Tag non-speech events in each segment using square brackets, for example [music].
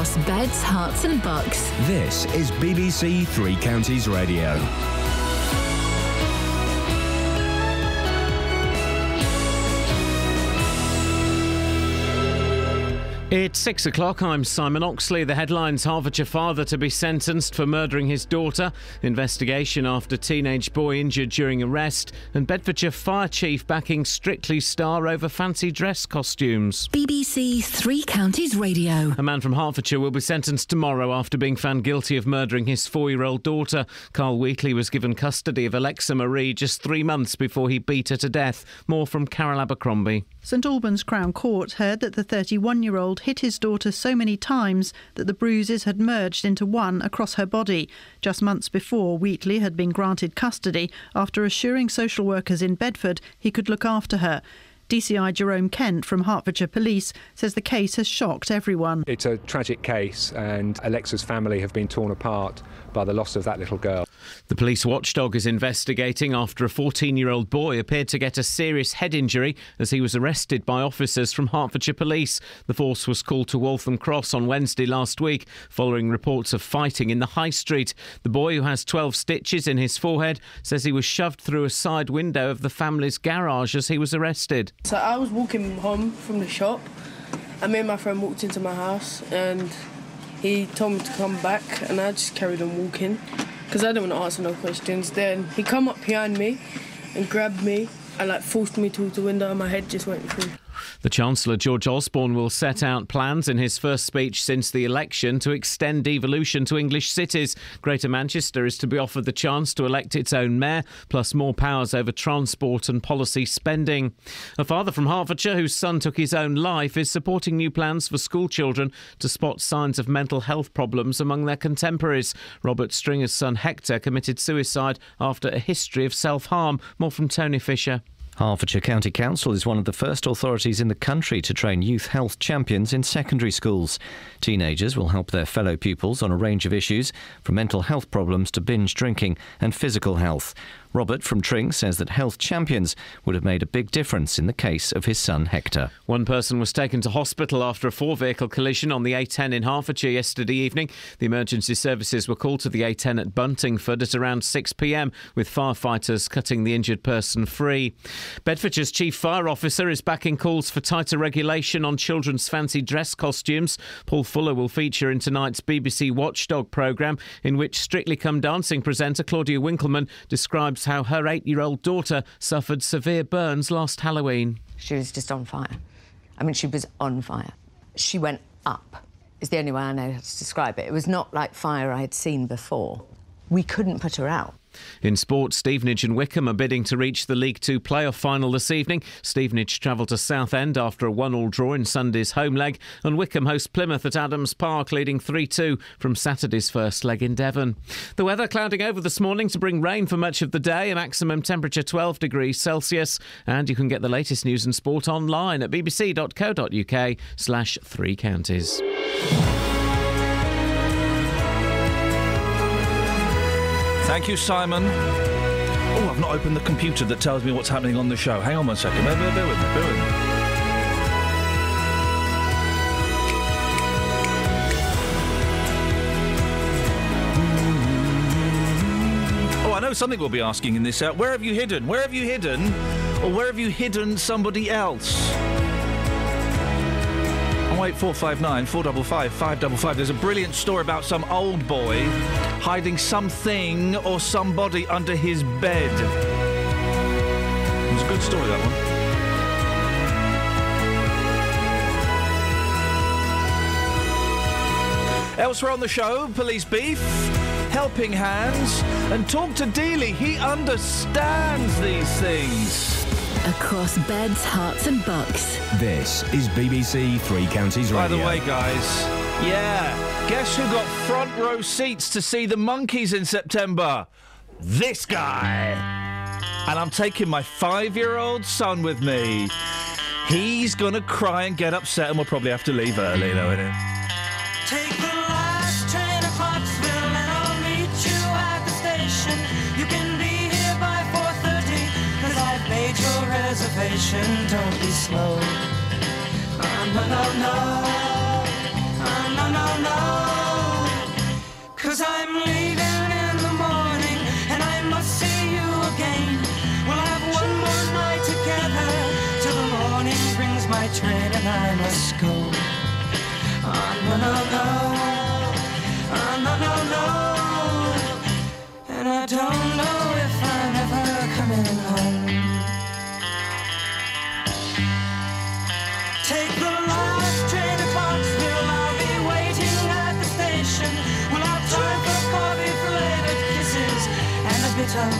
across beds, Herts, and bucks. This is BBC Three Counties Radio. It's six o'clock. I'm Simon Oxley. The headlines Hertfordshire father to be sentenced for murdering his daughter, investigation after teenage boy injured during arrest, and Bedfordshire fire chief backing Strictly Star over fancy dress costumes. BBC Three Counties Radio. A man from Hertfordshire will be sentenced tomorrow after being found guilty of murdering his four year old daughter. Carl Wheatley was given custody of Alexa Marie just three months before he beat her to death. More from Carol Abercrombie. St Albans Crown Court heard that the 31 year old hit his daughter so many times that the bruises had merged into one across her body. Just months before, Wheatley had been granted custody after assuring social workers in Bedford he could look after her. DCI Jerome Kent from Hertfordshire Police says the case has shocked everyone. It's a tragic case, and Alexa's family have been torn apart by the loss of that little girl. The police watchdog is investigating after a 14 year old boy appeared to get a serious head injury as he was arrested by officers from Hertfordshire Police. The force was called to Waltham Cross on Wednesday last week following reports of fighting in the High Street. The boy, who has 12 stitches in his forehead, says he was shoved through a side window of the family's garage as he was arrested. So I was walking home from the shop, and me and my friend walked into my house, and he told me to come back, and I just carried on walking because I didn't want to answer no questions. Then he come up behind me and grabbed me and like forced me towards the window, and my head just went through. The Chancellor, George Osborne, will set out plans in his first speech since the election to extend devolution to English cities. Greater Manchester is to be offered the chance to elect its own mayor, plus more powers over transport and policy spending. A father from Hertfordshire whose son took his own life is supporting new plans for school children to spot signs of mental health problems among their contemporaries. Robert Stringer's son Hector committed suicide after a history of self harm. More from Tony Fisher. Hertfordshire County Council is one of the first authorities in the country to train youth health champions in secondary schools. Teenagers will help their fellow pupils on a range of issues, from mental health problems to binge drinking and physical health. Robert from Tring says that health champions would have made a big difference in the case of his son Hector. One person was taken to hospital after a four vehicle collision on the A10 in Hertfordshire yesterday evening. The emergency services were called to the A10 at Buntingford at around 6 pm, with firefighters cutting the injured person free. Bedfordshire's chief fire officer is backing calls for tighter regulation on children's fancy dress costumes. Paul Fuller will feature in tonight's BBC Watchdog programme, in which Strictly Come Dancing presenter Claudia Winkleman describes how her eight year old daughter suffered severe burns last Halloween. She was just on fire. I mean, she was on fire. She went up, is the only way I know how to describe it. It was not like fire I had seen before. We couldn't put her out. In sport, Stevenage and Wycombe are bidding to reach the League Two playoff final this evening. Stevenage travel to Southend after a one-all draw in Sunday's home leg, and Wycombe host Plymouth at Adams Park, leading 3-2 from Saturday's first leg in Devon. The weather clouding over this morning to bring rain for much of the day, a maximum temperature 12 degrees Celsius, and you can get the latest news and sport online at bbc.co.uk slash three counties. Thank you, Simon. Oh, I've not opened the computer that tells me what's happening on the show. Hang on one second. Bear, bear, with me. Bear with me. Oh, I know something we'll be asking in this. Uh, where have you hidden? Where have you hidden? Or where have you hidden somebody else? 08459 455 555. There's a brilliant story about some old boy hiding something or somebody under his bed. It was a good story, that one. Elsewhere on the show, police beef, helping hands, and talk to Dealey. He understands these things. Across beds, Herts, and bucks. This is BBC Three Counties Radio. By the way, guys, yeah, guess who got front row seats to see the Monkees in September? This guy. And I'm taking my five year old son with me. He's gonna cry and get upset, and we'll probably have to leave early, though, innit? Take patient, don't be slow. Oh, no, no, no. Oh, no, no, no. Cause I'm leaving in the morning and I must see you again. We'll have one more night together till the morning brings my train and I must go. Oh, no, no, no. Oh, no, no, no. And I don't know. Of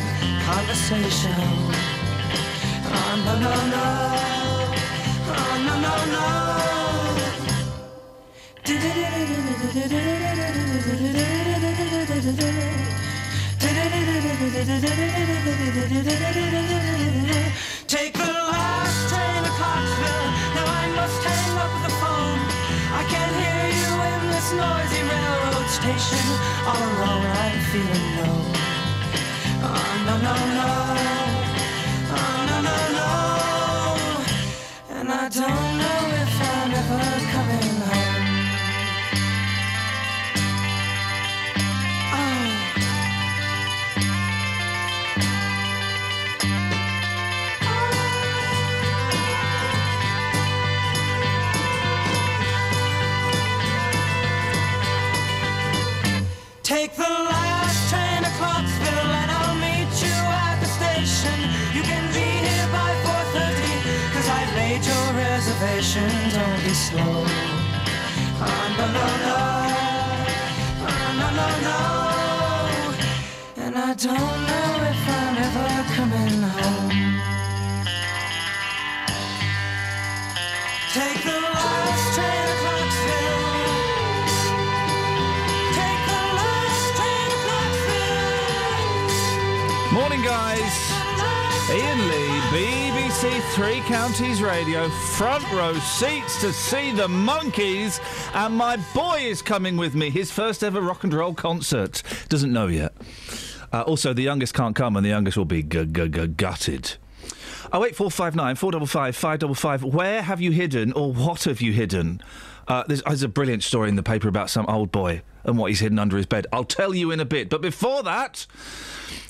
conversation. Oh, no, no, no. Oh, no, no, no. Take the last train to Clarksville. Now I must hang up the phone. I can't hear you in this noisy railroad station. All alone, I'm feeling low. Don't know if I'm ever reservation. Don't be slow. Oh, no, no, no. Oh, no, no, no. And I don't know if Three Counties Radio, front row seats to see the Monkees, and my boy is coming with me. His first ever rock and roll concert. Doesn't know yet. Uh, also, the youngest can't come, and the youngest will be g- g- g- gutted. Oh eight four five nine four double five five double five. Where have you hidden, or what have you hidden? Uh, there's, there's a brilliant story in the paper about some old boy and what he's hidden under his bed. I'll tell you in a bit. But before that,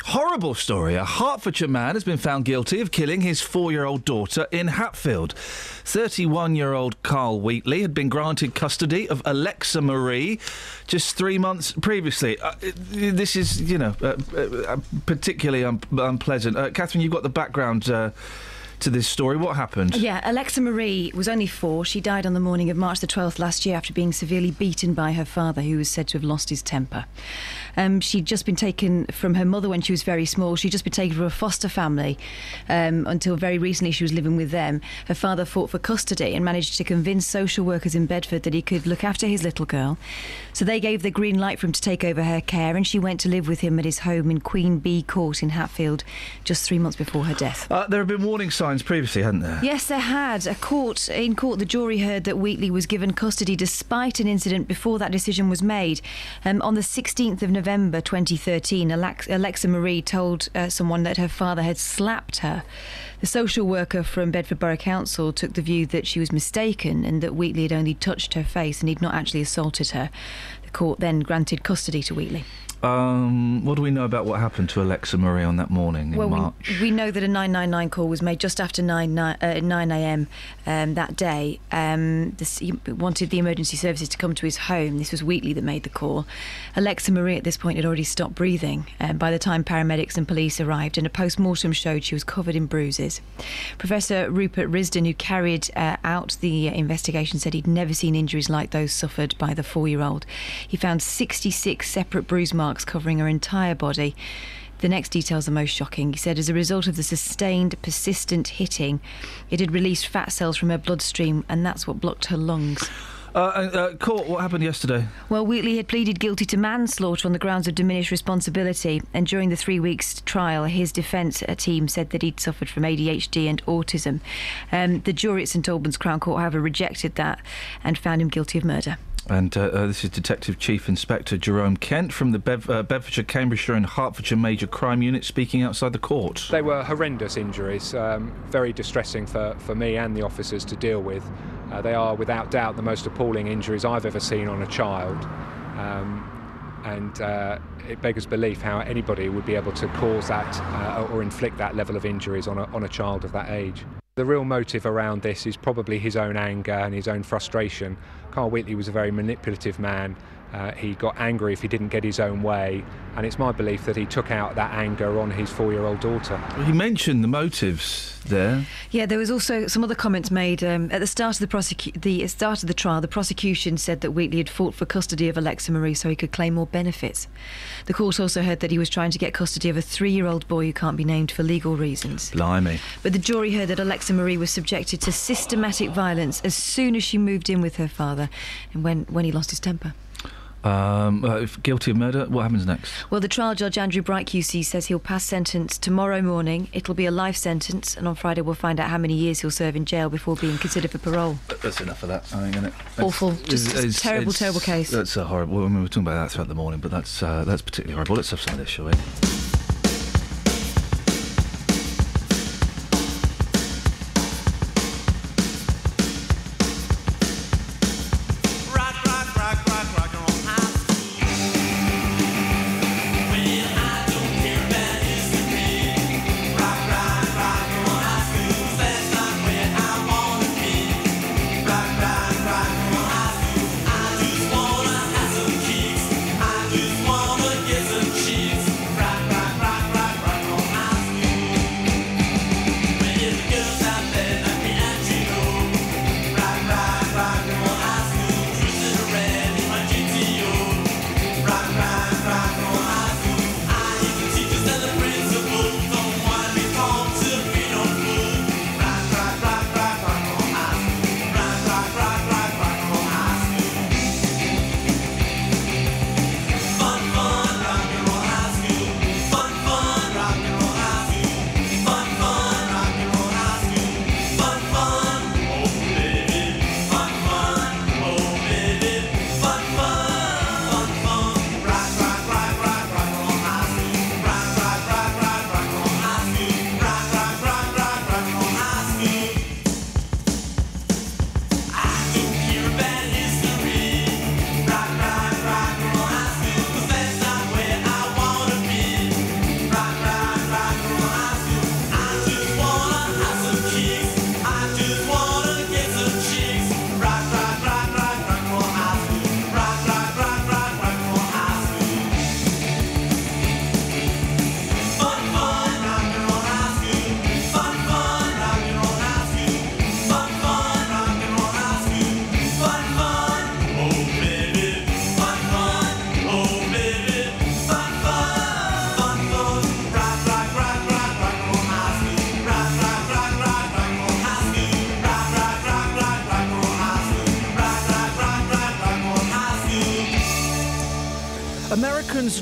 horrible story. A Hertfordshire man has been found guilty of killing his four-year-old daughter in Hatfield. 31-year-old Carl Wheatley had been granted custody of Alexa Marie just three months previously. Uh, this is, you know, uh, uh, particularly un- unpleasant. Uh, Catherine, you've got the background. To this story. What happened? Yeah, Alexa Marie was only four. She died on the morning of March the 12th last year after being severely beaten by her father, who was said to have lost his temper. Um, she'd just been taken from her mother when she was very small. She'd just been taken from a foster family um, until very recently she was living with them. Her father fought for custody and managed to convince social workers in Bedford that he could look after his little girl. So they gave the green light for him to take over her care, and she went to live with him at his home in Queen Bee Court in Hatfield just three months before her death. Uh, there have been warning signs previously, hadn't there? Yes, there had. A court in court, the jury heard that Wheatley was given custody despite an incident before that decision was made. Um, on the 16th of November 2013, Alexa Marie told uh, someone that her father had slapped her. The social worker from Bedford Borough Council took the view that she was mistaken and that Wheatley had only touched her face and he'd not actually assaulted her. The court then granted custody to Wheatley. Um, what do we know about what happened to Alexa Marie on that morning in well, March? we, we know that a 999 call was made just after 9, 9, uh, 9 a.m. Um, that day. Um, this, he wanted the emergency services to come to his home. This was Wheatley that made the call. Alexa Marie at this point had already stopped breathing um, by the time paramedics and police arrived, and a post mortem showed she was covered in bruises. Professor Rupert Risden, who carried uh, out the investigation, said he'd never seen injuries like those suffered by the four year old. He found 66 separate bruise marks covering her entire body. The next details are most shocking. He said, as a result of the sustained, persistent hitting, it had released fat cells from her bloodstream, and that's what blocked her lungs. Uh, uh, court, what happened yesterday? Well, Wheatley had pleaded guilty to manslaughter on the grounds of diminished responsibility, and during the three weeks trial, his defence team said that he'd suffered from ADHD and autism. Um, the jury at St Albans Crown Court, however, rejected that and found him guilty of murder. And uh, uh, this is Detective Chief Inspector Jerome Kent from the Bev- uh, Bedfordshire, Cambridgeshire, and Hertfordshire Major Crime Unit speaking outside the court. They were horrendous injuries, um, very distressing for, for me and the officers to deal with. Uh, they are, without doubt, the most appalling injuries I've ever seen on a child. Um, and uh, it beggars belief how anybody would be able to cause that uh, or inflict that level of injuries on a, on a child of that age. The real motive around this is probably his own anger and his own frustration. Carl Wheatley was a very manipulative man. Uh, he got angry if he didn't get his own way, and it's my belief that he took out that anger on his four year old daughter. You mentioned the motives there. Yeah, there was also some other comments made um, at the start of the prosecu- the start of the trial. The prosecution said that Wheatley had fought for custody of Alexa Marie so he could claim more benefits. The court also heard that he was trying to get custody of a three-year-old boy who can't be named for legal reasons. Blimey. But the jury heard that Alexa Marie was subjected to systematic violence as soon as she moved in with her father, and when when he lost his temper. Um, uh, if guilty of murder, what happens next? Well, the trial judge Andrew Bright QC says he'll pass sentence tomorrow morning. It'll be a life sentence, and on Friday we'll find out how many years he'll serve in jail before being considered for parole. That's enough of that, I think, isn't it? Awful. Just a terrible, terrible case. That's a horrible. I mean, we were talking about that throughout the morning, but that's uh, that's particularly horrible. Let's have some of this, shall we?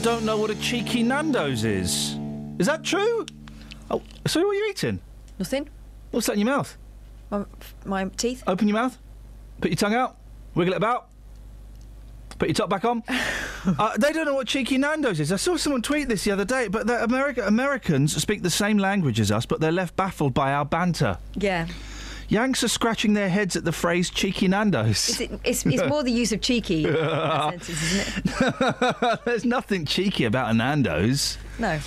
Don't know what a cheeky Nando's is. Is that true? Oh, sorry, what are you eating? Nothing. What's that in your mouth? My, my teeth. Open your mouth. Put your tongue out. Wiggle it about. Put your top back on. [laughs] uh, they don't know what cheeky Nando's is. I saw someone tweet this the other day, but the America- Americans speak the same language as us, but they're left baffled by our banter. Yeah. Yanks are scratching their heads at the phrase cheeky Nando's. It's, it's, it's more the use of cheeky [laughs] sentence, isn't it? [laughs] There's nothing cheeky about a Nando's. No.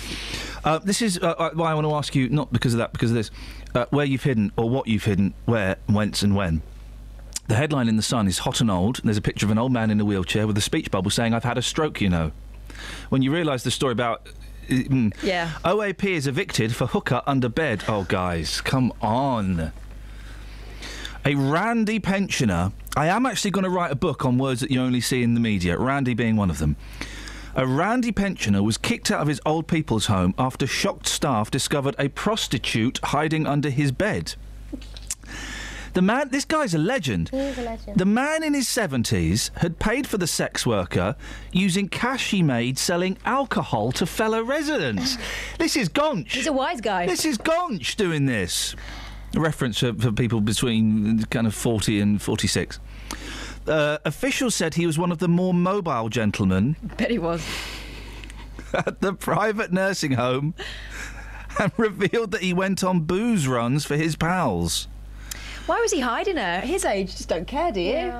Uh, this is uh, uh, why I want to ask you, not because of that, because of this, uh, where you've hidden or what you've hidden, where, whence, and when. The headline in The Sun is Hot and Old, and there's a picture of an old man in a wheelchair with a speech bubble saying, I've had a stroke, you know. When you realise the story about. uh, mm, Yeah. OAP is evicted for hooker under bed. Oh, guys, come on. A Randy pensioner. I am actually going to write a book on words that you only see in the media, Randy being one of them. A Randy pensioner was kicked out of his old people's home after shocked staff discovered a prostitute hiding under his bed. The man, this guy's a legend. He's a legend. The man in his 70s had paid for the sex worker using cash he made selling alcohol to fellow residents. [sighs] this is Gonch. He's a wise guy. This is Gonch doing this. A reference for, for people between kind of 40 and 46. Uh, officials said he was one of the more mobile gentlemen Bet he was. at the private nursing home and revealed that he went on booze runs for his pals. Why was he hiding her? At his age, just don't care, do you?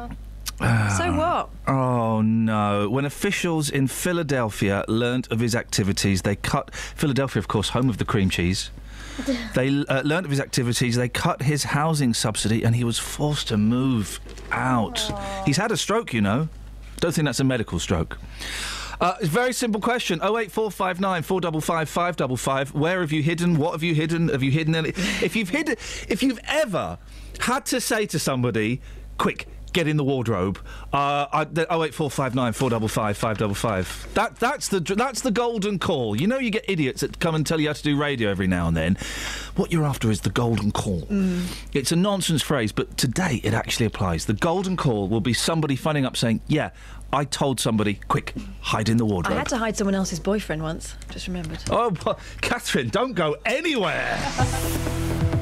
so what? Oh no. When officials in Philadelphia learnt of his activities, they cut Philadelphia, of course, home of the cream cheese. [laughs] They uh, learnt of his activities. They cut his housing subsidy, and he was forced to move out. He's had a stroke, you know. Don't think that's a medical stroke. Uh, it's a very simple question. 08459 455 555. Where have you hidden? What have you hidden? Have you hidden any? If you've hidden, if you've ever had to say to somebody, quick, get in the wardrobe. Uh, I, the 08459 455 555. That, that's, the, that's the golden call. You know, you get idiots that come and tell you how to do radio every now and then. What you're after is the golden call. It's a nonsense phrase, but today it actually applies. The golden call will be somebody phoning up saying, Yeah, I told somebody, quick, hide in the wardrobe. I had to hide someone else's boyfriend once. Just remembered. Oh, [laughs] Catherine, don't go anywhere. [laughs]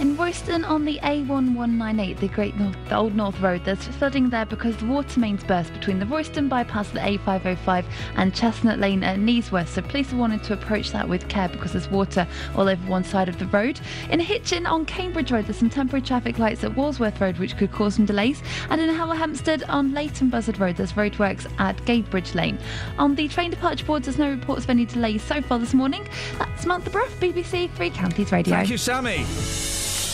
In Royston on the A1198, the Great North, the Old North Road, there's flooding there because the water mains burst between the Royston bypass the A505 and Chestnut Lane at Kneesworth. So police are wanting to approach that with care because there's water all over one side of the road. In Hitchin on Cambridge Road, there's some temporary traffic lights at Walsworth Road which could cause some delays. And in Hemel Hempstead on Leighton Buzzard Road, there's roadworks at Gadebridge Lane. On the train departure boards, there's no reports of any delays so far this morning. That's Samantha Bruff, BBC Three Counties Radio. Thank you, Sammy.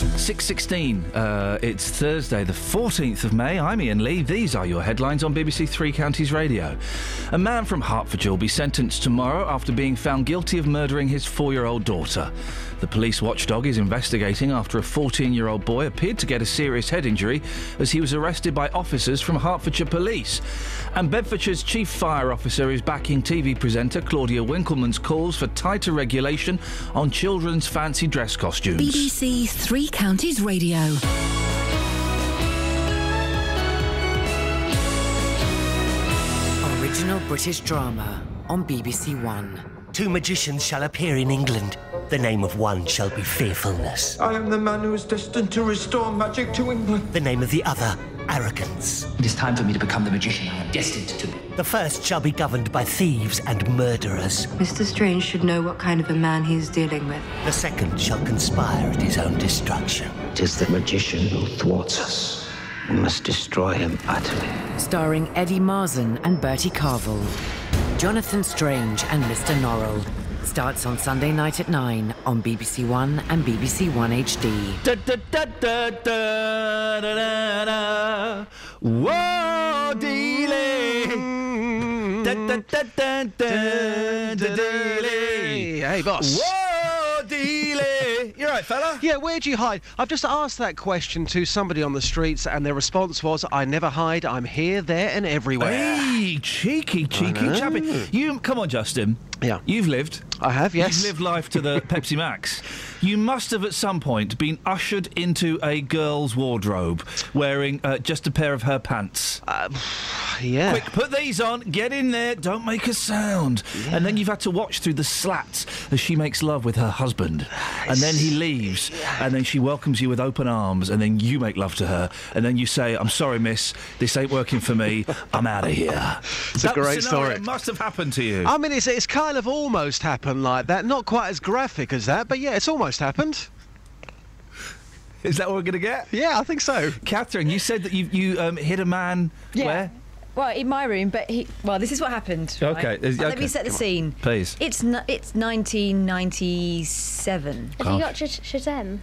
6.16. Uh, it's Thursday, the 14th of May. I'm Iain Lee. These are your headlines on BBC Three Counties Radio. A man from Hertfordshire will be sentenced tomorrow after being found guilty of murdering his four-year-old daughter. The police watchdog is investigating after a 14-year-old boy appeared to get a serious head injury as he was arrested by officers from Hertfordshire Police. And Bedfordshire's chief fire officer is backing TV presenter Claudia Winkleman's calls for tighter regulation on children's fancy dress costumes. BBC Three Counties Radio. Original British drama on BBC One. Two magicians shall appear in England. The name of one shall be Fearfulness. I am the man who is destined to restore magic to England. The name of the other, Arrogance. It is time for me to become the magician I am destined to be. The first shall be governed by thieves and murderers. Mr. Strange should know what kind of a man he is dealing with. The second shall conspire at his own destruction. It is the magician who thwarts us. We must destroy him utterly. Starring Eddie Marsan and Bertie Carvel. Jonathan Strange and Mr. Norrell. Starts on Sunday night at 9 on BBC One and BBC One HD. Da, da, da, da, da, da, da, da. Whoa, Dealey. Da, da, da, da, da, da, Dealey. Hey, boss. Whoa, Dealey. You're right, fella. Yeah, where do you hide? I've just asked that question to somebody on the streets, and their response was, "I never hide. I'm here, there, and everywhere." Hey, cheeky, cheeky chappy. You come on, Justin. Yeah. You've lived. I have, yes. You've lived life to the [laughs] Pepsi Max. You must have at some point been ushered into a girl's wardrobe wearing uh, just a pair of her pants. Uh, yeah. Quick, put these on, get in there, don't make a sound. And then you've had to watch through the slats as she makes love with her husband. And then he leaves, and then she welcomes you with open arms, and then you make love to her. And then you say, I'm sorry, miss, this ain't working for me, I'm out of here. [laughs] It's a great story. must have happened to you. I mean, it's, it's kind of almost happened like that. Not quite as graphic as that, but yeah, it's almost happened. Is that what we're going to get? Yeah, I think so. Catherine, you said that you, you um, hit a man Yeah. where? Well, in my room, but he. Well, this is what happened. right? Okay, is- Let me set the come on. scene. Please. It's n- it's 1997. Have you got Sh- Shazam?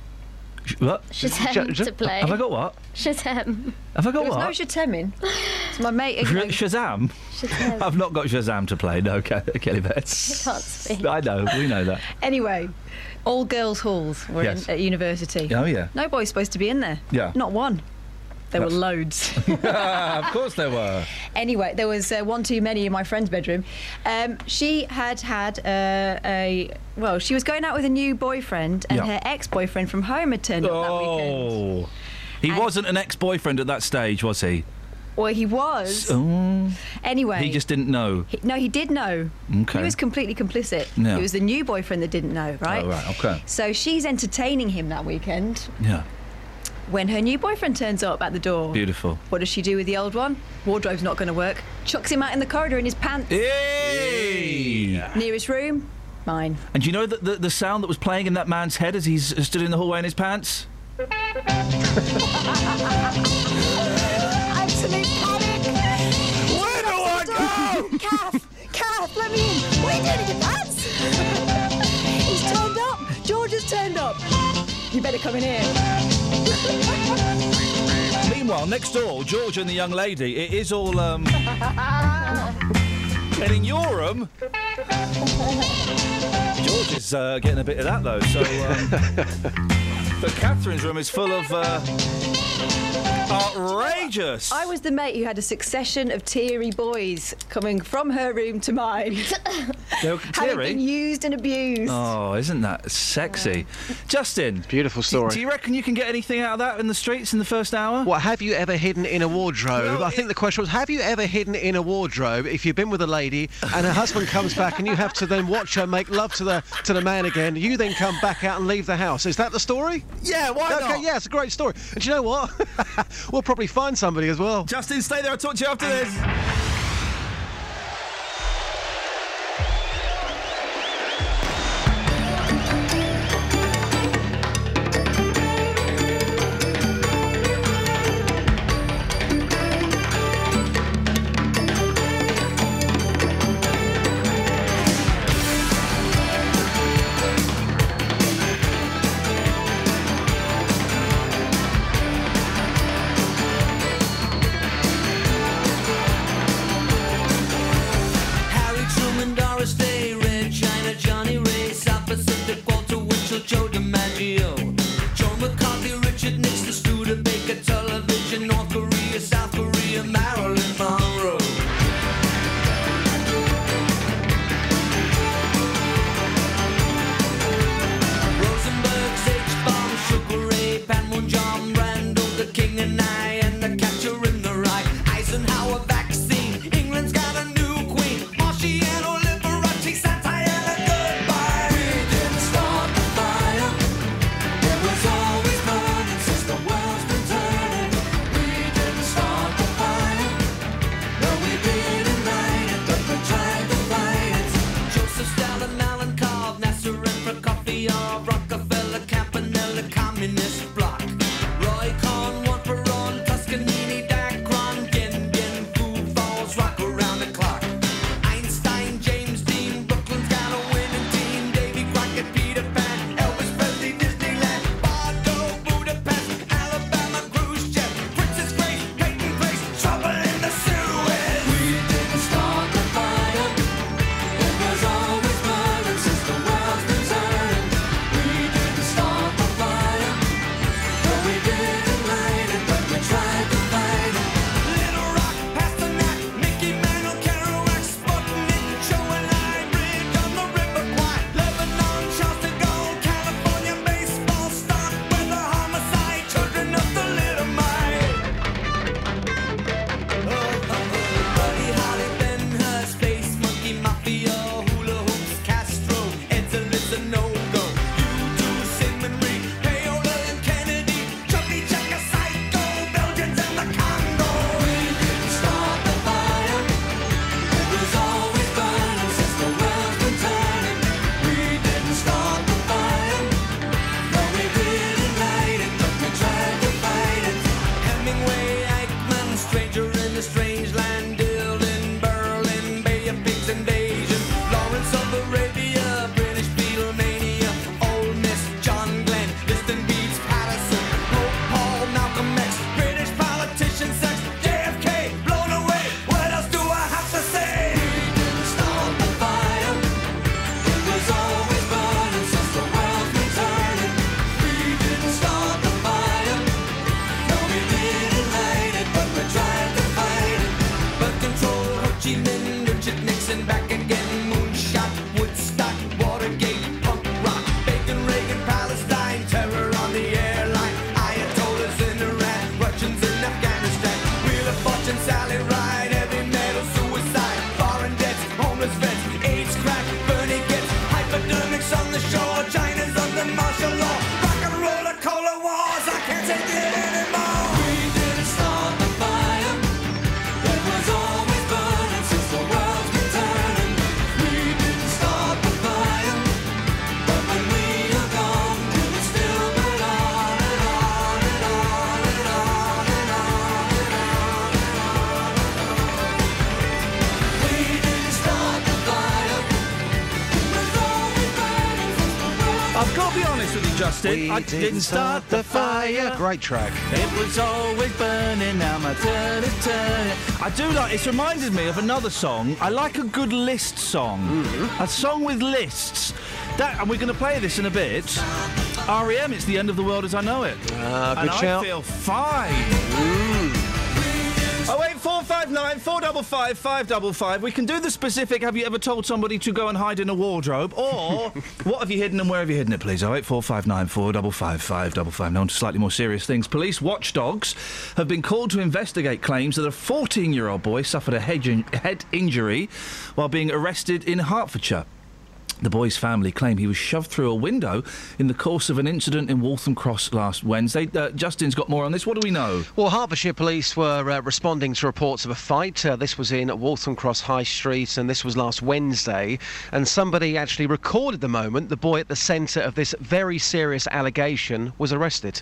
Sh- What? Shazam to play. Have I got what? Shazam. Have I got There was what? no Shatemin. It's my mate. Sh- you know, Shazam? Shazam. I've not got Shazam to play, no, Ke- Kelly Betts. I can't speak. I know, we know that. Anyway, all girls' halls were Yes. in, at university. Oh, yeah. No boy's supposed to be in there. Yeah. Not one. There were loads. [laughs] of course there were. Anyway, there was uh, one too many in my friend's bedroom. Um, she had had uh, a well, she was going out with a new boyfriend, and Yeah. her ex-boyfriend from home had turned up that weekend. Oh. He wasn't an ex-boyfriend at that stage, was he? Well, he was. Oh. Anyway, He just didn't know. he- no, he did know. Okay. He was completely complicit. Yeah. It was the new boyfriend that didn't know, right? Oh, right, okay. So she's entertaining him that weekend. Yeah. When her new boyfriend turns up at the door, Beautiful. what does she do with the old one? Wardrobe's not going to work. Chucks him out in the corridor in his pants. Hey! Nearest room, mine. And do you know that the, the sound that was playing in that man's head as he stood in the hallway in his pants? [laughs] Where do I go? Calf, calf, let me in. We did it, pants? [laughs] He's turned up. George has turned up. You better come in here. Meanwhile, next door, George and the young lady. It is all um. [laughs] and in your room. George is uh, getting a bit of that though, so. Um... [laughs] but Catherine's room is full of. Uh, outrageous! I was the mate who had a succession of teary boys coming from her room to mine. [laughs] They were Having teary? been used and abused. Oh, isn't that sexy? Justin. Beautiful story. Do, you reckon you can get anything out of that in the streets in the first hour? What have you ever hidden in a wardrobe? I think the question was: Have you ever hidden in a wardrobe if you've been with a lady and her husband comes back and you have to then watch her make love to the to the man again? You then come back out and leave the house. Is that the story? Yeah, why okay, not? yeah, it's a great story. And do you know what? [laughs] we'll probably find somebody as well. Justin, stay there. I'll talk to you after this. I didn't start the fire. Great track. It was always burning, now my turn is turning. I do like, it's reminded me of another song. I like a good list song. Mm-hmm. A song with lists. That, and we're going to play this in a bit. REM, it's the end of the world as I know it. Ah, and I shout. feel fine. Double five five double five. We can do the specific. Have you ever told somebody to go and hide in a wardrobe, or [laughs] what have you hidden and where have you hidden it? Please. Oh eight four five nine four double five five double five. Now on to slightly more serious things. Police watchdogs have been called to investigate claims that a 14-year-old boy suffered a head, in- head injury while being arrested in Hertfordshire. The boy's family claim he was shoved through a window in the course of an incident in Waltham Cross last Wednesday. Uh, Justin's got more on this. What do we know? Well, Hertfordshire police were uh, responding to reports of a fight. Uh, this was in Waltham Cross High Street, and this was last Wednesday. And somebody actually recorded the moment the boy at the centre of this very serious allegation was arrested.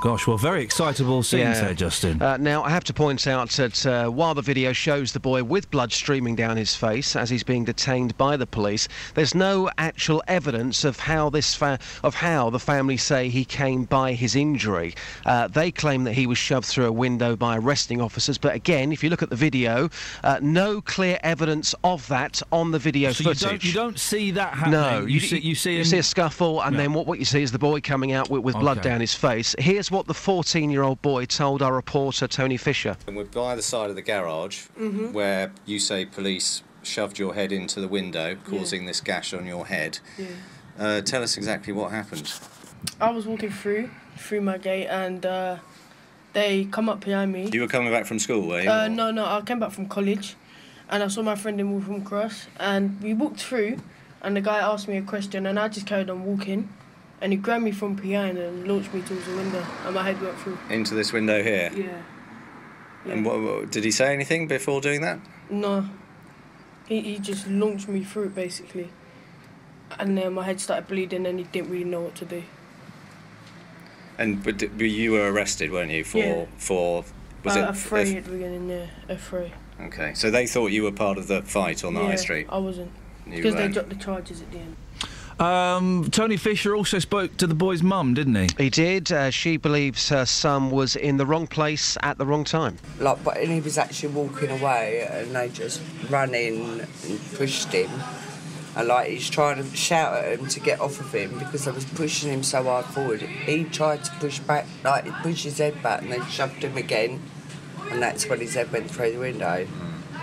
Gosh, well, very excitable scenes there, Justin. Uh, now, I have to point out that uh, while the video shows the boy with blood streaming down his face as he's being detained by the police, there's no actual evidence of how this fa- of how the family say he came by his injury. Uh, they claim that he was shoved through a window by arresting officers, but again, if you look at the video, uh, no clear evidence of that on the video So you don't, you don't see that happening. No, you, see you see you see a scuffle, and then what, what you see is the boy coming out with, with blood Okay. down his face. Here's what the 14-year-old boy told our reporter Tony Fisher. And we're by the side of the garage Mhm. where you say police shoved your head into the window, causing this gash on your head. Yeah. Uh, tell us exactly what happened. I was walking through through my gate and uh, they come up behind me. You were coming back from school, were you? Uh, no, no, I came back from college, and I saw my friend in Wolverhampton Cross, and we walked through, and the guy asked me a question, and I just carried on walking, and he grabbed me from behind and launched me towards the window, and my head went through. Into this window here. Yeah. And what, what- did he say anything before doing that? No. He he just launched me through it basically, and then my head started bleeding, and he didn't really know what to do. And but, but you were arrested, weren't you? For Yeah. for was uh, it affray at the beginning? Yeah, affray. Okay, so they thought you were part of the fight on the yeah, high street. I wasn't. Because they dropped the charges at the end. Um, Tony Fisher also spoke to the boy's mum, didn't he? He did. Uh, she believes her son was in the wrong place at the wrong time. Like, but and he was actually walking away, and they just ran in and pushed him. And like he's trying to shout at him to get off of him because they was pushing him so hard forward. He tried to push back, like he pushed his head back, and they shoved him again. And that's when his head went through the window.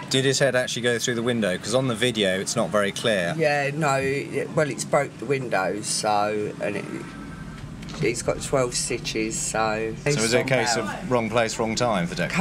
Did his head actually go through the window? Because on the video, it's not very clear. Yeah, no, it- well, it's broke the windows, so and it, he's got twelve stitches. So. So was it a case of wrong place, wrong time for Dick?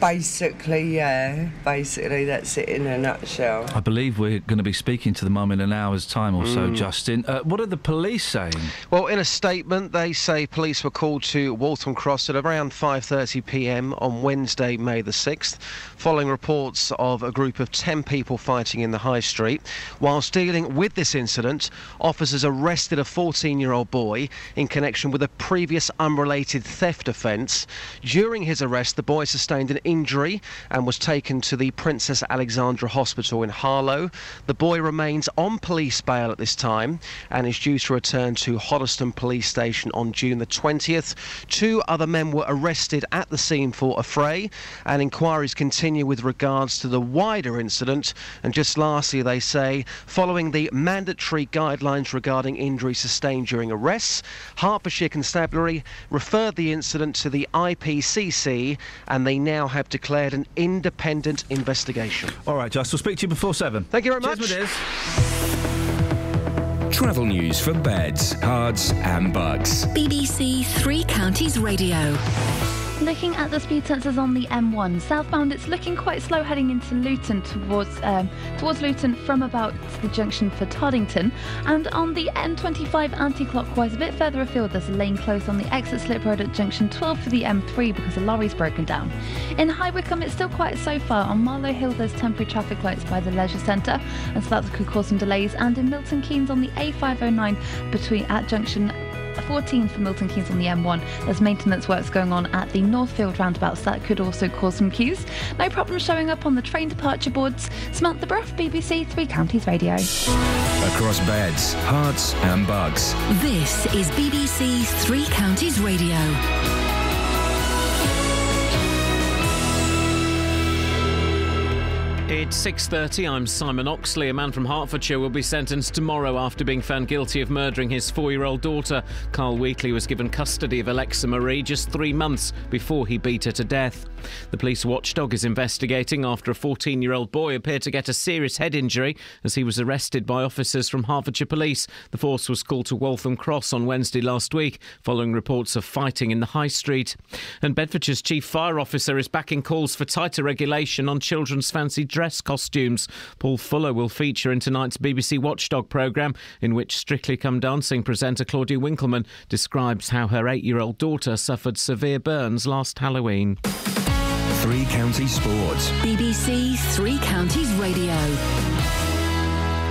Basically, yeah. Basically, that's it in a nutshell. I believe we're going to be speaking to the mum in an hour's time or so, Mm. Justin. Uh, what are the police saying? Well, in a statement, they say police were called to Waltham Cross at around 5:30 p.m. on Wednesday, May the 6th, following reports of a group of 10 people fighting in the high street. Whilst dealing with this incident, officers arrested a 14-year-old boy in connection with a previous unrelated theft offence. During his arrest, the boy sustained an injury and was taken to the Princess Alexandra Hospital in Harlow. The boy remains on police bail at this time and is due to return to Hoddesdon Police Station on June the 20th. Two other men were arrested at the scene for affray, and inquiries continue with regards to the wider incident. And just lastly, they say, following the mandatory guidelines regarding injury sustained during arrests, Hertfordshire Constabulary referred the incident to the IPCC, and they now have declared an independent investigation. All right, Just, we'll speak to you before seven. Thank you very Cheers, much. my dears. Travel news for beds, cards, and bugs. BBC Three Counties Radio. Looking at the speed sensors on the M1 southbound, it's looking quite slow heading into Luton towards um, towards Luton from about the junction for Toddington. And on the M25 anti-clockwise, a bit further afield, there's a lane closed on the exit slip road at junction 12 for the M3 because a lorry's broken down. In High Wycombe, it's still quite so far. On Marlow Hill, there's temporary traffic lights by the leisure centre, and so that could cause some delays. And in Milton Keynes on the A509 between at junction 14 for Milton Keynes on the M1. There's maintenance works going on at the Northfield roundabout, so that could also cause some queues. No problem showing up on the train departure boards. Samantha Bruff, BBC Three Counties Radio. Across beds, Herts, and Bucks. This is BBC Three Counties Radio. It's 6:30. I'm Simon Oxley. A man from Hertfordshire will be sentenced tomorrow after being found guilty of murdering his 4-year-old daughter. Carl Wheatley was given custody of Alexa Marie just 3 months before he beat her to death. The police watchdog is investigating after a 14-year-old boy appeared to get a serious head injury as he was arrested by officers from Hertfordshire Police. The force was called to Waltham Cross on Wednesday last week following reports of fighting in the High Street. And Bedfordshire's chief fire officer is backing calls for tighter regulation on children's fancy dress costumes. Paul Fuller will feature in tonight's BBC Watchdog programme, in which Strictly Come Dancing presenter Claudia Winkleman describes how her eight year old daughter suffered severe burns last Halloween. Three Counties Sports. BBC Three Counties Radio.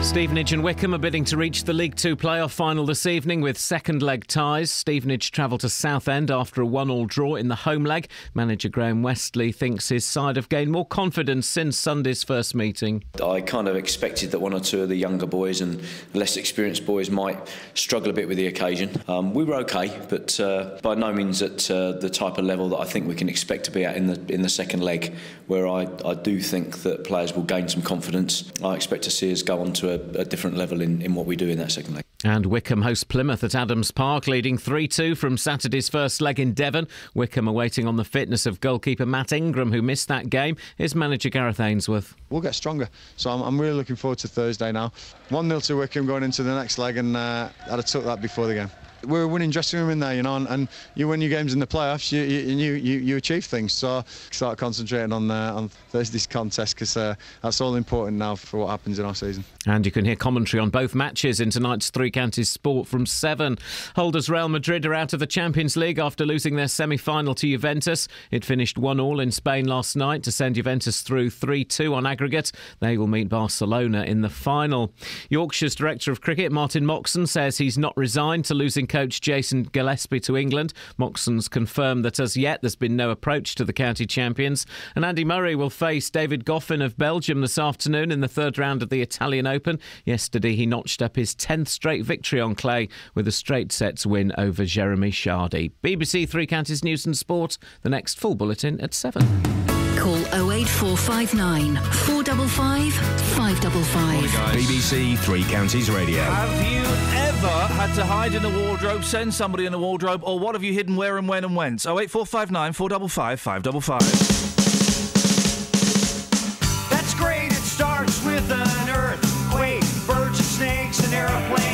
Stevenage and Wycombe are bidding to reach the League Two playoff final this evening with second leg ties. Stevenage travel to Southend after a one-all draw in the home leg. Manager Graham Westley thinks his side have gained more confidence since Sunday's first meeting. I kind of expected that one or two of the younger boys and less experienced boys might struggle a bit with the occasion. Um, we were okay, but uh, by no means at uh, the type of level that I think we can expect to be at in the in the second leg, where I, I do think that players will gain some confidence. I expect to see us go on to a, a different level in, in what we do in that second leg. And Wycombe host Plymouth at Adams Park, leading 3 2 from Saturday's first leg in Devon. Wycombe are waiting on the fitness of goalkeeper Matt Ingram, who missed that game. Here's manager Gareth Ainsworth. We'll get stronger, so I'm, I'm really looking forward to Thursday now. 1 0 to Wycombe going into the next leg, and uh, I'd have took that before the game. We're a winning dressing room in there, you know, and, and you win your games in the playoffs, you you, you, you achieve things. So start concentrating on uh, on Thursday's contest because uh, that's all important now for what happens in our season. And you can hear commentary on both matches in tonight's Three Counties Sport from 7. Holders Real Madrid are out of the Champions League after losing their semi final to Juventus. It finished 1 all in Spain last night to send Juventus through 3 2 on aggregate. They will meet Barcelona in the final. Yorkshire's Director of Cricket, Martin Moxon, says he's not resigned to losing coach Jason Gillespie to England. Moxon's confirmed that as yet there's been no approach to the county champions. And Andy Murray will face David Goffin of Belgium this afternoon in the third round of the Italian Open. Yesterday he notched up his 10th straight victory on clay with a straight sets win over Jeremy Chardy. BBC Three Counties News and Sport. The next full bulletin at 7. Call 08459 455 555. BBC Three Counties Radio. Have you ever had to hide in a wardrobe, send somebody in a wardrobe, or what have you hidden where and when and whence? 08459 455 555. That's great, it starts with an earthquake, birds and snakes, an airplane,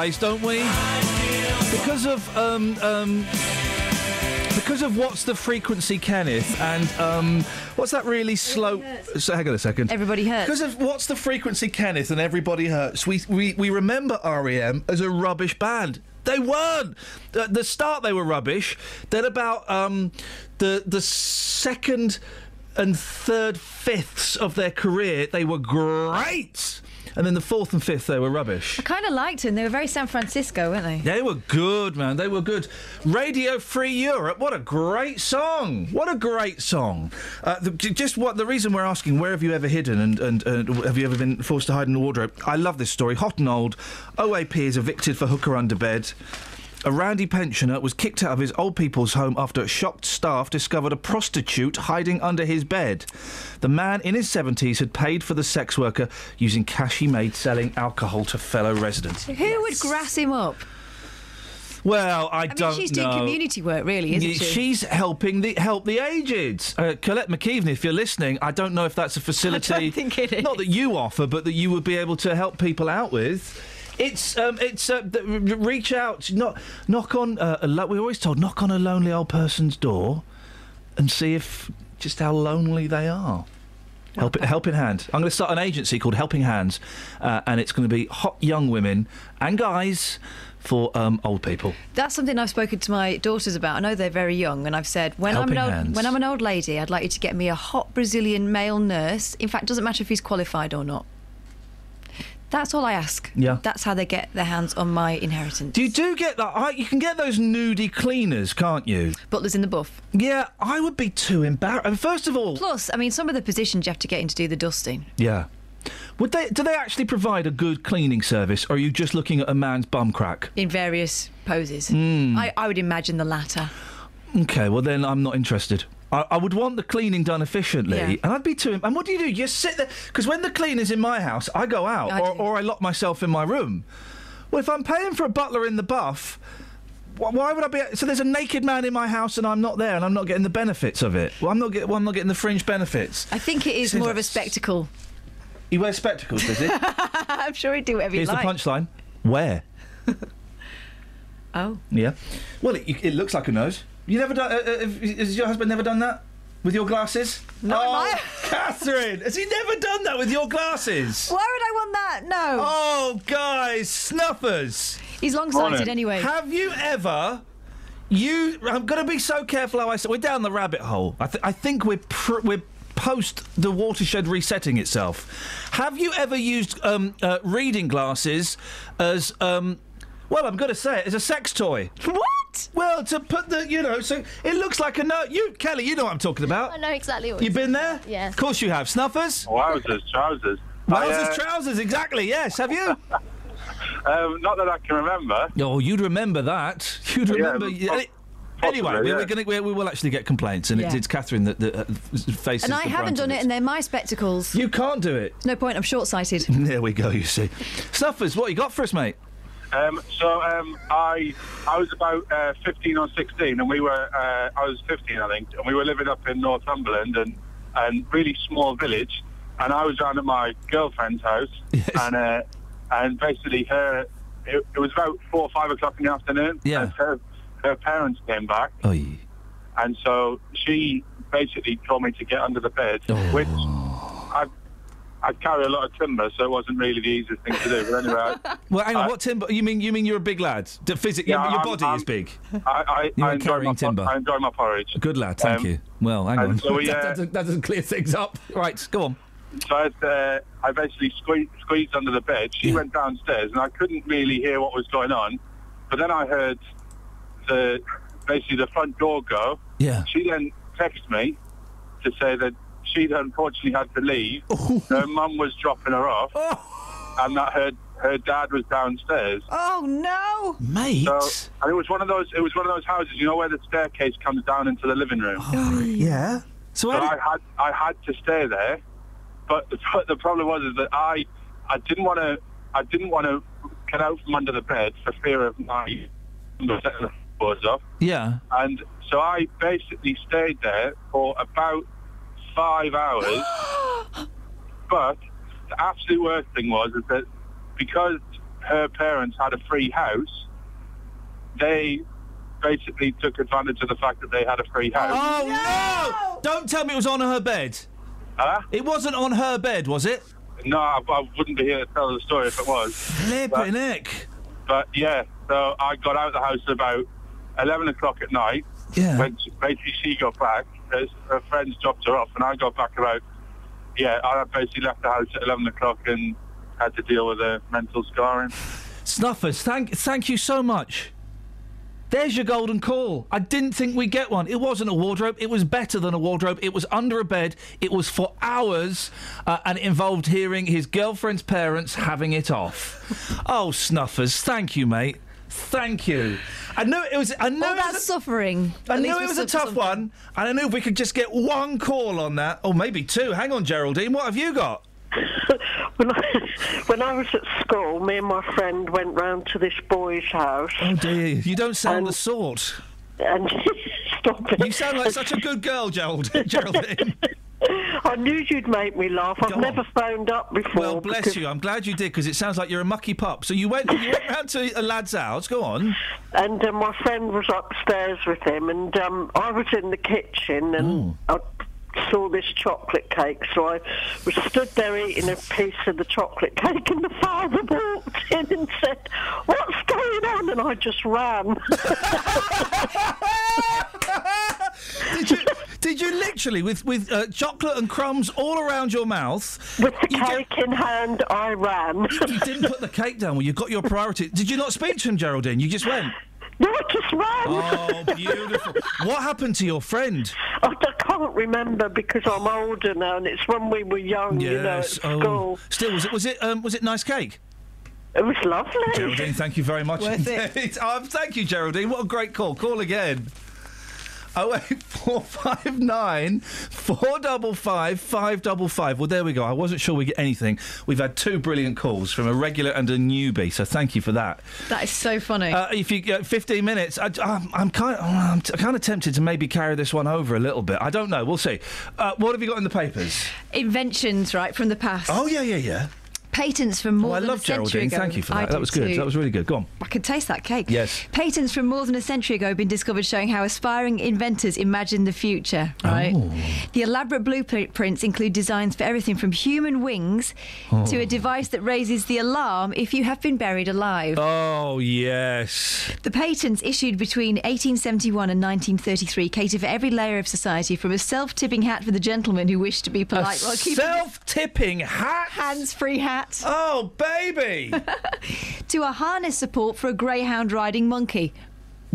guys, don't we? Because of um um. Because of what's the frequency, Kenneth, and um, what's that really slow? So, hang on a second. Everybody hurts. Because of what's the frequency, Kenneth, and everybody hurts. We we, we remember REM as a rubbish band. They weren't. At the start, they were rubbish. Then about um, the the second and third fifths of their career, they were great. And then the fourth and fifth, they were rubbish. I kind of liked them. They were very San Francisco, weren't they? They were good, man. They were good. Radio Free Europe. What a great song. What a great song. Uh, the, just what the reason we're asking, where have you ever hidden and, and, and have you ever been forced to hide in a wardrobe? I love this story. Hot and old. OAP is evicted for hooker under bed. A randy pensioner was kicked out of his old people's home after shocked staff discovered a prostitute hiding under his bed. The man in his 70s had paid for the sex worker using cash he made selling alcohol to fellow residents. Who would grass him up? Well, I, I mean, don't she's know. doing community work, really, isn't she? She's helping the help the aged. Uh, Colette McKeven, if you're listening, I don't know if that's a facility. [laughs] I don't think it is. Not that you offer, but that you would be able to help people out with. It's um, it's uh, th- r- r- reach out, knock knock on. Uh, a lo- we always told knock on a lonely old person's door, and see if just how lonely they are. Help, Helping Hand. I'm going to start an agency called Helping Hands, uh, and it's going to be hot young women and guys for um, old people. That's something I've spoken to my daughters about. I know they're very young, and I've said when Helping I'm an hands. old, when I'm an old lady, I'd like you to get me a hot Brazilian male nurse. In fact, it doesn't matter if he's qualified or not. That's all I ask. Yeah. That's how they get their hands on my inheritance. Do you do get that. I, you can get those nudie cleaners, can't you? Butlers in the buff. Yeah, I would be too embarrassed. And first of all, Plus, I mean, some of the positions you have to get in to do the dusting. yeah. Would they? Do they actually provide a good cleaning service, or are you just looking at a man's bum crack? in various poses. Mm. I, I would imagine the latter. Okay, well then I'm not interested. I, I would want the cleaning done efficiently, Yeah. and I'd be too. And what do you do? You sit there because when the cleaner's in my house, I go out, I or, or I lock myself in my room. Well, if I'm paying for a butler in the buff. wh- Why would I be? So there's a naked man in my house and I'm not there and I'm not getting the benefits of it. Well, I'm not getting. Well, I'm not getting the fringe benefits. I think it is Seems more of a spectacle. He wears spectacles, does he? [laughs] I'm sure he'd do whatever Here's he the punchline. Where? [laughs] Oh. Yeah. Well, it, it looks like a nose. You never done? Uh, uh, has your husband never done that with your glasses? No, oh, my- [laughs] Catherine, has he never done that with your glasses? Why would I want that? No. Oh, guys, snuffers. He's long-sighted anyway. Have you ever? You, I'm going to be so careful how I say. We're down the rabbit hole. I, th- I think we're pr- we're post the watershed resetting itself. Have you ever used um, uh, reading glasses as um, well? I'm going to say it as a sex toy. What? Well, to put the you know, so it looks like a note. You, Kelly, you know what I'm talking about. I know exactly what You've been there? Yeah. Of course you have. Snuffers? Trousers, trousers. Trousers, I, uh, trousers, exactly, yes. Have you? [laughs] Um, not that I can remember. Oh, you'd remember that. [laughs] You'd remember. yeah, anyway, possibly, we, yeah. we're gonna, we, we will actually get complaints, and it's, Yeah. it's Catherine that, that uh, faces. And I the haven't done of it, and they're my spectacles. You can't do it. No point. I'm short-sighted. [laughs] There we go. You see, Snuffers, what you got for us, mate? Um, so um, I I was about uh, 15 or 16, and we were uh, I was 15, I think, and we were living up in Northumberland, and and really small village, and I was down at my girlfriend's house, and uh, and basically her it, it was about four or five o'clock in the afternoon. Yeah. And her her parents came back, yeah. and so she basically told me to get under the bed, Oh. which I. I carry a lot of timber, so it wasn't really the easiest thing to do. But anyway, I, [laughs] Well, hang on. I- what timber? You mean you mean you're a big lad? D- Physically, Yeah, your, your body I'm- is big. I, I, I enjoy carrying my, timber. I enjoy my porridge. Good lad. Thank Um, you. Well, hang on. so we, [laughs] that, uh, doesn't, that doesn't clear things up. Right, go on. so I, uh, I basically squeezed, squeezed under the bed. She went downstairs, and I couldn't really hear what was going on. But then I heard the basically the front door go. Yeah. She then texted me to say that she'd unfortunately had to leave. Oh. Her mum was dropping her off, oh. and that her her dad was downstairs. Oh no, mate! So, and it was one of those. It was one of those houses, you know, where the staircase comes down into the living room. Oh, yeah. So, I had I had to stay there, but the, the problem was is that I I didn't want to I didn't want to get out from under the bed for fear of my setting the doors off, Yeah. and so I basically stayed there for about five hours. [gasps] but the absolute worst thing was is that because her parents had a free house, they basically took advantage of the fact that they had a free house. Oh no! Don't tell me it was on her bed. Huh? It wasn't on her bed, was it? No, I, I wouldn't be here to tell the story if it was. Flipping heck. But yeah, so I got out of the house about 11 o'clock at night. Yeah. When she, basically she got back, her friends dropped her off, and I got back about, yeah, I basically left the house at 11 o'clock and had to deal with the mental scarring. Snuffers, thank thank you so much. There's your golden call. I didn't think we'd get one. It wasn't a wardrobe. It was better than a wardrobe. It was under a bed. It was for hours, uh, and it involved hearing his girlfriend's parents having it off. [laughs] oh, Snuffers, thank you, mate. Thank you. I knew it was. I knew All it that was a- suffering. I At knew it was a tough something. one, and I knew if we could just get one call on that, or maybe two. Hang on, Geraldine, what have you got? [laughs] When I, when I was at school, me and my friend went round to this boy's house. Oh dear, you don't sound the sort. And [laughs] stop it. You sound like such a good girl, Gerald, [laughs] Geraldine. I knew you'd make me laugh. I've never phoned up before. Well, bless because- you. I'm glad you did because it sounds like you're a mucky pup. So you went, you went round to a lad's house. Go on. And uh, my friend was upstairs with him, and um, I was in the kitchen, and I saw this chocolate cake. So I was stood there eating a piece of the chocolate cake, and the father walked in and said, "What's going on?" And I just ran. [laughs] Did you? Did you literally with with uh, chocolate and crumbs all around your mouth? With the cake in hand, I ran. You didn't put the cake down. Well, you got your priority. Did you not speak to him, Geraldine? You just went. No, I just ran. Oh, beautiful. what happened to your friend? I, I can't remember because I'm older now, and it's when we were young, you know, at school. Oh, still was it was it um, was it nice cake? It was lovely. Geraldine, thank you very much. Worth it. [laughs] um, thank you, Geraldine. What a great call. Call again. Oh eight four five nine four double five five double five. Well, there we go. I wasn't sure we get anything. We've had two brilliant calls from a regular and a newbie, so thank you for that. That is so funny. Uh, if you get 15 minutes, I, I'm, I'm kind of, I'm t- kind of tempted to maybe carry this one over a little bit. I don't know. We'll see. Uh, what have you got in the papers? Inventions, right, from the past. Oh yeah, yeah, yeah. Patents from more Oh, I than love a century Geraldine. ago. Thank you for that. do That was good. too. That was really good. Go on. I could taste that cake. Yes. Patents from more than a century ago have been discovered showing how aspiring inventors imagine the future, right? Oh. The elaborate blueprints include designs for everything from human wings Oh. to a oh. device that raises the alarm if you have been buried alive. Oh yes. The patents issued between 1871 and 1933 cater for every layer of society, from a self-tipping hat for the gentleman who wished to be polite while keeping self-tipping hat, hands-free hat. Oh, baby! [laughs] to a harness support for a greyhound riding monkey.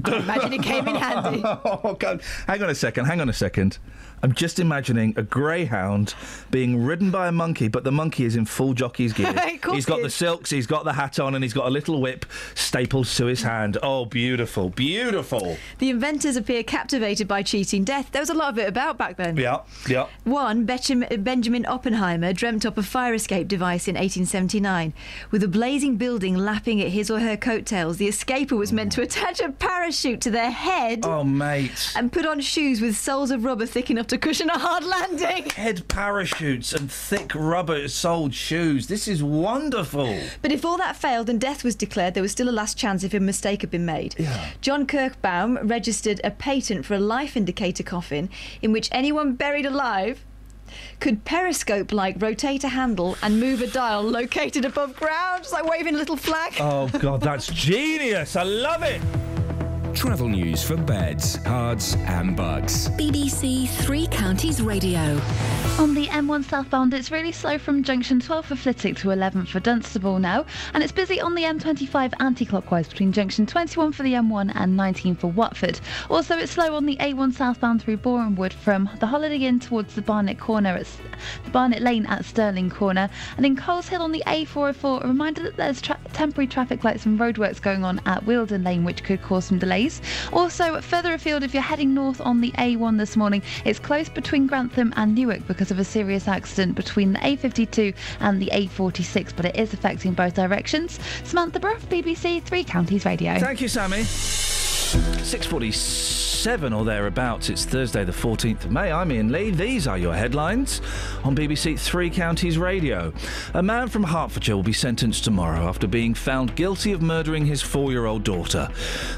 I imagine it came in handy. [laughs] oh, God. Hang on a second. Hang on a second. I'm just imagining a greyhound being ridden by a monkey, but the monkey is in full jockey's gear. [laughs] He's got he the silks, he's got the hat on, and he's got a little whip stapled to his hand. Oh, beautiful, beautiful. The inventors appear captivated by cheating death. There was a lot of it about back then. Yeah, yeah. One, Benjamin Oppenheimer dreamt up a fire escape device in 1879. With a blazing building lapping at his or her coattails, the escaper was meant to attach a parachute to their head Oh, mate. and put on shoes with soles of rubber thick enough to cushion a hard landing. [laughs] Head parachutes and thick rubber soled shoes. This is wonderful. But if all that failed and death was declared, there was still a last chance if a mistake had been made. Yeah. John Kirkbaum registered a patent for a life indicator coffin in which anyone buried alive could periscope like rotate a handle and move a dial located above ground, just like waving a little flag. Oh, God, that's [laughs] genius. I love it. Travel news for beds, cards, and Bucks. BBC Three Counties Radio. On the M1 southbound, it's really slow from junction 12 for Flitwick to 11 for Dunstable now, and it's busy on the M25 anti-clockwise between junction 21 for the M1 and 19 for Watford. Also, it's slow on the A1 southbound through Borehamwood from the Holiday Inn towards the Barnet Corner at the Barnet Lane at Stirling Corner, and in Coleshill on the A404, a reminder that there's tra- temporary traffic lights and roadworks going on at Wilden Lane, which could cause some delays. Also, further afield, if you're heading north on the A1 this morning, it's close between Grantham and Newark because of a serious accident between the A52 and the A46, but it is affecting both directions. Samantha Bruff, BBC Three Counties Radio. Thank you, Sammy. 6.47 or thereabouts. It's Thursday, the 14th of May. I'm Iain Lee. These are your headlines on BBC Three Counties Radio. A man from Hertfordshire will be sentenced tomorrow after being found guilty of murdering his four year old daughter.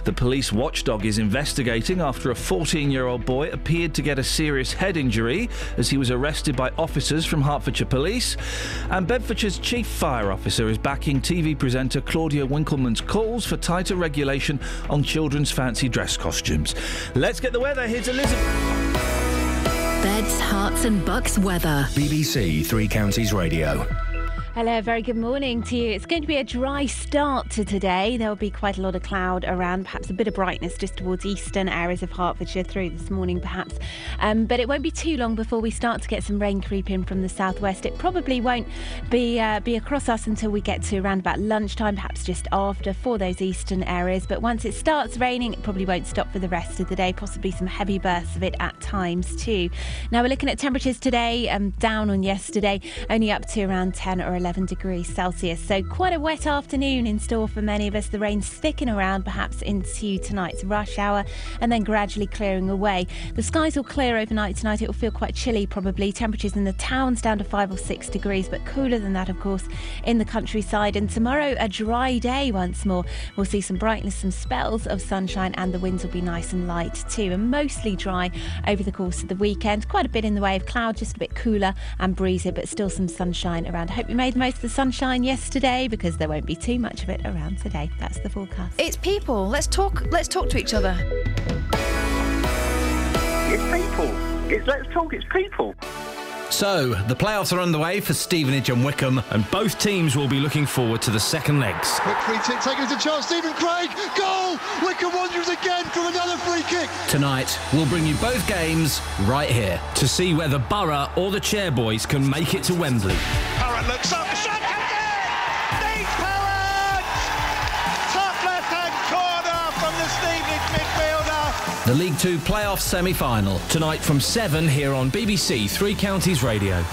The police watchdog is investigating after a 14 year old boy appeared to get a serious head injury as he was arrested by officers from Hertfordshire Police. And Bedfordshire's chief fire officer is backing TV presenter Claudia Winkleman's calls for tighter regulation on children's fancy dress costumes. Let's get the weather. Here's Elizabeth. Beds, Herts, and Bucks weather. BBC Three Counties Radio. Hello, very good morning to you. It's going to be a dry start to today. There will be quite a lot of cloud around, perhaps a bit of brightness just towards eastern areas of Hertfordshire through this morning, perhaps. Um, but it won't be too long before we start to get some rain creep in from the southwest. It probably won't be uh, be across us until we get to around about lunchtime, perhaps just after for those eastern areas. But once it starts raining, it probably won't stop for the rest of the day. Possibly some heavy bursts of it at times too. Now we're looking at temperatures today, um, down on yesterday, only up to around 10 or 11 degrees Celsius. So quite a wet afternoon in store for many of us. The rain sticking around perhaps into tonight's rush hour and then gradually clearing away. The skies will clear overnight tonight. It will feel quite chilly probably. Temperatures in the towns down to 5 or 6 degrees, but cooler than that, of course, in the countryside. And tomorrow, a dry day once more. We'll see some brightness, some spells of sunshine, and the winds will be nice and light too, and mostly dry over the course of the weekend. Quite a bit in the way of cloud, just a bit cooler and breezy, but still some sunshine around. I hope you made most of the sunshine yesterday because there won't be too much of it around today. That's the forecast. It's people. Let's talk. Let's talk to each other. It's people. It's let's talk. It's people. So, the playoffs are underway for Stevenage and Wycombe, and both teams will be looking forward to the second legs. Quick free kick taken into Charles Stephen Craig. Goal! Wycombe Wanderers again from another free kick. Tonight, we'll bring you both games right here to see whether Borough or the Chairboys can make it to Wembley. Parrott looks up. Shot The League Two playoff semi final, tonight from 7 here on BBC Three Counties Radio.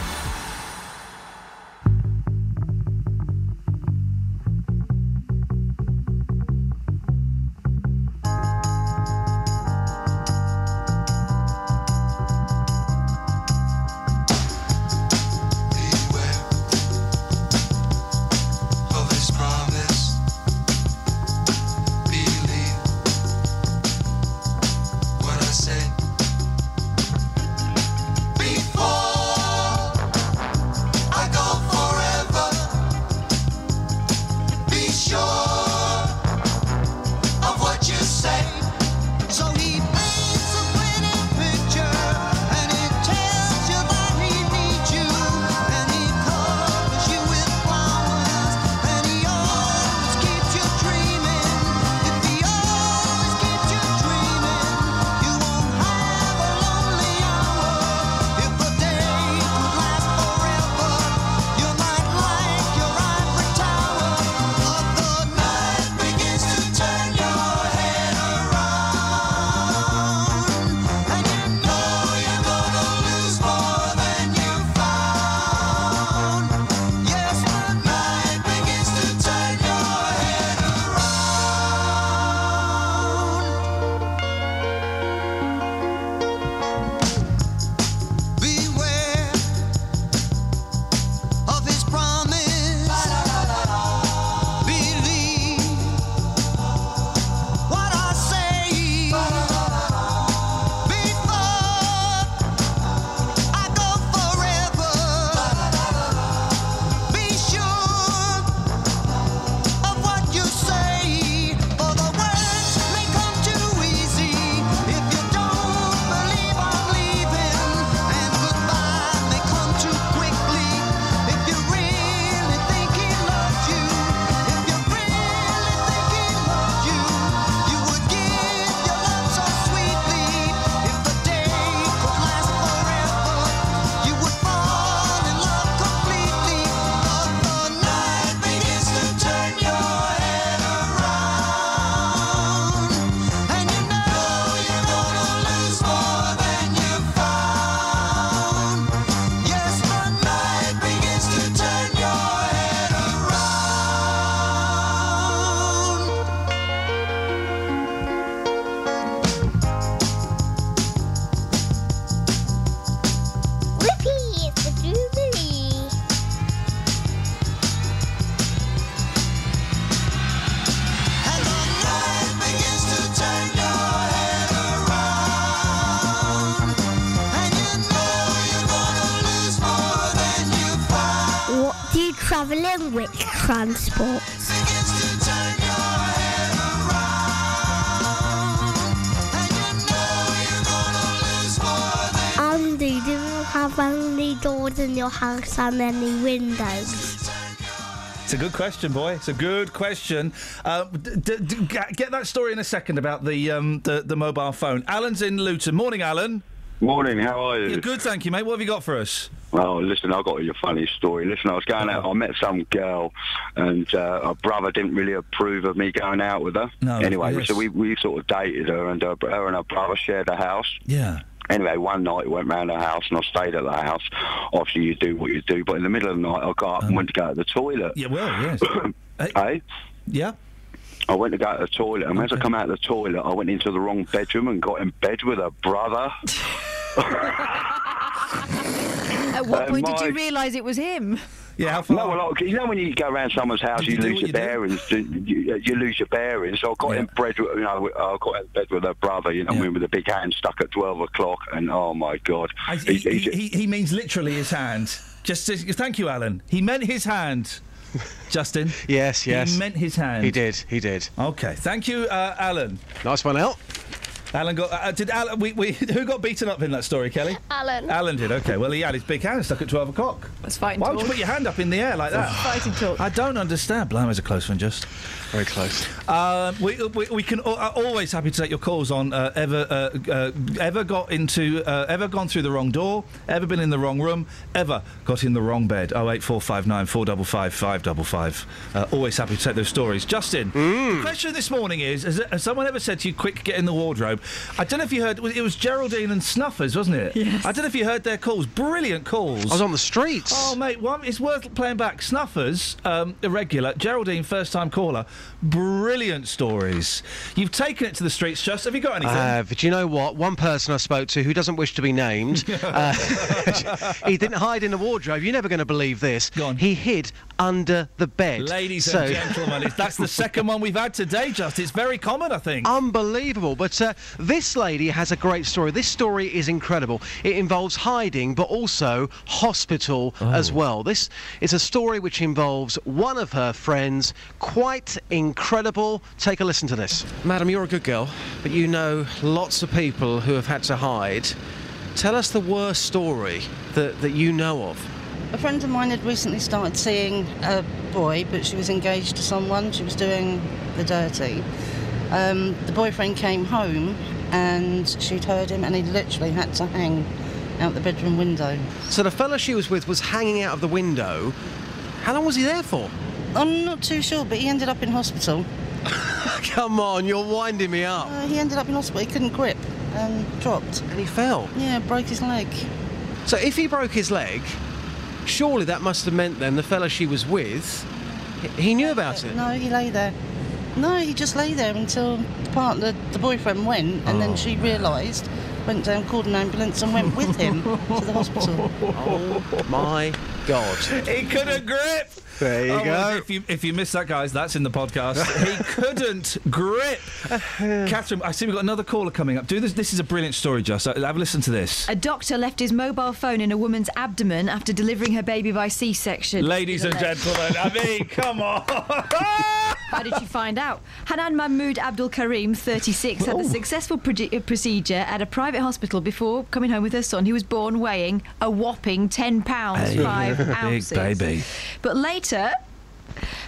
Your house and any windows? It's a good question, boy. It's a good question. Uh, d- d- d- get get that story in a second about the um, the, the mobile phone. Alan's in Luton. Morning, Alan. Morning, how are you? Yeah, good, thank you, mate. What have you got for us? Well, listen, I've got a funny story. Listen, I was going out, I met some girl, and uh, her brother didn't really approve of me going out with her. No, Anyway, yes. so we, we sort of dated her, and her, her and her brother shared a house. Yeah. Anyway, one night we went round her house, and I stayed at the house. Obviously, you do what you do, but in the middle of the night, I got up and went to go to the toilet. Yeah, well, yes. [coughs] hey? Yeah. I went to go to the toilet, and as I come out of the toilet, I went into the wrong bedroom and got in bed with her brother. [laughs] [laughs] At what Uh, point did you realise it was him? Yeah, how far? No, well, like, you know when you go around someone's house, you, you lose your you bearings. You, you, you lose your bearings. So I got in bed, with, you know, I got in bed with her brother. You know, what I mean, with a big hand stuck at twelve o'clock, and oh my god, I, He- he, he he, he, he means literally his hand. Just to, thank you, Alan. He meant his hand. [laughs] Justin. Yes, yes. He meant his hand. He did. He did. Okay. Thank you, uh, Alan. Nice one, out. Alan got. Uh, did Alan? We, we [laughs] who got beaten up in that story, Kelly? Alan. Alan did. Okay. Well, he had his big hand stuck at twelve o'clock. That's fighting Why would you put your hand up in the air like that? Fighting talk. I don't understand. Blimey's a close one, just. Very close. Um, we, we, we can uh, always happy to take your calls on uh, ever uh, uh, ever got into uh, ever gone through the wrong door, ever been in the wrong room, ever got in the wrong bed. Oh eight four five nine four double five five double five. Uh, always happy to take those stories. Justin, the question this morning is: has, has someone ever said to you, "Quick, get in the wardrobe"? I don't know if you heard. It was Geraldine and Snuffers, wasn't it? Yes. I don't know if you heard their calls. Brilliant calls. I was on the streets. Oh, mate, one, it's worth playing back. Snuffers, um, irregular. Geraldine, first time caller. Brilliant stories. You've taken it to the streets, just. Have you got anything? Uh, but you know what? One person I spoke to who doesn't wish to be named, [laughs] uh, [laughs] he didn't hide in the wardrobe. You're never going to believe this. He hid under the bed. Ladies So- and gentlemen, that's the second one we've had today, just. It's very common, I think. Unbelievable. But uh, this lady has a great story. This story is incredible. It involves hiding, but also hospital as oh. well. This is a story which involves one of her friends. Quite incredible. Take a listen to this. Madam, you're a good girl, but you know lots of people who have had to hide. Tell us the worst story that, that you know of. A friend of mine had recently started seeing a boy, but she was engaged to someone. She was doing the dirty. Um, the boyfriend came home and she'd heard him, and he literally had to hang out the bedroom window. So the fella she was with was hanging out of the window. How long was he there for? I'm not too sure, but he ended up in hospital. [laughs] Come on, you're winding me up. Uh, he ended up in hospital. He couldn't grip and dropped. And he fell? Yeah, broke his leg. So if he broke his leg, surely that must have meant then the fella she was with, he- he knew about it. No, he lay there. No, he just lay there until the partner, the boyfriend went, and Oh. then she realised, went down, called an ambulance, and went with him to the hospital. [laughs] Oh my God. He couldn't grip. There you Oh, go. if you if you missed that, guys, that's in the podcast. he [laughs] couldn't grip. [laughs] Catherine, I see we've got another caller coming up. Do this. This is a brilliant story, Just. Have a listen to this. A doctor left his mobile phone in a woman's abdomen after delivering her baby by C-section. Ladies and gentlemen, I mean, come on. [laughs] How did she find out? Hanan Mahmoud Abdul Karim, 36, had the successful proce- uh, procedure at a private hospital before coming home with her son, who was born weighing a whopping 10 pounds, Hey, 5 big baby. But later,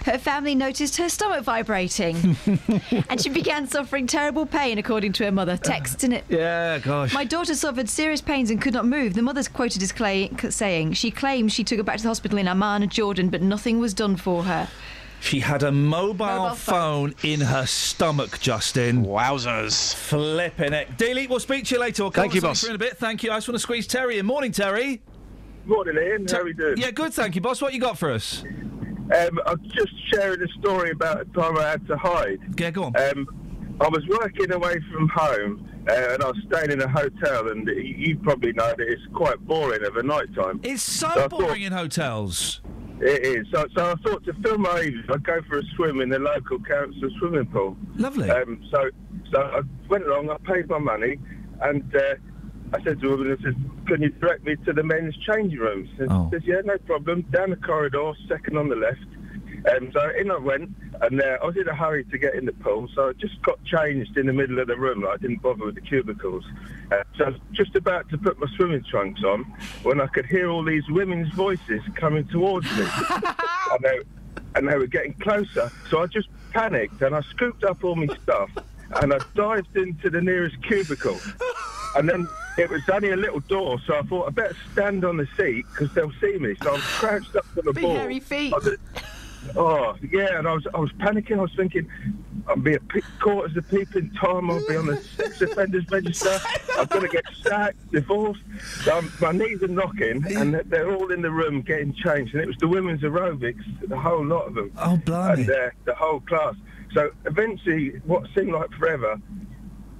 her family noticed her stomach vibrating [laughs] and she began suffering terrible pain, according to her mother. Texting it. Yeah, gosh. My daughter suffered serious pains and could not move. The mother's quoted as cla- saying, She claims she took her back to the hospital in Amman, Jordan, but nothing was done for her. She had a mobile, Mobile phone. in her stomach, Justin. Wowzers. Flipping it. Dealey, we'll speak to you later. We'll Thank you, on boss. In a bit. Thank you. I just want to squeeze Terry in. Morning, Terry. Morning, Iain. How are we doing? Yeah, good, thank you, boss. What you got for us? Um, I'm just sharing a story about a time I had to hide. Yeah, go on. Um, I was working away from home uh, and I was staying in a hotel, and you, you probably know that it's quite boring of a night time. It's so thought- boring in hotels. It is. So, so I thought to fill my evenings, I'd go for a swim in the local council swimming pool. Lovely. Um, so, so I went along, I paid my money, and uh, I said to woman, I said, can you direct me to the men's changing rooms? And Oh. She says, yeah, no problem. Down the corridor, second on the left. Um, so in I went, and uh, I was in a hurry to get in the pool, so I just got changed in the middle of the room. Like, I didn't bother with the cubicles. Uh, so I was just about to put my swimming trunks on when I could hear all these women's voices coming towards me. [laughs] and, they, and they were getting closer. So I just panicked and I scooped up all my stuff and I dived into the nearest cubicle. And then it was only a little door, so I thought I better stand on the seat because they'll see me. So I was crouched up to the Big ball. hairy feet. Oh yeah, and I was I was panicking. I was thinking, I'll be a caught as a peeping tom. I'll be on the sex [laughs] offenders register. I'm gonna get sacked, divorced. My knees are knocking, and they're- they're all in the room getting changed. And it was the women's aerobics, the whole lot of them. Oh, blimey. And uh, the whole class. So eventually, what seemed like forever,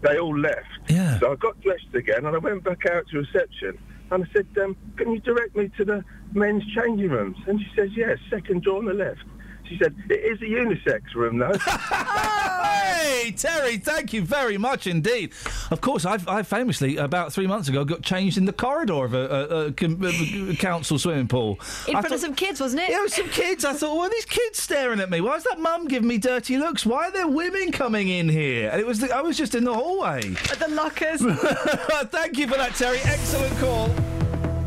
they all left. Yeah. So I got dressed again, and I went back out to reception. And I said, um, can you direct me to the men's changing rooms? And she says, yes, second door on the left. She said, it is a unisex room, though. [laughs] Hey, Terry, thank you very much indeed. Of course, I've, I famously, about three months ago, got changed in the corridor of a, a, a, a council swimming pool. In I front of some kids, wasn't it? Yeah, with some kids. I thought, why are these kids staring at me? Why is that mum giving me dirty looks? Why are there women coming in here? And it was the, I was just in the hallway. At the lockers. [laughs] Thank you for that, Terry. Excellent call.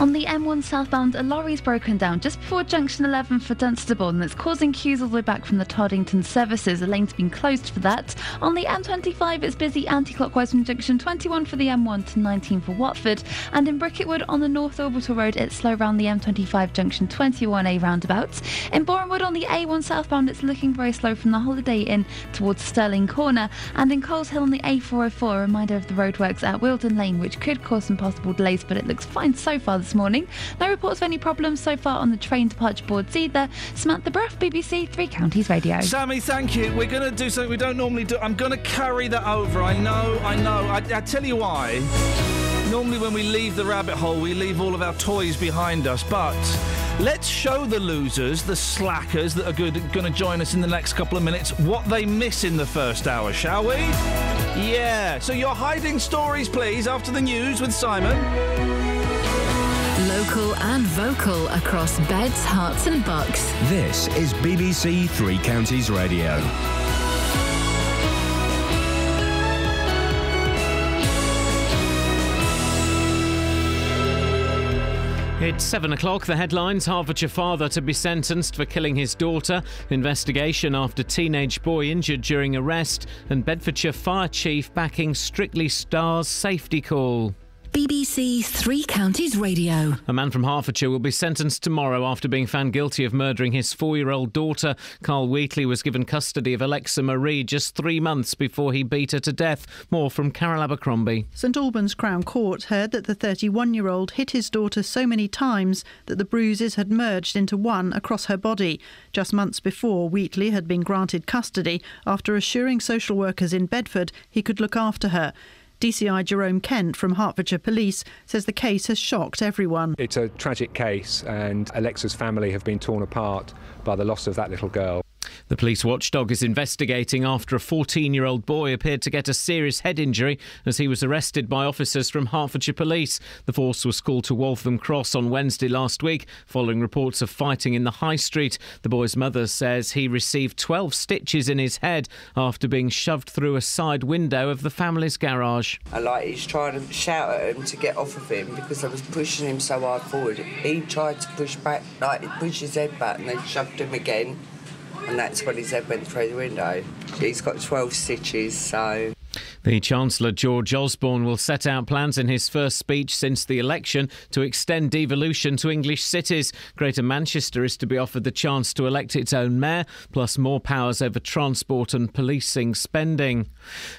On the M1 southbound, a lorry's broken down just before junction 11 for Dunstable and it's causing queues all the way back from the Toddington services. A lane's been closed for that. On the M25, it's busy anti-clockwise from junction 21 for the M1 to 19 for Watford. And in Bricket Wood on the North Orbital Road, it's slow around the M25 junction 21A roundabout. In Borehamwood on the A1 southbound, it's looking very slow from the Holiday Inn towards Stirling Corner. And in Coleshill on the A404, a reminder of the roadworks at Wilton Lane, which could cause some possible delays, but it looks fine so far this morning. No reports of any problems so far on the train departure boards either. Samantha Bruff, BBC Three Counties Radio. Sammy, thank you. We're going to do something we don't normally do. I'm going to carry that over. I know, I know. I, I tell you why. Normally, when we leave the rabbit hole, we leave all of our toys behind us. But let's show the losers, the slackers that are going to join us in the next couple of minutes, what they miss in the first hour, shall we? Yeah. So you're hiding stories, please, after the news with Simon. Local and vocal across beds, Herts, and bucks. This is BBC Three Counties Radio. It's seven o'clock. The headlines Hertfordshire father to be sentenced for killing his daughter. Investigation after teenage boy injured during arrest. And Bedfordshire fire chief backing Strictly Stars safety call. BBC Three Counties Radio. A man from Hertfordshire will be sentenced tomorrow after being found guilty of murdering his four year old daughter. Carl Wheatley was given custody of Alexa Marie just three months before he beat her to death. More from Carol Abercrombie. St Albans Crown Court heard that the 31 year old hit his daughter so many times that the bruises had merged into one across her body. Just months before, Wheatley had been granted custody after assuring social workers in Bedford he could look after her. DCI Jerome Kent from Hertfordshire Police says the case has shocked everyone. It's a tragic case, and Alexa's family have been torn apart by the loss of that little girl. The police watchdog is investigating after a 14 year old boy appeared to get a serious head injury as he was arrested by officers from Hertfordshire Police. The force was called to Waltham Cross on Wednesday last week following reports of fighting in the High Street. The boy's mother says he received 12 stitches in his head after being shoved through a side window of the family's garage. I like he's trying to shout at him to get off of him because I was pushing him so hard forward. He tried to push back, like he pushed his head back, and they shoved him again, and that's when his head went through the window. He's got 12 stitches, so. The Chancellor George Osborne will set out plans in his first speech since the election to extend devolution to English cities. Greater Manchester is to be offered the chance to elect its own mayor, plus more powers over transport and policing spending.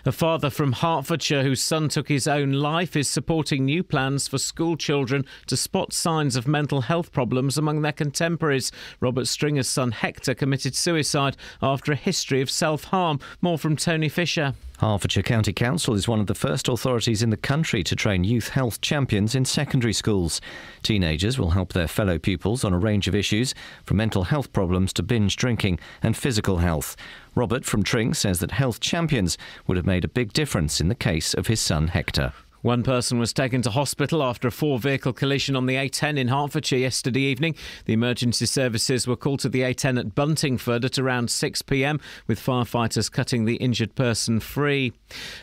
A father from Hertfordshire whose son took his own life is supporting new plans for school children to spot signs of mental health problems among their contemporaries. Robert Stringer's son Hector committed suicide after a history of self harm. More from Tony Fisher. Hertfordshire County Council is one of the first authorities in the country to train youth health champions in secondary schools. Teenagers will help their fellow pupils on a range of issues, from mental health problems to binge drinking and physical health. Robert from Tring says that health champions would have made a big difference in the case of his son Hector. One person was taken to hospital after a four vehicle collision on the A10 in Hertfordshire yesterday evening. The emergency services were called to the A10 at Buntingford at around 6 pm, with firefighters cutting the injured person free.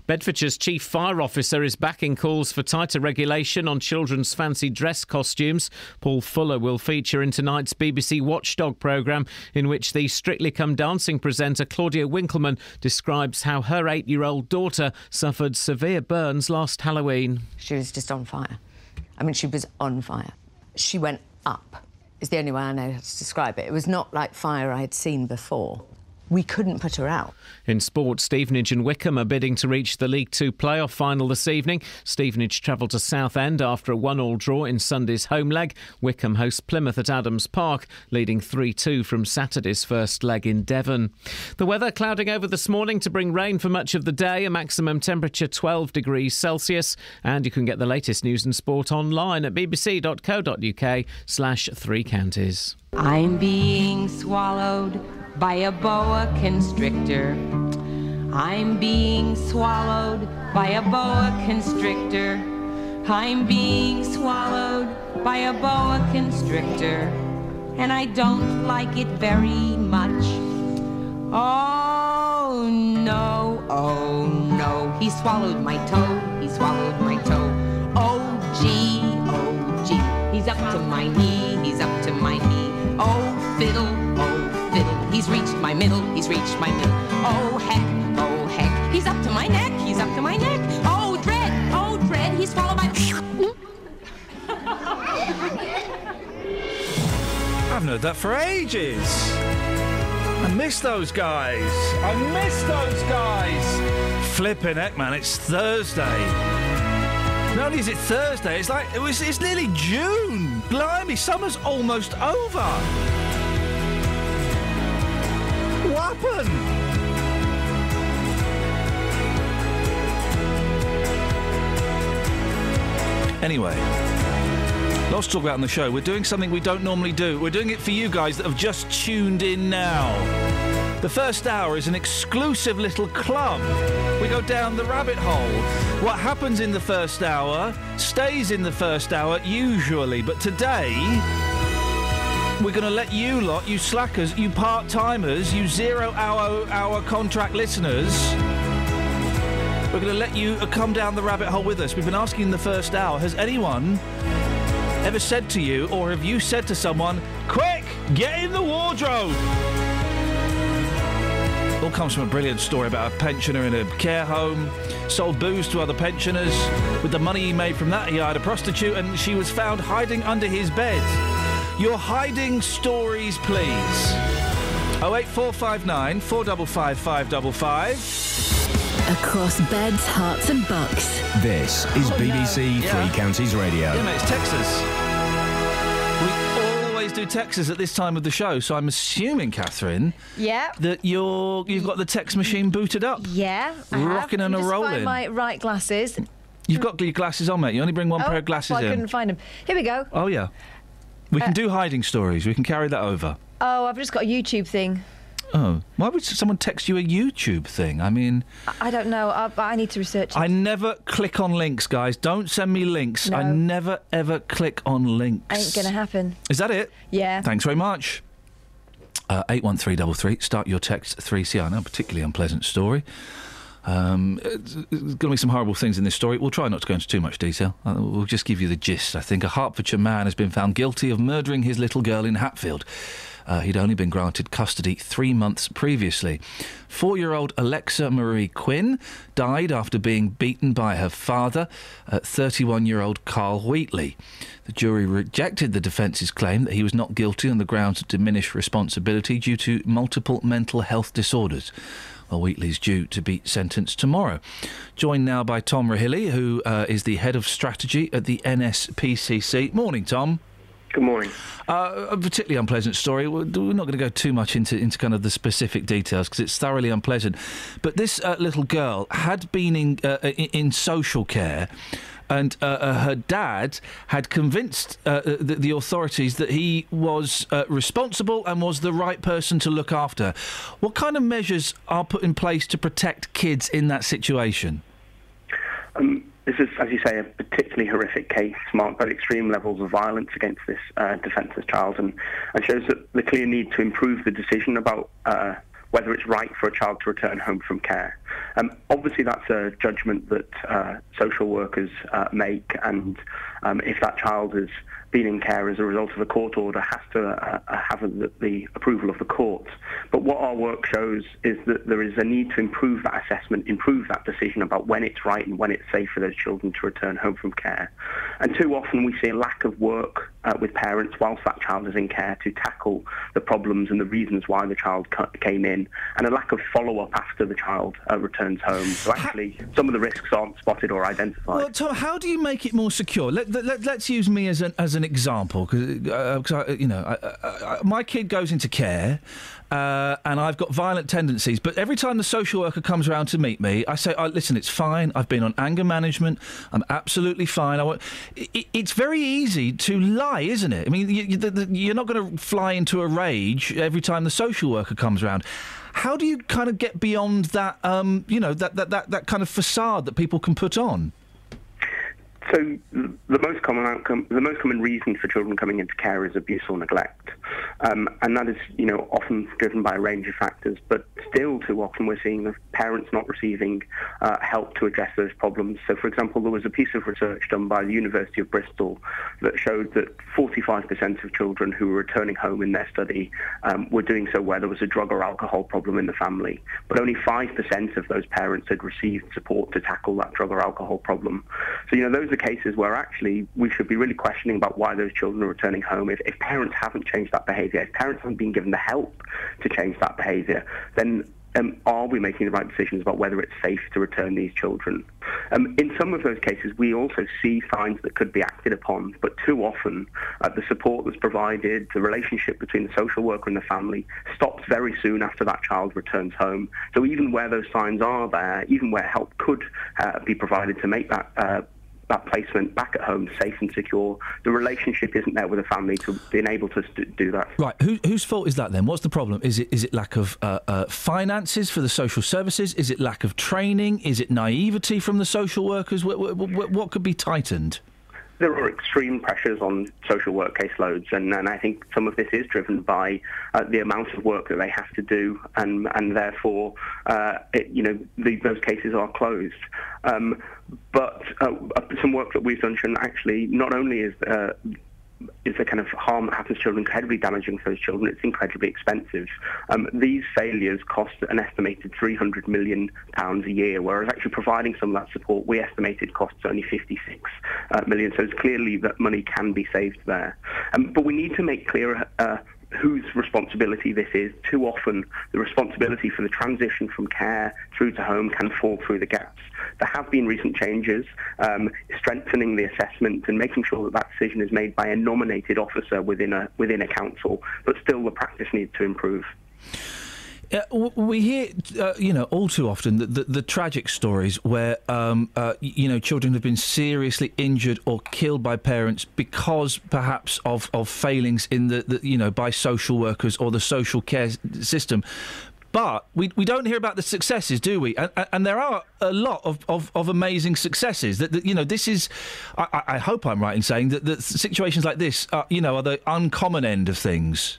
Bedfordshire's chief fire officer is backing calls for tighter regulation on children's fancy dress costumes. Paul Fuller will feature in tonight's BBC Watchdog programme, in which the Strictly Come Dancing presenter Claudia Winkleman describes how her eight year old daughter suffered severe burns last Halloween. She was just on fire. I mean, she was on fire. She went up, is the only way I know how to describe it. It was not like fire I had seen before. We couldn't put her out. In sport, Stevenage and Wycombe are bidding to reach the League Two playoff final this evening. Stevenage travel to Southend after a one-all draw in Sunday's home leg. Wycombe hosts Plymouth at Adams Park, leading 3-2 from Saturday's first leg in Devon. The weather clouding over this morning to bring rain for much of the day. A maximum temperature 12 degrees Celsius, and you can get the latest news and sport online at bbc.co.uk/slash three counties. I'm being swallowed by a boa constrictor. I'm being swallowed by a boa constrictor. I'm being swallowed by a boa constrictor. And I don't like it very much. Oh no, oh no. He swallowed my toe, he swallowed my toe. Oh gee, oh gee. He's up to my knee, He's reached my middle, he's reached my middle. Oh heck, oh heck. He's up to my neck, he's up to my neck. Oh dread, oh dread. He's swallowed my. I haven't heard that for ages. I miss those guys. I miss those guys. Flipping heck, man! It's Thursday. Not only is it Thursday, it's like it was. It's nearly June. Blimey, summer's almost over. What happened? Anyway, lots to talk about on the show. We're doing something we don't normally do. We're doing it for you guys that have just tuned in now. The first hour is an exclusive little club. We go down the rabbit hole. What happens in the first hour stays in the first hour, usually. But today, we're going to let you lot, you slackers, you part timers, you zero hour hour contract listeners. We're going to let you uh, come down the rabbit hole with us. We've been asking in the first hour has anyone ever said to you, or have you said to someone, quick, get in the wardrobe? All comes from a brilliant story about a pensioner in a care home, sold booze to other pensioners. With the money he made from that, he hired a prostitute, and she was found hiding under his bed. Your hiding stories, please. 08459 455 555. Across beds, Herts, and Bucks. This is BBC Oh, Yeah. Three Counties Radio. Yeah, mate, it's Texas. We always do Texas at this time of the show, so I'm assuming, Catherine, Yeah. that you're you've got the text machine booted up. Yeah. I. Rocking and a Just rolling. Find my right glasses. You've got your glasses on, mate. You only bring one oh, pair of glasses well, I in. couldn't find them. Here we go. Oh yeah. We can Uh, do hiding stories. We can carry that over. Oh, I've just got a YouTube thing. Oh, why would someone text you a YouTube thing? I mean, I- I don't know. I, I need to research it. I never click on links, guys. Don't send me links. I never ever click on links. Ain't gonna happen. Is that it? Yeah. Thanks very much. Uh, 81333, start your text 3CR. Now, particularly unpleasant story. Um, going to be some horrible things in this story. We'll try not to go into too much detail. Uh, we'll just give you the gist, I think. A Hertfordshire man has been found guilty of murdering his little girl in Hatfield. Uh, he'd only been granted custody three months previously. Four year old Alexa Marie Quinn died after being beaten by her father, 31 year old Carl Wheatley. The jury rejected the defence's claim that he was not guilty on the grounds of diminished responsibility due to multiple mental health disorders. Well, Wheatley's due to be sentenced tomorrow. Joined now by Tom Rahilly, who uh, is the head of strategy at the NSPCC. Morning, Tom. Good morning. Uh, a particularly unpleasant story. We're not going to go too much into, into kind of the specific details because it's thoroughly unpleasant. But this uh, little girl had been in, uh, in, in social care. And uh, uh, her dad had convinced uh, the, the authorities that he was responsible and was the right person to look after. What kind of measures are put in place to protect kids in that situation? Um, this is, as you say, a particularly horrific case marked by extreme levels of violence against this uh, defenceless child and, and shows the clear need to improve the decision about uh, whether it's right for a child to return home from care. Um, obviously, that's a judgment that uh, social workers uh, make, and um, if that child has been in care as a result of a court order, has to uh, have the, the approval of the court. But what our work shows is that there is a need to improve that assessment, improve that decision about when it's right and when it's safe for those children to return home from care. And too often we see a lack of work uh, with parents whilst that child is in care to tackle the problems and the reasons why the child came in, and a lack of follow-up after the child uh, returns home. So actually, some of the risks aren't spotted or identified. Well, Tom, how do you make it more secure? Let, let, us use me as an as an example, because uh, you know, I, I, I, my kid goes into care. Uh, and I've got violent tendencies. But every time the social worker comes around to meet me, I say, oh, "Listen, it's fine. I've been on anger management. I'm absolutely fine." I want. It, it's very easy to lie, isn't it? I mean, you, you're not going to fly into a rage every time the social worker comes around. How do you kind of get beyond that? Um, you know, that, that that that kind of facade that people can put on. So the most common outcome, the most common reason for children coming into care is abuse or neglect, um, and that is, you know, often driven by a range of factors. But still, too often, we're seeing the parents not receiving uh, help to address those problems. So, for example, there was a piece of research done by the University of Bristol that showed that 45% of children who were returning home in their study um, were doing so where there was a drug or alcohol problem in the family, but only 5% of those parents had received support to tackle that drug or alcohol problem. So, you know, those are cases where actually we should be really questioning about why those children are returning home. If, if parents haven't changed that behaviour, if parents haven't been given the help to change that behaviour, then um, are we making the right decisions about whether it's safe to return these children? Um, in some of those cases, we also see signs that could be acted upon, but too often uh, the support that's provided, the relationship between the social worker and the family stops very soon after that child returns home. So even where those signs are there, even where help could uh, be provided to make that uh, that placement back at home safe and secure. The relationship isn't there with the family to being able to st- do that. Right. Who, whose fault is that then? What's the problem? Is it is it lack of uh, uh, finances for the social services? Is it lack of training? Is it naivety from the social workers? What, what, what could be tightened? There are extreme pressures on social work caseloads, and, and I think some of this is driven by uh, the amount of work that they have to do, and and therefore, uh, it, you know, the, those cases are closed. Um, but uh, some work that we've done shown actually not only is uh, is the kind of harm that happens to children incredibly damaging for those children. It's incredibly expensive. Um, these failures cost an estimated 300 million pounds a year, whereas actually providing some of that support, we estimated costs only 56 uh, million. So it's clearly that money can be saved there. Um, but we need to make clear uh, whose responsibility this is. Too often, the responsibility for the transition from care through to home can fall through the gaps. There have been recent changes, um, strengthening the assessment and making sure that that decision is made by a nominated officer within a within a council. But still, the practice needs to improve. Uh, we hear, uh, you know, all too often the, the, the tragic stories where, um, uh, you know, children have been seriously injured or killed by parents because perhaps of, of failings in the, the, you know, by social workers or the social care system. But we, we don't hear about the successes, do we? And, and there are a lot of, of, of amazing successes. That, that, you know, this is. I, I hope I'm right in saying that, that situations like this, are, you know, are the uncommon end of things.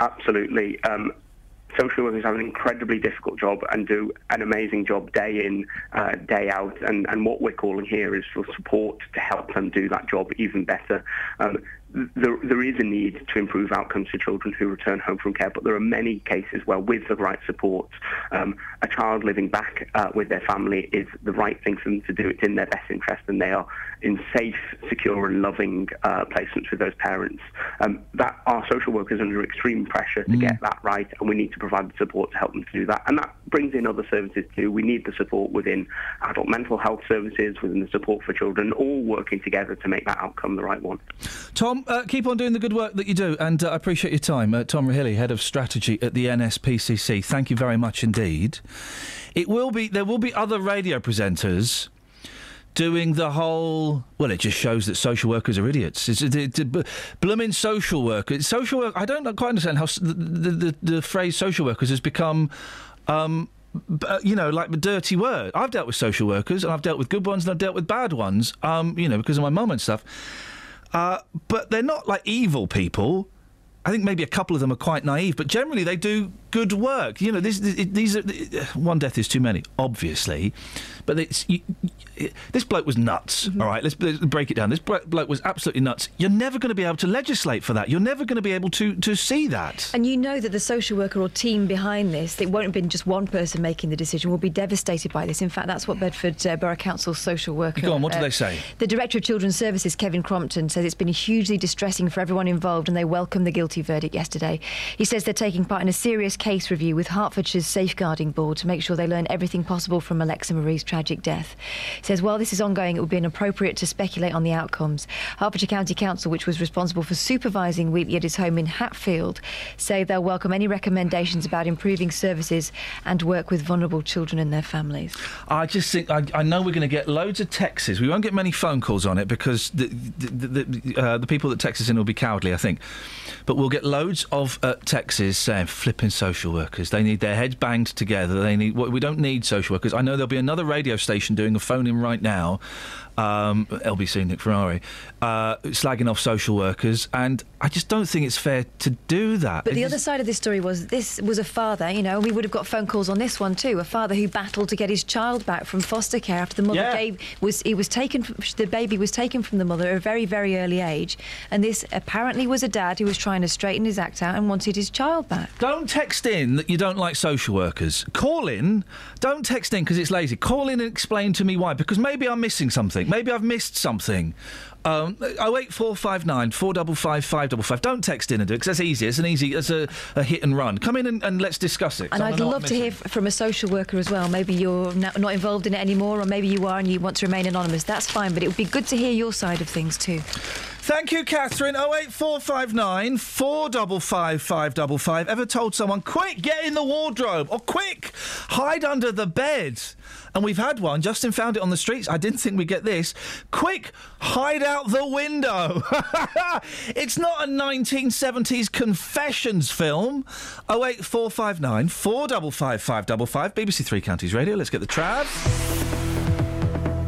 Absolutely. Um, social workers have an incredibly difficult job and do an amazing job day in, uh, day out. And, and what we're calling here is for support to help them do that job even better. Um, there, there is a need to improve outcomes for children who return home from care, but there are many cases where, with the right support, um, a child living back uh, with their family is the right thing for them to do. It's in their best interest, and they are in safe, secure, and loving uh, placements with those parents. Um, that our social workers are under extreme pressure to mm. get that right, and we need to provide the support to help them to do that. And that brings in other services too. We need the support within adult mental health services, within the support for children, all working together to make that outcome the right one. Tom, uh, keep on doing the good work that you do, and uh, I appreciate your time. Uh, Tom Rahilly, Head of Strategy at the NSPCC. Thank you very much indeed. It will be there will be other radio presenters doing the whole. Well, it just shows that social workers are idiots. It's, it's, it's blooming social workers. Social work. I don't quite understand how the, the, the, the phrase social workers has become. Um, uh, you know, like the dirty word. I've dealt with social workers, and I've dealt with good ones, and I've dealt with bad ones. Um, you know, because of my mum and stuff. Uh, but they're not like evil people. I think maybe a couple of them are quite naive, but generally they do good work. You know, this, this, these are one death is too many, obviously, but it's, you, this bloke was nuts. all right, let's, let's break it down. This bloke was absolutely nuts. You're never going to be able to legislate for that. You're never going to be able to to see that. And you know that the social worker or team behind this, it won't have been just one person making the decision, will be devastated by this. In fact, that's what Bedford uh, Borough Council's social worker. Go on, what do uh, they say? The Director of Children's Services, Kevin Crompton, says it's been hugely distressing for everyone involved and they welcome the guilty verdict yesterday. He says they're taking part in a serious case review with Hertfordshire's Safeguarding Board to make sure they learn everything possible from Alexa Marie's tragic death. He says while this is ongoing, it would be inappropriate to speculate on the outcomes. Hertfordshire County Council, which was responsible for supervising Wheatley at his home in Hatfield, say they'll welcome any recommendations about improving services and work with vulnerable children and their families. I just think I, I know we're going to get loads of texts. We won't get many phone calls on it because the the, the, uh, the people that text us in will be cowardly, I think. But we'll get loads of uh, texts saying flipping social workers. They need their heads banged together. They need. We don't need social workers. I know there'll be another radio station doing a phone in right now. Um, LBC Nick Ferrari uh, slagging off social workers, and I just don't think it's fair to do that. But the It other side of this story was this was a father, you know, and we would have got phone calls on this one too. A father who battled to get his child back from foster care after the mother Yeah. gave was he was taken from, the baby was taken from the mother at a very very early age, and this apparently was a dad who was trying to straighten his act out and wanted his child back. Don't text in that you don't like social workers. Call in. Don't text in because it's lazy. Call in and explain to me why. Because maybe I'm missing something. Maybe I've missed something. Um, 08459 455 555. Don't text in and do it because that's easy. It's an easy, it's a, a hit and run. Come in and, and let's discuss it. And I'd love to hear from a social worker as well. Maybe you're not involved in it anymore, or maybe you are and you want to remain anonymous. That's fine, but it would be good to hear your side of things too. Thank you, Catherine. 08459 455 555. Ever told someone, quick, get in the wardrobe, or quick, hide under the bed? And we've had one. Justin found it on the streets. I didn't think we'd get this. Quick, hide out the window. [laughs] it's not a 1970s confessions film. 08459 455 555. BBC Three Counties Radio. Let's get the trav.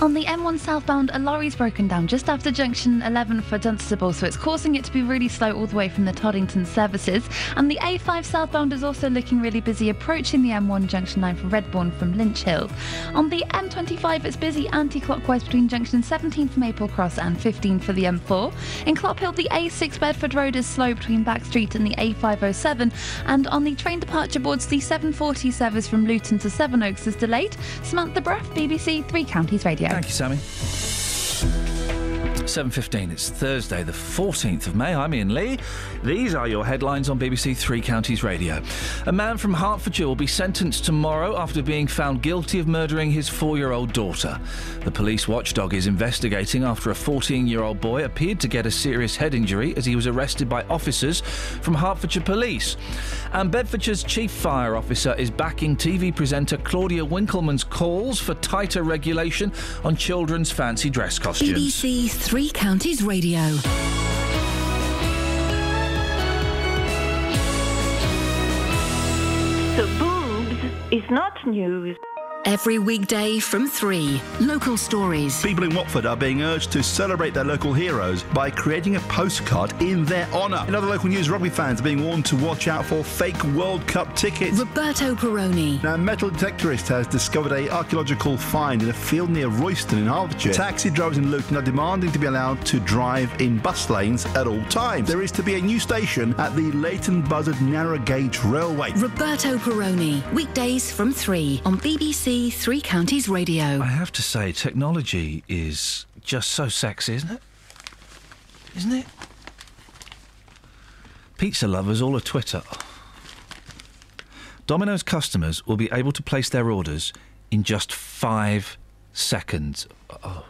On the M1 southbound, a lorry's broken down just after junction 11 for Dunstable, so it's causing it to be really slow all the way from the Toddington services. And the A5 southbound is also looking really busy approaching the M1 junction 9 for Redbourn from Lynch Hill. On the M25, it's busy anti clockwise between junction 17 for Maple Cross and 15 for the M4. In Clophill, the A6 Bedford Road is slow between Back Street and the A507. And on the train departure boards, the 740 service from Luton to Sevenoaks is delayed. Samantha Bruff, BBC Three Counties Radio. Thank you, Sammy. 7.15, it's Thursday, the 14th of May. I'm Iain Lee. These are your headlines on BBC Three Counties Radio. A man from Hertfordshire will be sentenced tomorrow after being found guilty of murdering his four year old daughter. The police watchdog is investigating after a 14 year old boy appeared to get a serious head injury as he was arrested by officers from Hertfordshire Police. And Bedfordshire's chief fire officer is backing TV presenter Claudia Winkleman's calls for tighter regulation on children's fancy dress costumes. BBC Three Counties Radio. So boobs is not news. Every weekday from 3. Local stories. People in Watford are being urged to celebrate their local heroes by creating a postcard in their honour. In other local news, rugby fans are being warned to watch out for fake World Cup tickets. Roberto Perrone. Now, a metal detectorist has discovered a archaeological find in a field near Royston in Hertfordshire. Taxi drivers in Luton are demanding to be allowed to drive in bus lanes at all times. There is to be a new station at the Leighton Buzzard Narrow Gauge Railway. Roberto Perrone. Weekdays from 3 on BBC Three Counties Radio. I have to say, technology is just so sexy, isn't it? Isn't it? Pizza lovers all a Twitter. Domino's customers will be able to place their orders in just five seconds. Oh.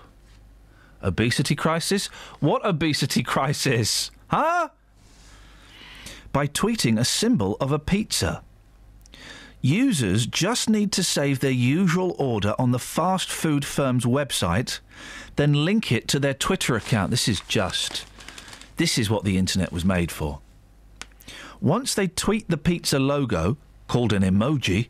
Obesity crisis? What obesity crisis? Huh? By tweeting a symbol of a pizza. Users just need to save their usual order on the fast food firm's website, then link it to their Twitter account. This is just This is what the internet was made for. Once they tweet the pizza logo, called an emoji,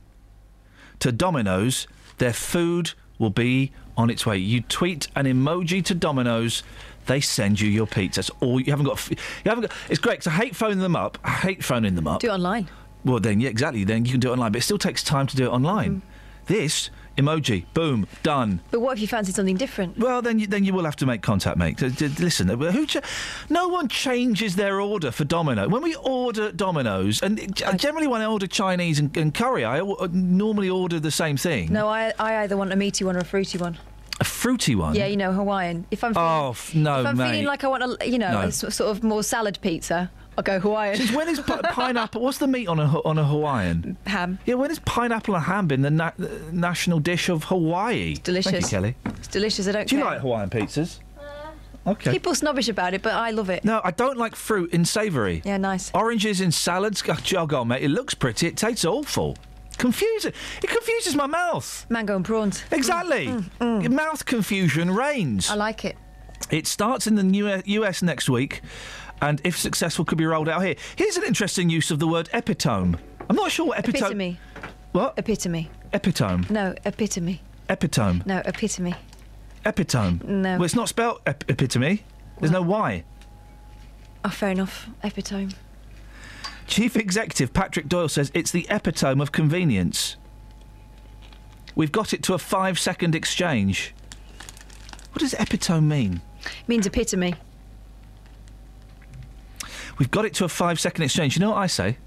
to Domino's, their food will be on its way. You tweet an emoji to Domino's, they send you your pizza. That's all you haven't got. You haven't got. It's great 'cause I hate phoning them up. I hate phoning them up. Do it online. Well, then, yeah, exactly. Then you can do it online, but it still takes time to do it online. This emoji, boom, done. But what if you fancy something different? Well, then you, then you will have to make contact, mate. Listen, uh, who? Ch- no one changes their order for Domino. When we order Domino's, and it- generally when I order Chinese and, and curry, I o- normally order the same thing. No, I, I either want a meaty one or a fruity one. A fruity one. Yeah, you know, Hawaiian. If I'm feeling, Oh f- no, if I'm mate. feeling like I want a, you know, No. a s- sort of more salad pizza, I'll go Hawaiian. Since when is pi- [laughs] pineapple? What's the meat on a on a Hawaiian? Ham. Yeah, when is pineapple and ham been the na- uh, national dish of Hawaii? delicious. Thank you, Kelly. It's delicious. I don't care. Do you care. like Hawaiian pizzas? Uh, okay. People snobbish about it, but I love it. No, I don't like fruit in savoury. Yeah, nice. Oranges in salads, oh, jog on, mate. It looks pretty. It tastes awful. Confusing. It confuses my mouth. Mango and prawns. Exactly. Your Mouth confusion reigns. I like it. It starts in the US next week, and if successful, could be rolled out here. Here's an interesting use of the word epitome. I'm not sure what epitome. Epitome. What? Epitome. Epitome. No, epitome. Epitome. No, epitome. Epitome. No. Well, it's not spelled ep- epitome. There's no Y. Oh, fair enough. Epitome. Chief Executive Patrick Doyle says it's the epitome of convenience. We've got it to a five second exchange. What does epitome mean? It Means epitome. We've got it to a five second exchange. You know what I say?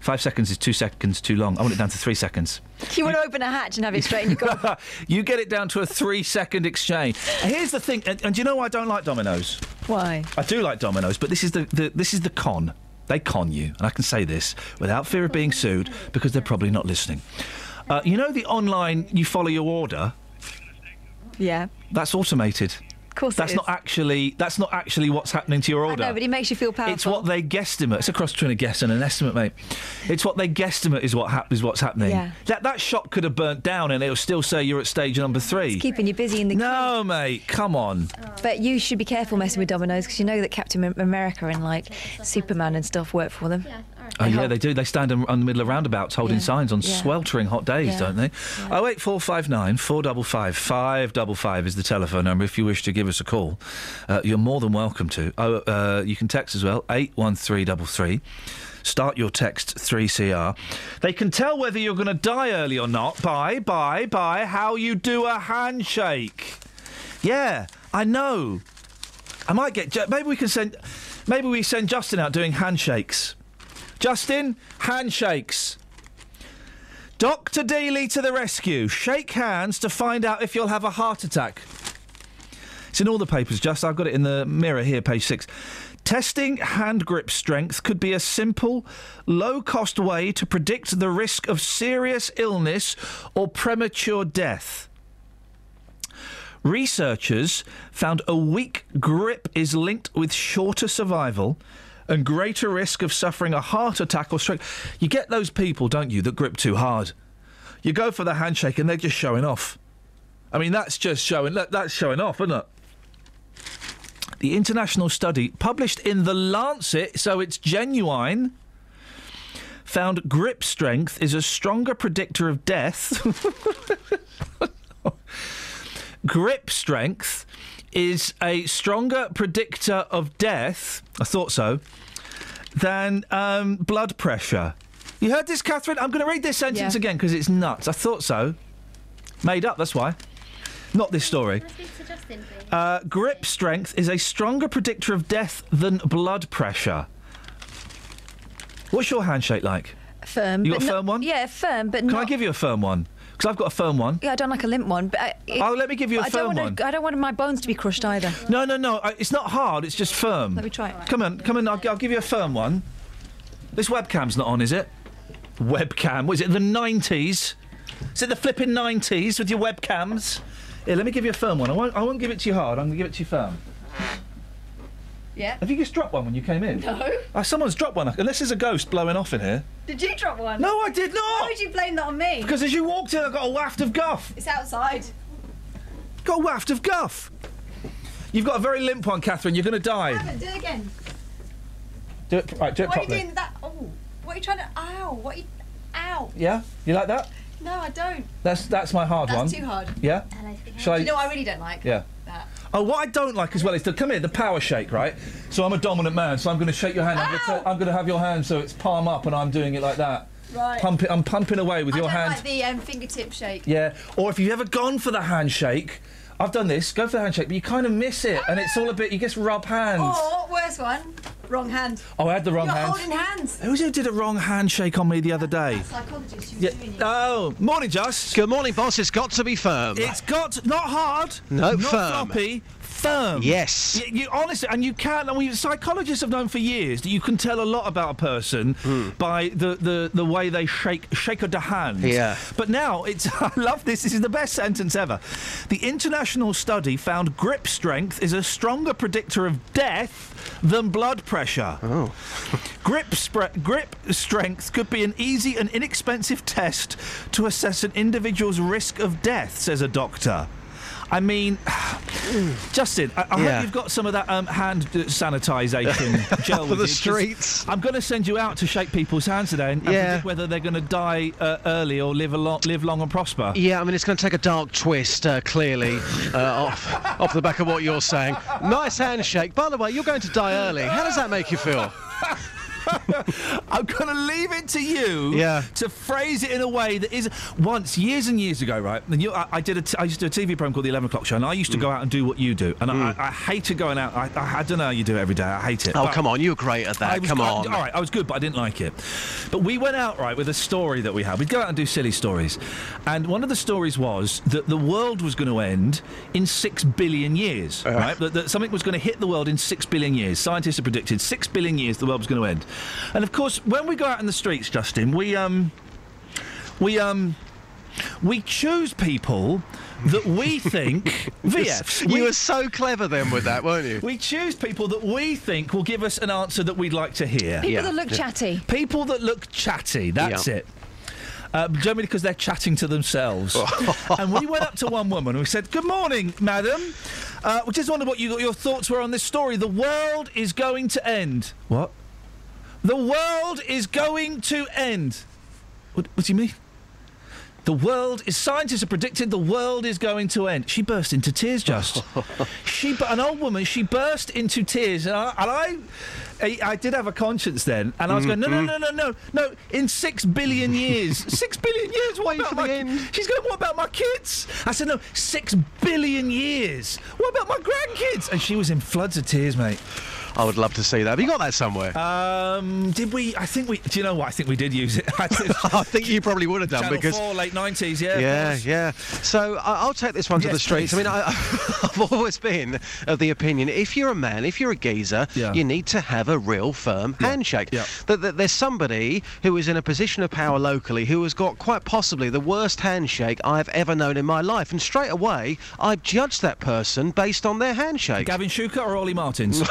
Five seconds is two seconds too long. I want it down to three seconds. You want to open a hatch and have it straight in your [laughs] you get it down to a three second exchange. Here's the thing, and, and do you know why I don't like dominoes. Why? I do like dominoes, but this is the, the this is the con. They con you, and I can say this without fear of being sued because they're probably not listening. Uh, you know the online you follow your order. Yeah. That's automated. Of course That's is. not actually that's not actually what's happening to your order. know, but it makes you feel powerful. It's what they guesstimate. It's a cross between a guess and an estimate, mate. It's what they guesstimate is what hap- is what's happening. Yeah. That that shop could have burnt down and it'll still say you're at stage number three. It's keeping you busy in the no, mate. Come on. But you should be careful messing with Domino's because you know that Captain America and like Superman and stuff work for them. Oh yeah, they do. They stand in, on the middle of roundabouts holding Yeah. signs on Yeah. sweltering hot days, Yeah. don't they? Oh eight four five nine four double five five double five is the telephone number. If you wish to give us a call, uh, you're more than welcome to. Oh, uh, you can text as well eight one three double three. Start your text 3CR. They can tell whether you're going to die early or not by, by, by how you do a handshake. Yeah, I know. I might get. Maybe we can send. Maybe we send Justin out doing handshakes. Justin, handshakes. Dr. Daly to the rescue. Shake hands to find out if you'll have a heart attack. It's in all the papers, just. I've got it in the mirror here, page six. Testing hand grip strength could be a simple, low cost way to predict the risk of serious illness or premature death. Researchers found a weak grip is linked with shorter survival and greater risk of suffering a heart attack or stroke. You get those people, don't you, that grip too hard. You go for the handshake and they're just showing off. I mean, that's just showing. That's showing off, isn't it? The international study, published in The Lancet, so it's genuine, found grip strength is a stronger predictor of death. [laughs] grip strength is a stronger predictor of death, I thought so, than um, blood pressure. You heard this, Catherine? I'm going to read this sentence Yeah. again because it's nuts. I thought so. Made up, that's why. Not this story. Uh, grip strength is a stronger predictor of death than blood pressure. What's your handshake like? Firm. You got a firm one? Yeah, firm, but Can not. I give you a firm one? Because I've got a firm one. Yeah, I don't like a limp one. But I, it- Oh, let me give you a I don't firm wanna- one. I don't want my bones to be crushed either. No, no, no. I- It's not hard. It's just firm. Let me try it. Come on, come on. I'll, I'll give you a firm one. This webcam's not on, is it? Webcam. Was it the 90s? Is it the flipping 90s with your webcams? Here, let me give you a firm one. I won't, I won't give it to you hard. I'm going to give it to you firm. Yeah. Have you just dropped one when you came in? No. Oh, someone's dropped one. Unless there's a ghost blowing off in here. Did you drop one? No, I did not. Why would you blame that on me? Because as you walked in, I got a waft of guff. It's outside. Got a waft of guff. You've got a very limp one, Catherine. You're going to die. Do it again. Do it. Right. Do it What are you doing that? Oh, what are you trying to? Ow! What? Are you, ow! Yeah. You like that? No, I don't. That's that's my hard That's one. too hard. Yeah. Shall I? Do you know what I really don't like? Yeah. Oh, what I don't like as well is to come here, the power shake, right? So I'm a dominant man, so I'm going to shake your hand. I'm going, to, I'm going to have your hand so it's palm up, and I'm doing it like that. Right. Pump it, I'm pumping away with I your don't hand. like the um, fingertip shake. Yeah. Or if you've ever gone for the handshake, I've done this. Go for the handshake, but you kind of miss it, and it's all a bit. You just rub hands. Oh, or worst one, wrong hand. Oh, I had the wrong You're hand. holding hands. Who was it who did a wrong handshake on me the other day? Psychologist. Yeah. Oh, morning, Just. Good morning, boss. It's got to be firm. It's got not hard. No, not firm. floppy. Firm. Yes. You, you honestly, and you can. And we psychologists have known for years that you can tell a lot about a person hmm. by the, the, the way they shake shake of the hand. Yeah. But now it's. [laughs] I love this. This is the best sentence ever. The international study found grip strength is a stronger predictor of death than blood pressure. Oh. grip spre- grip strength could be an easy and inexpensive test to assess an individual's risk of death, says a doctor. I mean, [sighs] Justin, I, I Yeah. hope you've got some of that um, hand sanitisation [laughs] gel For with the you, streets. I'm going to send you out to shake people's hands today and, Yeah. predict whether they're going to die uh, early or live a long, live long and prosper. Yeah, I mean, it's going to take a dark twist, uh, clearly, uh, off, [laughs] off the back of what you're saying. Nice handshake. By the way, you're going to die early. How does that make you feel? [laughs] I'm going to leave it to you Yeah. to phrase it in a way that is. Once, years and years ago, right? And you, I, I did a t- I used to do a TV program called The 11 O'Clock Show, and I used Mm. to go out and do what you do. And I, I hated going out. I, I, don't know how you do it every day. I hate it. Oh, come on, you were great at that. was Come on. All right, I was good, but I didn't like it. But we went out, right, with a story that we had. We'd go out and do silly stories. And one of the stories was that the world was going to end in six billion years, right? That, that something was going to hit the world in six billion years. Scientists have predicted six billion years the world was going to end. And of course, when we go out in the streets, Justin, we, um, we, um, we choose people that we [laughs] think VFs. You were so clever then with that, weren't you? [laughs] We choose people that we think will give us an answer that we'd like to hear. People that look chatty. People that look chatty, that's Yeah. it. Uh, generally because they're chatting to themselves. [laughs] and we went up to one woman and we said, Good morning, madam. Uh, we just wondered what you, your thoughts were on this story. The world is going to end. What? The world is going to end. What, what do you mean? The world is. Scientists have predicted the world is going to end. She burst into tears. Just [laughs] she, bu- an old woman. She burst into tears, and I, and I, I, did have a conscience then, and I was going, no, no, no, no, no, no. In six billion years, [laughs] six billion years. What about my? She's going. What about my kids? I said, no, six billion years. What about my grandkids? And she was in floods of tears, mate. I would love to see that. Have you got that somewhere? Um, did we? I think we. Do you know what? I think we did use it. [laughs] I, [laughs] I think you probably would have done Channel because. four, late nineties. Yeah. Yeah, yeah. So I I'll take this one to Yes, the streets. I mean, I, [laughs] I've always been of the opinion if you're a man, if you're a geezer, Yeah. you need to have a real firm handshake. That, that there's somebody who is in a position of power locally who has got quite possibly the worst handshake I've ever known in my life, and straight away I judge that person based on their handshake. Gavin Shuker or Olly Martins?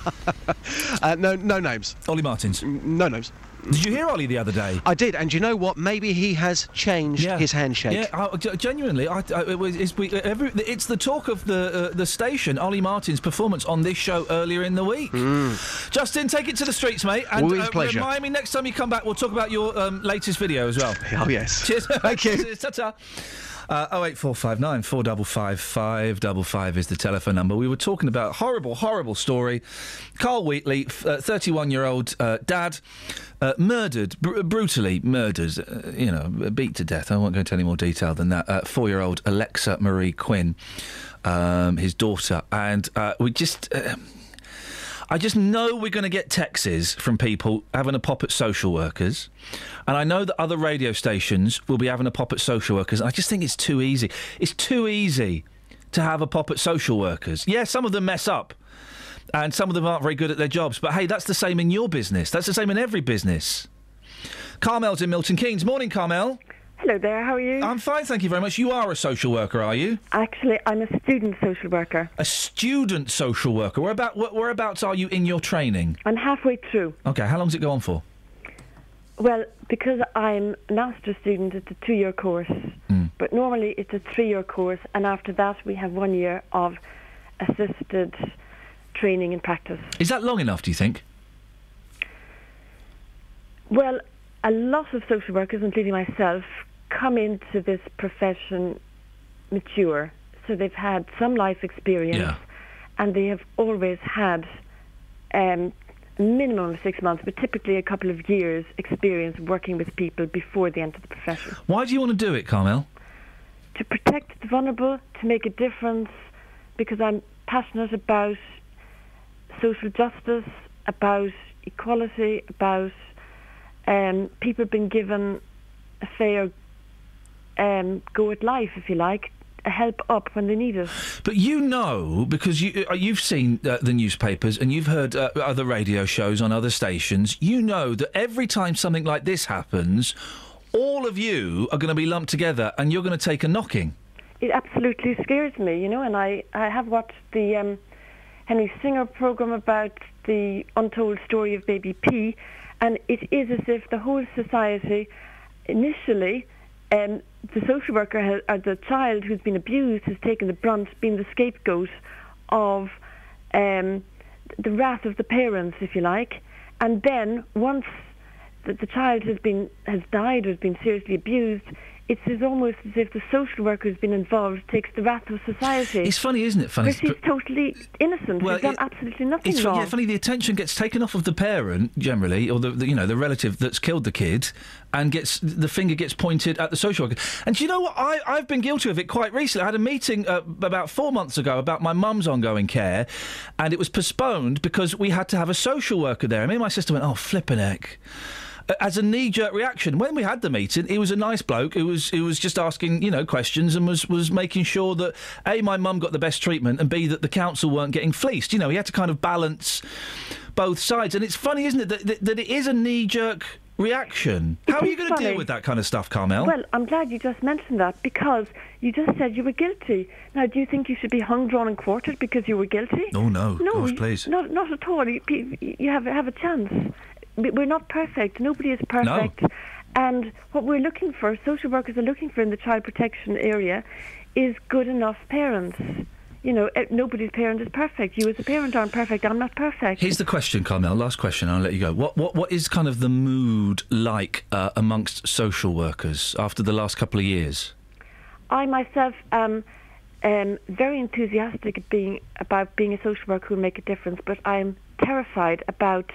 [laughs] uh, no, no names. Olly Martins. No names. Did you hear Olly the other day? I did, and you know what? Maybe he has changed his handshake. Yeah, I, g- genuinely, I, I, it was, it's, we, every, it's the talk of the uh, the station. Olly Martin's performance on this show earlier in the week. Justin, take it to the streets, mate. And Always uh, pleasure. remind me next time you come back. We'll talk about your um, latest video as well. [laughs] Oh yes. Cheers. Thank you. [laughs] Cheers. Ta-ta. Uh, 08459 455 555 is the telephone number. We were talking about horrible, horrible story. Carl Wheatley, 31 year old uh, dad, uh, murdered, br- brutally murdered, uh, you know, beat to death. I won't go into any more detail than that. Uh, Four year old Alexa Marie Quinn, um, his daughter. And uh, we just. I just know we're going to get texts from people having a pop at social workers. And I know that other radio stations will be having a pop at social workers. I just think it's too easy. It's too easy to have a pop at social workers. Yeah, some of them mess up. And some of them aren't very good at their jobs. But hey, that's the same in your business. That's the same in every business. Carmel's in Milton Keynes. Morning, Carmel. Hello there, how are you? I'm fine, thank you very much. You are a social worker, are you? Actually, I'm a student social worker. A student social worker. Where about, where- whereabouts are you in your training? I'm halfway through. Okay, how long does it go on for? Well, because I'm a master's student, it's a two year course. Hmm. But normally it's a three year course, and after that, we have one year of assisted training and practice. Is that long enough? Do you think? Well, a lot of social workers, including myself, come into this profession mature. So they've had some life experience Yeah. and they have always had um, a minimum of six months, but typically a couple of years experience working with people before they enter the profession. Why do you want to do it, Carmel? To protect the vulnerable, to make a difference, because I'm passionate about social justice, about equality, about um, people being given a fair um, go at life, if you like, help up when they need it. But you know, because you uh, you've seen uh, the newspapers and you've heard uh, other radio shows on other stations. You know that every time something like this happens, all of you are going to be lumped together and you're going to take a knocking. It absolutely scares me, you know, and I, I have watched the um, Henry Singer program about the untold story of baby P, and it is as if the whole society, initially, um, the social worker has, or the child who's been abused has taken the brunt, been the scapegoat of um, the wrath of the parents, if you like, and then once the, the child has been has died or has been seriously abused, it's as almost as if the social worker who's been involved takes the wrath of society. It's funny, isn't it? Funny. Because she's totally innocent. Well, She's done it- absolutely nothing It's wrong. yeah, funny. The attention gets taken off of the parent generally, or the, the you know the relative that's killed the kid, and gets the finger gets pointed at the social worker. And do you know what? I I've been guilty of it quite recently. I had a meeting uh, about four months ago about my mum's ongoing care, and it was postponed because we had to have a social worker there. And me and my sister went, "Oh, flippin' heck." As a knee-jerk reaction, when we had the meeting, he was a nice bloke. Who was who was just asking, you know, questions and was was making sure that a my mum got the best treatment and b that the council weren't getting fleeced. You know, he had to kind of balance both sides. And it's funny, isn't it, that that, that it is a knee-jerk reaction. How are you going to deal with that kind of stuff, Carmel? Well, I'm glad you just mentioned that because you just said you were guilty. Now, do you think you should be hung, drawn, and quartered because you were guilty? oh no, No, gosh, please. Not, not at all. You, you you have have a chance. We- We're not perfect. Nobody is perfect. And what we're looking for, social workers are looking for in the child protection area, is good enough parents. You know, eh, nobody's parent is perfect. You as a parent aren't perfect. I'm not perfect. Here's the question, Carmel. Last question. I'll let you go. What what what is kind of the mood like uh, amongst social workers after the last couple of years? I myself am um, very enthusiastic being, about being a social worker who will make a difference, but I'm terrified about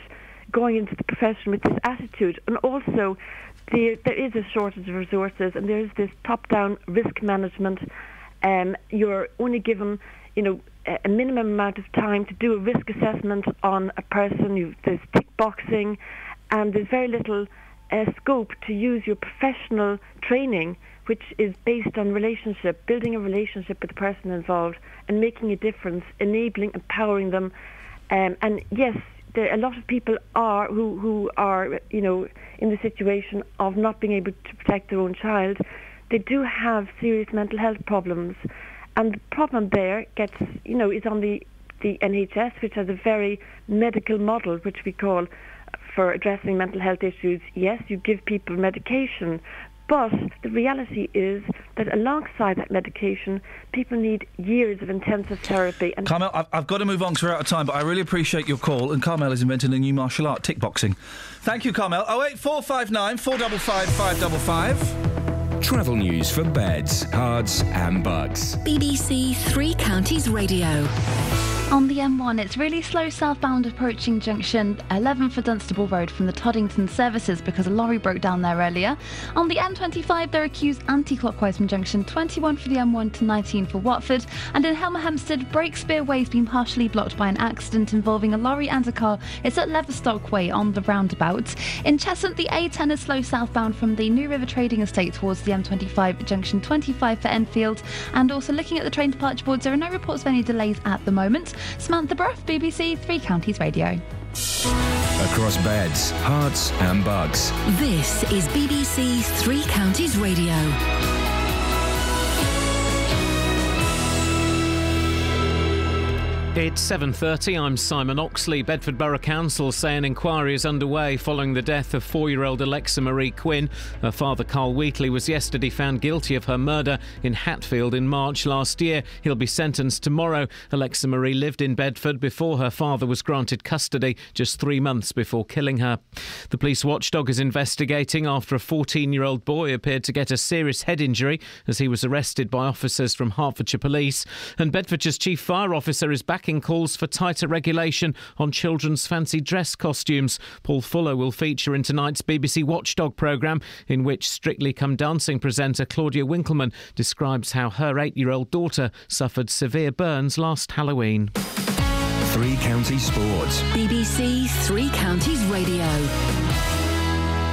going into the profession with this attitude. And also, the, there is a shortage of resources, and there is this top-down risk management. Um, you're only given, you know, a minimum amount of time to do a risk assessment on a person. You, there's tick boxing, and there's very little uh, scope to use your professional training, which is based on relationship, building a relationship with the person involved, and making a difference, enabling, empowering them. Um, and yes, there, a lot of people are who who are you know in the situation of not being able to protect their own child. They do have serious mental health problems, and the problem there gets you know is on the the NHS, which has a very medical model, which we call for addressing mental health issues. Yes, you give people medication, but the reality is that alongside that medication, people need years of intensive therapy. And Carmel, I've, I've got to move on because we're out of time, but I really appreciate your call. And Carmel has invented a new martial art, tickboxing. Thank you, Carmel. 08459 455 555. Travel news for beds, cards, and bugs. BBC Three Counties Radio. On the M1, it's really slow southbound approaching junction 11 for Dunstable Road from the Toddington services because a lorry broke down there earlier. On the M25, there are queues anti clockwise from junction 21 for the M1 to 19 for Watford. And in Hemel Hempstead, Breakspear Way has been partially blocked by an accident involving a lorry and a car. It's at Leverstock Way on the roundabout. In Cheshunt, the A10 is slow southbound from the New River Trading Estate towards the M25 junction 25 for Enfield. And also looking at the train departure boards, there are no reports of any delays at the moment. Samantha Bruff, BBC Three Counties Radio. Across beds, Herts, and Bucks. This is BBC Three Counties Radio. It's 7:30. I'm Simon Oxley. Bedford Borough Council say an inquiry is underway following the death of 4-year-old Alexa Marie Quinn. Her father Carl Wheatley was yesterday found guilty of her murder in Hatfield in March last year. He'll be sentenced tomorrow. Alexa Marie lived in Bedford before her father was granted custody just 3 months before killing her. The police watchdog is investigating after a 14-year-old boy appeared to get a serious head injury as he was arrested by officers from Hertfordshire Police. And Bedfordshire's chief fire officer is backing calls for tighter regulation on children's fancy dress costumes. Paul Fuller will feature in tonight's BBC Watchdog programme, in which Strictly Come Dancing presenter Claudia Winkleman describes how her eight year old daughter suffered severe burns last Halloween. Three Counties Sports. BBC Three Counties Radio.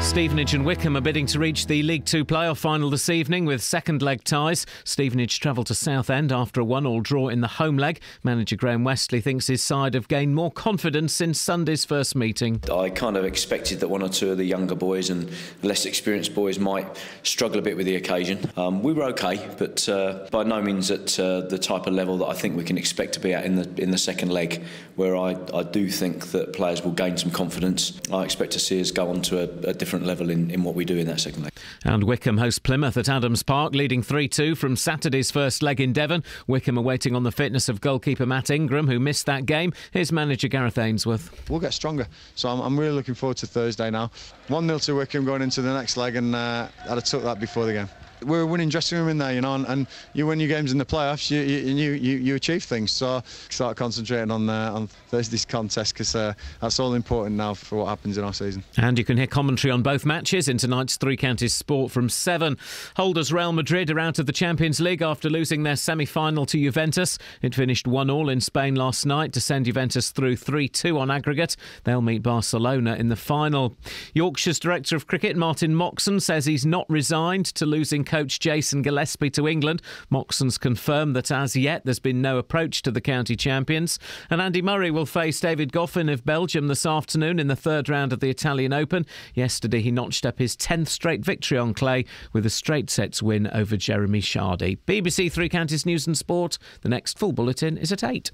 Stevenage and Wycombe are bidding to reach the League Two playoff final this evening with second leg ties. Stevenage travel to Southend after a one-all draw in the home leg. Manager Graham Westley thinks his side have gained more confidence since Sunday's first meeting. I kind of expected that one or two of the younger boys and less experienced boys might struggle a bit with the occasion. Um, we were okay, but uh, by no means at uh, the type of level that I think we can expect to be at in the in the second leg, where I, I do think that players will gain some confidence. I expect to see us go on to a, a different level in, in what we do in that second leg. And Wycombe host Plymouth at Adams Park, leading 3 2 from Saturday's first leg in Devon. Wycombe are waiting on the fitness of goalkeeper Matt Ingram, who missed that game. Here's manager Gareth Ainsworth. We'll get stronger, so I'm, I'm really looking forward to Thursday now. 1 0 to Wycombe going into the next leg, and uh, I'd have took that before the game. We're winning dressing room in there, you know, and, and you win your games in the playoffs, you you, you, you achieve things. So start concentrating on uh, on Thursday's contest because uh, that's all important now for what happens in our season. And you can hear commentary on both matches in tonight's Three Counties Sport from 7. Holders Real Madrid are out of the Champions League after losing their semi final to Juventus. It finished 1 all in Spain last night to send Juventus through 3 2 on aggregate. They'll meet Barcelona in the final. Yorkshire's Director of Cricket, Martin Moxon, says he's not resigned to losing coach Jason Gillespie to England. Moxon's confirmed that as yet there's been no approach to the county champions. And Andy Murray will face David Goffin of Belgium this afternoon in the third round of the Italian Open. Yesterday he notched up his 10th straight victory on clay with a straight sets win over Jeremy Chardy. BBC Three Counties News and Sport. The next full bulletin is at 8.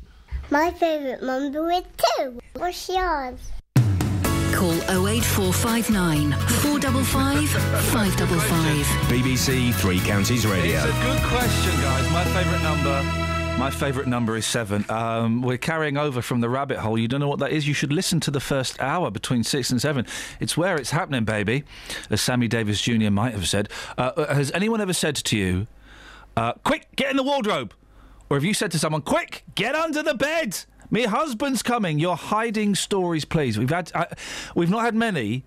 My favourite number is two. What's yours? Call 08459 455 555. BBC Three Counties Radio. It's a good question, guys. My favourite number. My favourite number is seven. Um, we're carrying over from the rabbit hole. You don't know what that is? You should listen to the first hour between six and seven. It's where it's happening, baby, as Sammy Davis Jr. might have said. Uh, has anyone ever said to you, uh, quick, get in the wardrobe? Or have you said to someone, quick, get under the bed? Me husband's coming. You're hiding stories, please. We've had, uh, we've not had many.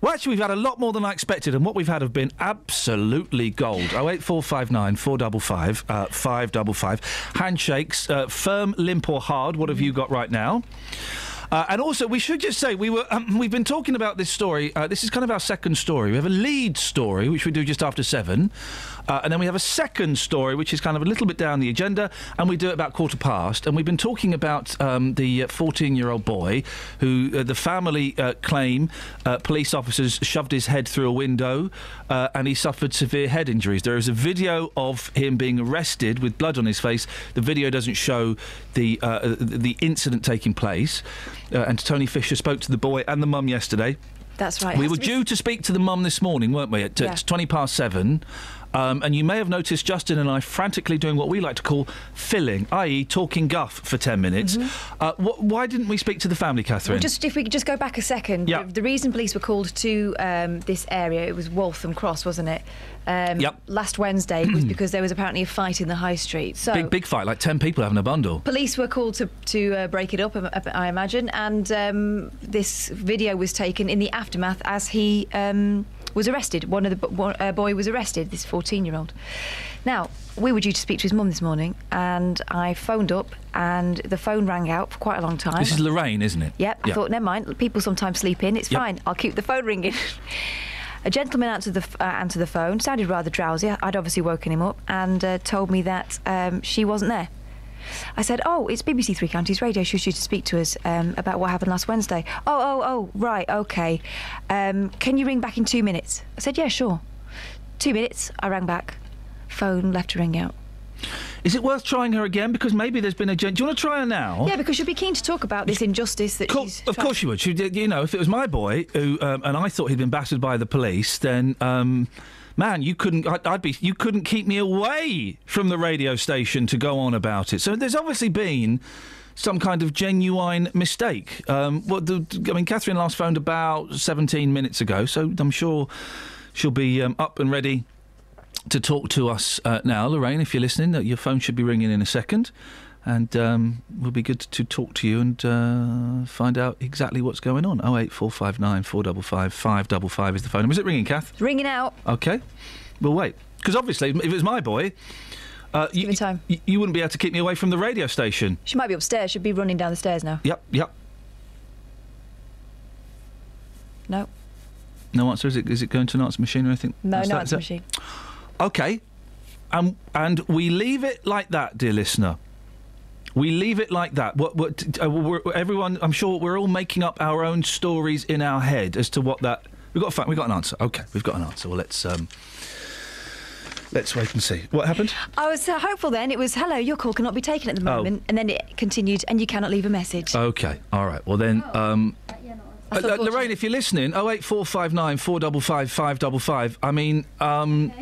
Well, actually, we've had a lot more than I expected, and what we've had have been absolutely gold. Oh eight four five nine four double five uh, five double five. Handshakes, uh, firm, limp, or hard. What have you got right now? Uh, and also, we should just say we were um, we've been talking about this story. Uh, this is kind of our second story. We have a lead story, which we do just after seven, uh, and then we have a second story, which is kind of a little bit down the agenda, and we do it about quarter past. And we've been talking about um, the 14-year-old boy who uh, the family uh, claim uh, police officers shoved his head through a window, uh, and he suffered severe head injuries. There is a video of him being arrested with blood on his face. The video doesn't show the uh, the incident taking place. Uh, and Tony Fisher spoke to the boy and the mum yesterday. That's right. We were due to speak to the mum this morning, weren't we? At, Yeah. at 20 past seven. Um, and you may have noticed Justin and I frantically doing what we like to call filling, i.e., talking guff for 10 minutes. Uh, wh- why didn't we speak to the family, Catherine? Well, just if we could just go back a second. Yeah. The, the reason police were called to um, this area, it was Waltham Cross, wasn't it? Um, Yep. Last Wednesday was [clears throat] because there was apparently a fight in the high street. So big, big fight, like 10 people having a bundle. Police were called to to uh, break it up, um, I imagine, and um, this video was taken in the aftermath as he um, was arrested. One of the one, uh, boy was arrested. This 14-year-old. Now we were due to speak to his mum this morning, and I phoned up, and the phone rang out for quite a long time. This is Lorraine, isn't it? Yep. I thought, never mind. People sometimes sleep in. It's Yep. fine. I'll keep the phone ringing. [laughs] A gentleman answered the uh, answered the phone. Sounded rather drowsy. I'd obviously woken him up and uh, told me that um, she wasn't there. I said, "Oh, it's BBC Three Counties Radio. She was due to speak to us um, about what happened last Wednesday." Oh, oh, oh, right, okay. Um, can you ring back in two minutes? I said, "Yeah, sure." Two minutes. I rang back. Phone left to ring out. Is it worth trying her again? Because maybe there's been a. Gen- Do you want to try her now? Yeah, because she'd be keen to talk about this injustice that she's. Of course she would. She you know, if it was my boy who, um, and I thought he'd been battered by the police, then, um, man, you couldn't. I'd, I'd be. You couldn't keep me away from the radio station to go on about it. So there's obviously been some kind of genuine mistake. Um, what the, I mean, Catherine last phoned about 17 minutes ago, so I'm sure she'll be um, up and ready to talk to us uh, now. Lorraine, if you're listening, uh, your phone should be ringing in a second. And um, we'll be good to talk to you and uh, find out exactly what's going on. 08459 455 555 is the phone. Was it ringing, Kath? It's ringing out. Okay. We'll wait. Because obviously, if it was my boy, uh, you, you- you wouldn't be able to keep me away from the radio station. She might be upstairs. She'll be running down the stairs now. Yep, yep. No. No answer. Is it, is it going to an answer machine or anything? No, That's no that, answer machine. Okay. Um, and we leave it like that, dear listener. We leave it like that. What, what, uh, we're, everyone, I'm sure we're all making up our own stories in our head as to what that. We've got a fact. We've got an answer. Okay, we've got an answer. Well, let's um, let's wait and see. What happened? I was uh, hopeful then. It was, hello, your call cannot be taken at the moment. Oh. moment. And then it continued, and you cannot leave a message. Okay. All right. Well then. Um, I uh, thought- uh, Lorraine, if you're listening, 08459 455 555. I mean, um,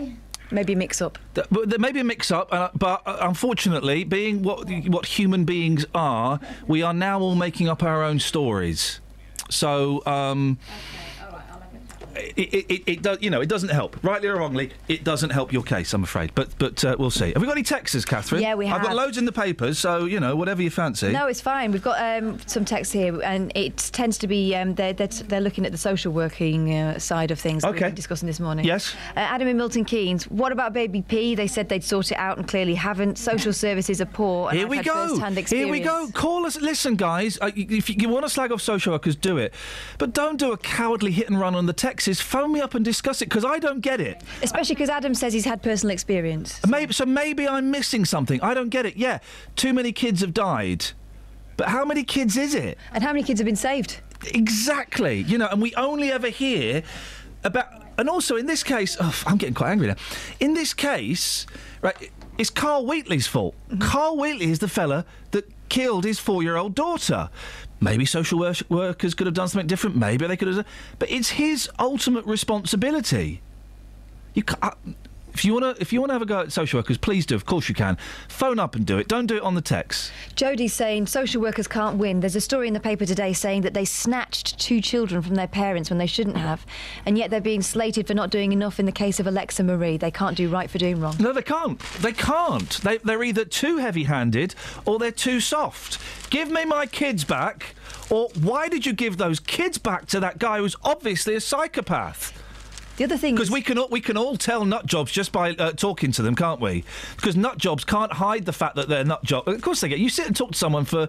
Maybe a mix up. Th- but there may be a mix-up, uh, but uh, unfortunately, being what what human beings are, we are now all making up our own stories. So. Um, it, it, it, it does, you know, it doesn't help. Rightly or wrongly, it doesn't help your case, I'm afraid. But but uh, we'll see. Have we got any texts, Catherine? Yeah, we have. I've got loads in the papers, so you know, whatever you fancy. No, it's fine. We've got um, some text here, and it tends to be um, they're, they're, they're looking at the social working uh, side of things that we've Okay. been discussing this morning. Yes. Uh, Adam and Milton Keynes, what about Baby P? They said they'd sort it out and clearly haven't. Social services are poor. And Here I've we go. Here we go. Call us. Listen, guys. If you want to slag off social workers, do it. But don't do a cowardly hit and run on the texts. Phone me up and discuss it because I don't get it. Especially because Adam says he's had personal experience. Maybe so. Maybe I'm missing something. I don't get it. Yeah, too many kids have died. But how many kids is it? And how many kids have been saved? Exactly. You know, and we only ever hear about. And also in this case, oh, I'm getting quite angry now. In this case, right, it's Carl Wheatley's fault. Mm-hmm. Carl Wheatley is the fella that killed his four-year-old daughter. Maybe social wor- workers could have done something different. Maybe they could have. But it's his ultimate responsibility. You ca uh, if you want to, if you want to have a go at social workers, please do. Of course you can. Phone up and do it. Don't do it on the text. Jodie's saying social workers can't win. There's a story in the paper today saying that they snatched two children from their parents when they shouldn't have, and yet they're being slated for not doing enough in the case of Alexa Marie. They can't do right for doing wrong. No, they can't. They can't. They, they're either too heavy-handed or they're too soft. Give me my kids back, or why did you give those kids back to that guy who's obviously a psychopath? The other thing, because we can all, we can all tell nut jobs just by uh, talking to them, can't we? Because nut jobs can't hide the fact that they're nut jobs. Of course they get. You sit and talk to someone for,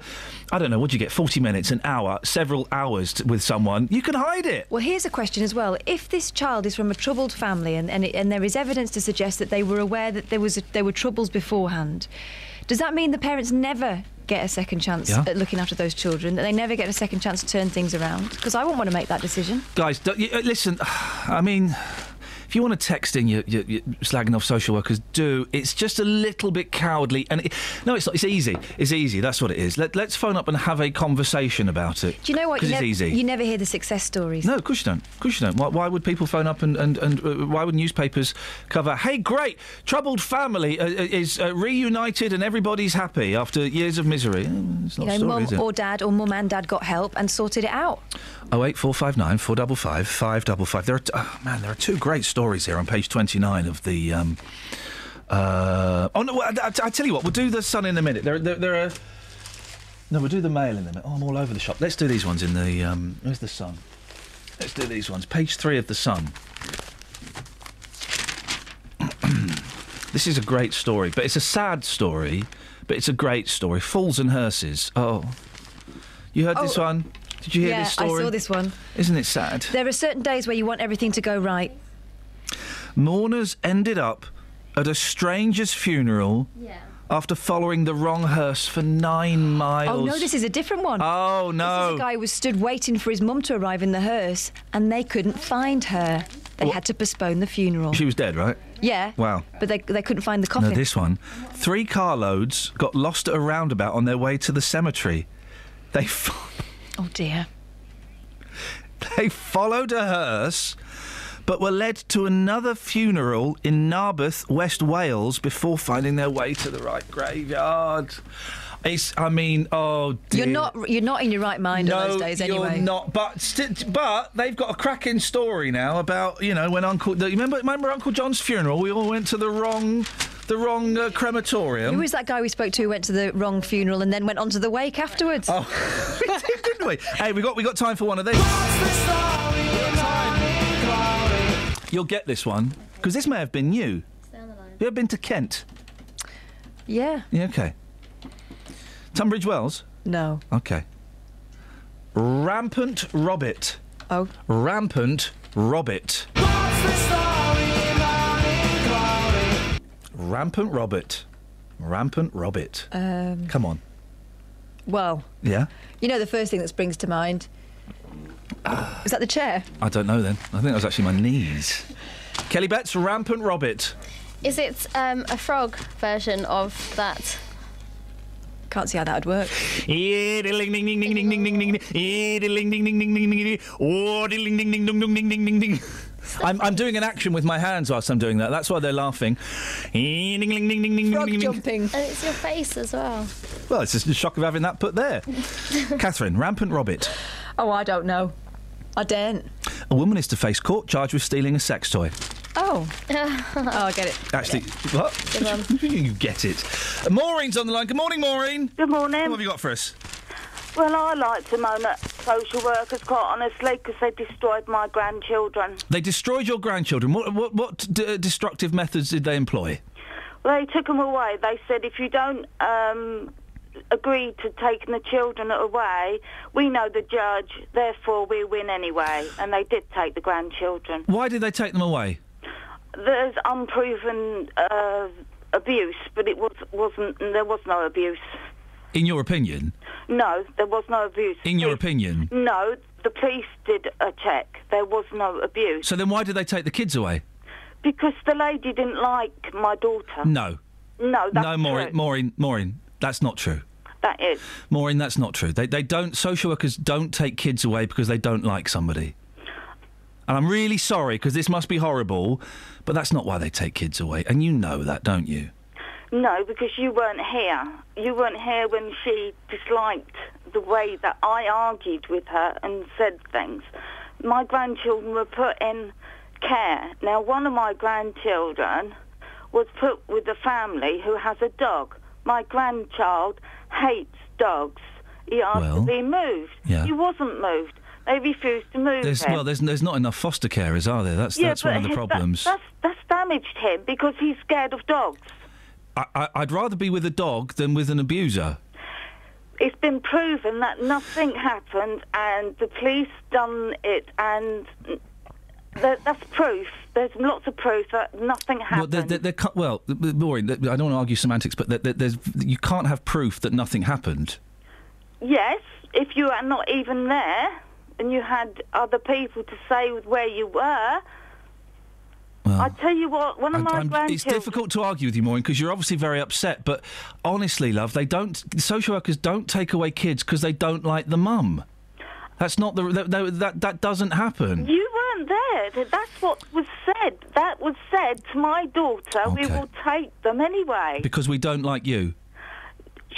I don't know, what do you get? Forty minutes, an hour, several hours with someone. You can hide it. Well, here's a question as well. If this child is from a troubled family and, and, it, and there is evidence to suggest that they were aware that there was there were troubles beforehand, does that mean the parents never get a second chance Yeah. at looking after those children? That they never get a second chance to turn things around? Because I wouldn't want to make that decision. Guys, don't, you, uh, listen. [sighs] I mean, if you want to text in your, your, your slagging off social workers, do. It's just a little bit cowardly, and it, no, it's not. It's easy. It's easy. That's what it is. Let, let's phone up and have a conversation about it. Do you know what? Because it's nev- easy. you never hear the success stories. No, of course you don't. Of course you don't. Why, why would people phone up and, and, and uh, why would newspapers cover, hey, great, troubled family uh, uh, is uh, reunited and everybody's happy after years of misery? Uh, It's You not a know, story, mum is it? or dad or mum and dad got help and sorted it out. 08459 455 555. There are, t- oh, man, there are two great stories here on page 29 of the. Um, uh, oh, no, I, I, I tell you what, we'll do the Sun in a minute. There, there, there are. No, we'll do the Mail in a minute. Oh, I'm all over the shop. Let's do these ones in the. Um, where's the Sun? Let's do these ones. Page three of the Sun. [clears throat] this is a great story, but it's a sad story, but it's a great story. Fools and hearses. Oh. You heard this one? Did you hear yeah, this story? I saw this one. Isn't it sad? There are certain days where you want everything to go right. Mourners ended up at a stranger's funeral after following the wrong hearse for nine miles. [gasps] Oh no, this is a different one. Oh This no! is a guy who was stood waiting for his mum to arrive in the hearse, and they couldn't find her. They had to postpone the funeral. She was dead, right? Yeah. Wow. But they, they couldn't find the coffin. No, this one. Three carloads got lost at a roundabout on their way to the cemetery. They fo- Oh dear. [laughs] they followed a hearse, but were led to another funeral in Narberth, West Wales, before finding their way to the right graveyard. It's. I mean, oh dear. You're not you're not in your right mind no, on those days you're anyway. not. But st- but they've got a cracking story now about you know when Uncle. The, remember remember Uncle John's funeral? We all went to the wrong the wrong uh, crematorium. Who was that guy we spoke to who went to the wrong funeral and then went on to the wake afterwards? Oh, [laughs] we did, didn't we? Hey, we got we got time for one of these. You'll get this one because this may have been you. You ever been to Kent? Yeah. Yeah, okay. Tunbridge Wells. No. Okay. Rampant Robbit. Oh. Rampant Robbit. Rampant Robbit. Rampant Robbit. Um, Come on. well, Yeah? you know the first thing that springs to mind. Is that the chair? I don't know then. I think that was actually my knees. Kelly Betts, Rampant Robbit. Is it um, a frog version of that? Can't see how that would work. I'm, I'm doing an action with my hands whilst I'm doing that. That's why they're laughing. Frog jumping. And it's your face as well. Well, it's just the shock of having that put there. [laughs] Catherine, Rampant Robbit. Oh, I don't know. I daren't. A woman is to face court charged with stealing a sex toy. Oh. [laughs] oh, I get it. Actually, what? Good one. [laughs] you get it. Uh, Maureen's on the line. Good morning, Maureen. Good morning. What have you got for us? Well, I like to moan at social workers, quite honestly, because they destroyed my grandchildren. They destroyed your grandchildren. What, what, what d- uh, destructive methods did they employ? Well, they took them away. They said if you don't um, agree to taking the children away, we know the judge, therefore we win anyway. And they did take the grandchildren. Why did they take them away? There's unproven uh, abuse, but it was wasn't. There was no abuse. In your opinion? No, there was no abuse. In your opinion? No, the police did a check. There was no abuse So then why did they take the kids away? because the lady didn't like my daughter. No. No, that's no, Maureen, true. Maureen, Maureen, that's not true. That is. Maureen, that's not true. They, they don't. Social workers don't take kids away because they don't like somebody. And I'm really sorry because this must be horrible, but that's not why they take kids away, and you know that, don't you? No, because you weren't here. You weren't here when she disliked the way that I argued with her and said things. My grandchildren were put in care. Now, one of my grandchildren was put with a family who has a dog. My grandchild hates dogs. He asked Well, to be moved. yeah. He wasn't moved. They refused to move There's him. well, there's there's not enough foster carers, are there? That's yeah, that's one of the his- that- problems. that's, that's damaged him because he's scared of dogs. I, I, I'd rather be with a dog than with an abuser. it's been proven that nothing happened and the police done it and that, that's proof. There's lots of proof that nothing Well, happened. there, there, there can't, well, Maureen, I don't want to argue semantics, but there, there, there's you can't have proof that nothing happened. Yes, if you are not even there and you had other people to say where you were. I tell you what, one of my I'm- it's difficult to argue with you, Maureen, because you're obviously very upset. But honestly, love, they don't. Social workers don't take away kids because they don't like the mum. That's not the that that, that, that doesn't happen. You weren't there. That's what was said. That was said to my daughter. We will take them anyway. Because we don't like you.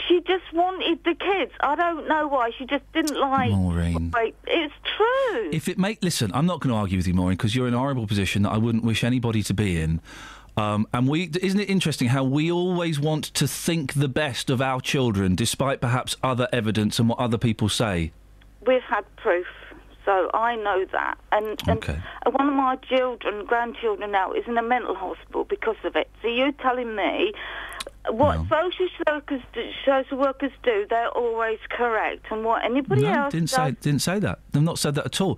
She just wanted the kids. I don't know why. She just didn't like. Maureen. It's true. If it make listen, I'm not going to argue with you, Maureen, because you're in a horrible position that I wouldn't wish anybody to be in. Um, and we isn't it interesting how we always want to think the best of our children, despite perhaps other evidence and what other people say. We've had proof, so I know that. And, and one of my children, grandchildren now, is in a mental hospital because of it. So you're telling me what social workers do, social workers do? They're always correct, and what anybody no, else didn't does, say didn't say that. They've not said that at all.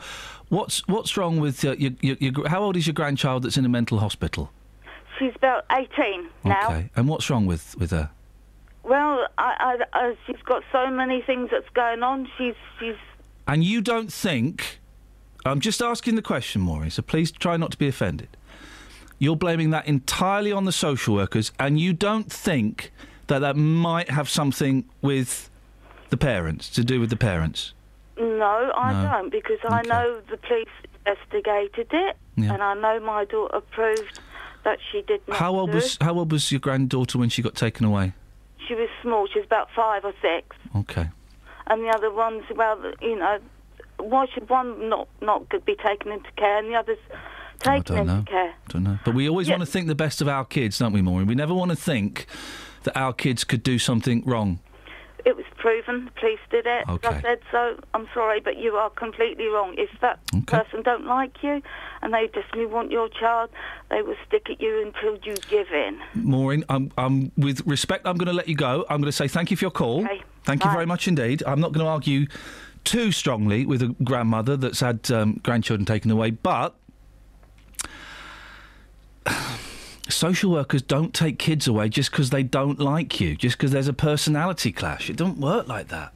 What's what's wrong with uh, your, your, your how old is your grandchild that's in a mental hospital? she's about 18 now. Okay, and what's wrong with with her? Well, I, I, I, she's got so many things that's going on. She's she's And you don't think? I'm just asking the question, Maureen. So please try not to be offended. You're blaming that entirely on the social workers, and you don't think that that might have something with the parents to do with the parents. No, I No. don't because I know the police investigated it, Yeah. and I know my daughter proved that she did not. How old do was. How old was your granddaughter when she got taken away? She was small. She was about five or six, Okay. And the other ones, well, you know, why should one not not be taken into care and the others oh, taken don't into know. care? Don't know. But we always Yeah. want to think the best of our kids, don't we, Maureen? We never want to think that our kids could do something wrong. It was proven. The police did it. Okay. I said so. I'm sorry, but you are completely wrong. If that person don't like you and they desperately want your child, they will stick at you until you give in. Maureen, I'm, I'm, with respect, I'm going to let you go. I'm going to say thank you for your call. Okay. Thank you very much indeed. I'm not going to argue too strongly with a grandmother that's had um, grandchildren taken away, but [sighs] social workers don't take kids away just because they don't like you, just because there's a personality clash. It don't work like that.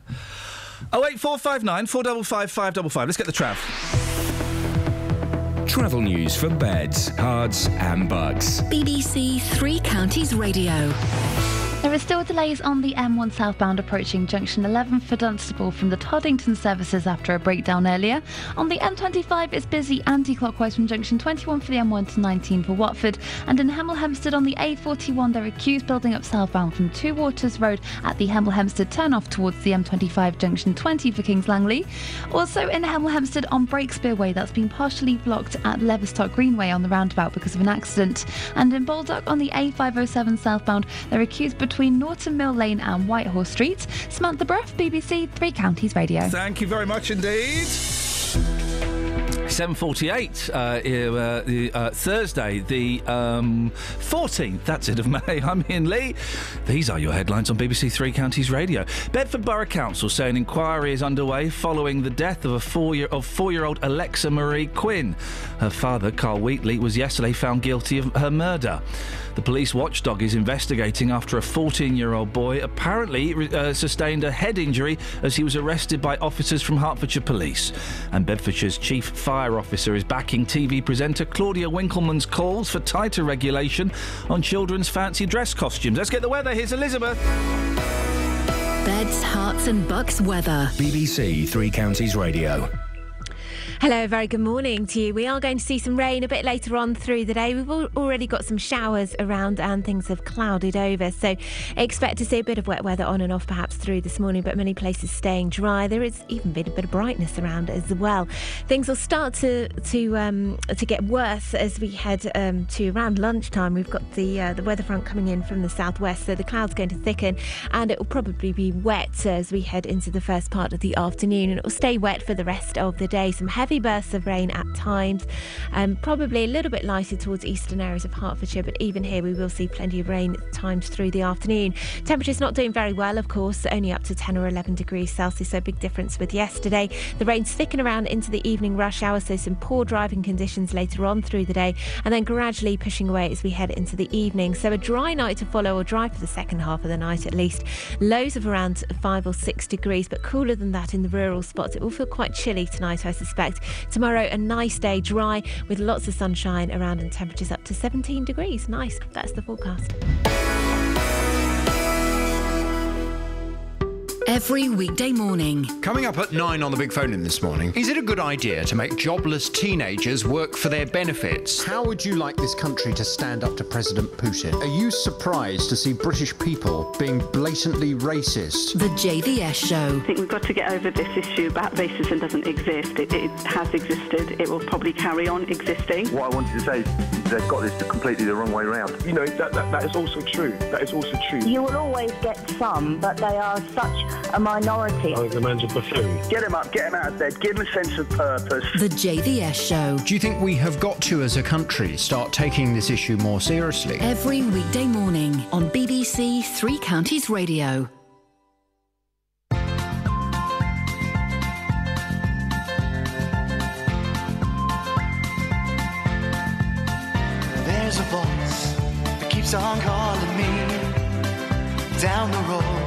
Oh eight four five nine four double five five double five. Let's get the trav. Travel news for beds, cards, and bugs. BBC Three Counties Radio. There are still delays on the M1 southbound approaching junction 11 for Dunstable from the Toddington services after a breakdown earlier. On the M25, it's busy anti clockwise from junction 21 for the M1 to 19 for Watford. And in Hemel Hempstead on the A41, there are queues building up southbound from Two Waters Road at the Hemel Hempstead turnoff towards the M25 junction 20 for Kings Langley. Also in Hemel Hempstead on Breakspear Way, that's been partially blocked at Leverstock Greenway on the roundabout because of an accident. And in Baldock on the A507 southbound, there are queues between Norton Mill Lane and Whitehorse Street. Samantha Bruff, BBC Three Counties Radio. Thank you very much indeed. 7.48, uh, uh, uh, Thursday, the um, 14th, that's it, of [laughs] May. I'm Iain Lee. These are your headlines on BBC Three Counties Radio. Bedford Borough Council say an inquiry is underway following the death of a four-year of four-year-old Alexa Marie Quinn. Her father, Carl Wheatley, was yesterday found guilty of her murder. The police watchdog is investigating after a 14 year old boy apparently uh, sustained a head injury as he was arrested by officers from Hertfordshire Police. And Bedfordshire's chief fire officer is backing TV presenter Claudia Winkleman's calls for tighter regulation on children's fancy dress costumes. Let's get the weather. Here's Elizabeth. Beds, Herts, and bucks weather. BBC Three Counties Radio. Hello, very good morning to you. We are going to see some rain a bit later on through the day. We've already got some showers around and things have clouded over. So expect to see a bit of wet weather on and off perhaps through this morning, but many places staying dry. There is even been a bit of brightness around as well. Things will start to to um, to get worse as we head um, to around lunchtime. We've got the uh, the weather front coming in from the southwest, so the clouds going to thicken and it will probably be wet as we head into the first part of the afternoon, and it will stay wet for the rest of the day. Some heavy bursts of rain at times, um, probably a little bit lighter towards eastern areas of Hertfordshire, but even here we will see plenty of rain times through the afternoon. Temperatures not doing very well, of course, only up to 10 or 11 degrees Celsius, so big difference with yesterday. The rain's thicken around into the evening rush hour, so some poor driving conditions later on through the day, and then gradually pushing away as we head into the evening. So a dry night to follow, or dry for the second half of the night at least. Lows of around 5 or 6 degrees, but cooler than that in the rural spots. It will feel quite chilly tonight, I suspect. Tomorrow, a nice day, dry with lots of sunshine around and temperatures up to 17 degrees. Nice. That's the forecast. Every weekday morning. Coming up at 9 on the big phone in this morning, is it a good idea to make jobless teenagers work for their benefits? How would you like this country to stand up to President Putin? Are you surprised to see British people being blatantly racist? The JVS Show. I think we've got to get over this issue about racism doesn't exist. It, it has existed. It will probably carry on existing. What I wanted to say is they've got this completely the wrong way around. You know, that, that, that is also true. That is also true. You will always get some, but they are such a minority. I think the man's a buffoon. Get him up, get him out of bed, give him a sense of purpose. The JVS Show. Do you think we have got to, as a country, start taking this issue more seriously? Every weekday morning on BBC Three Counties Radio. There's a voice that keeps on calling me down the road.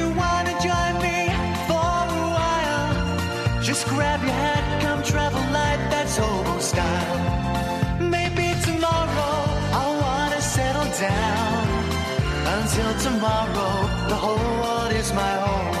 just grab your hat, come travel light, that's hobo style. Maybe tomorrow I'll wanna settle down. Until tomorrow, the whole world is my home.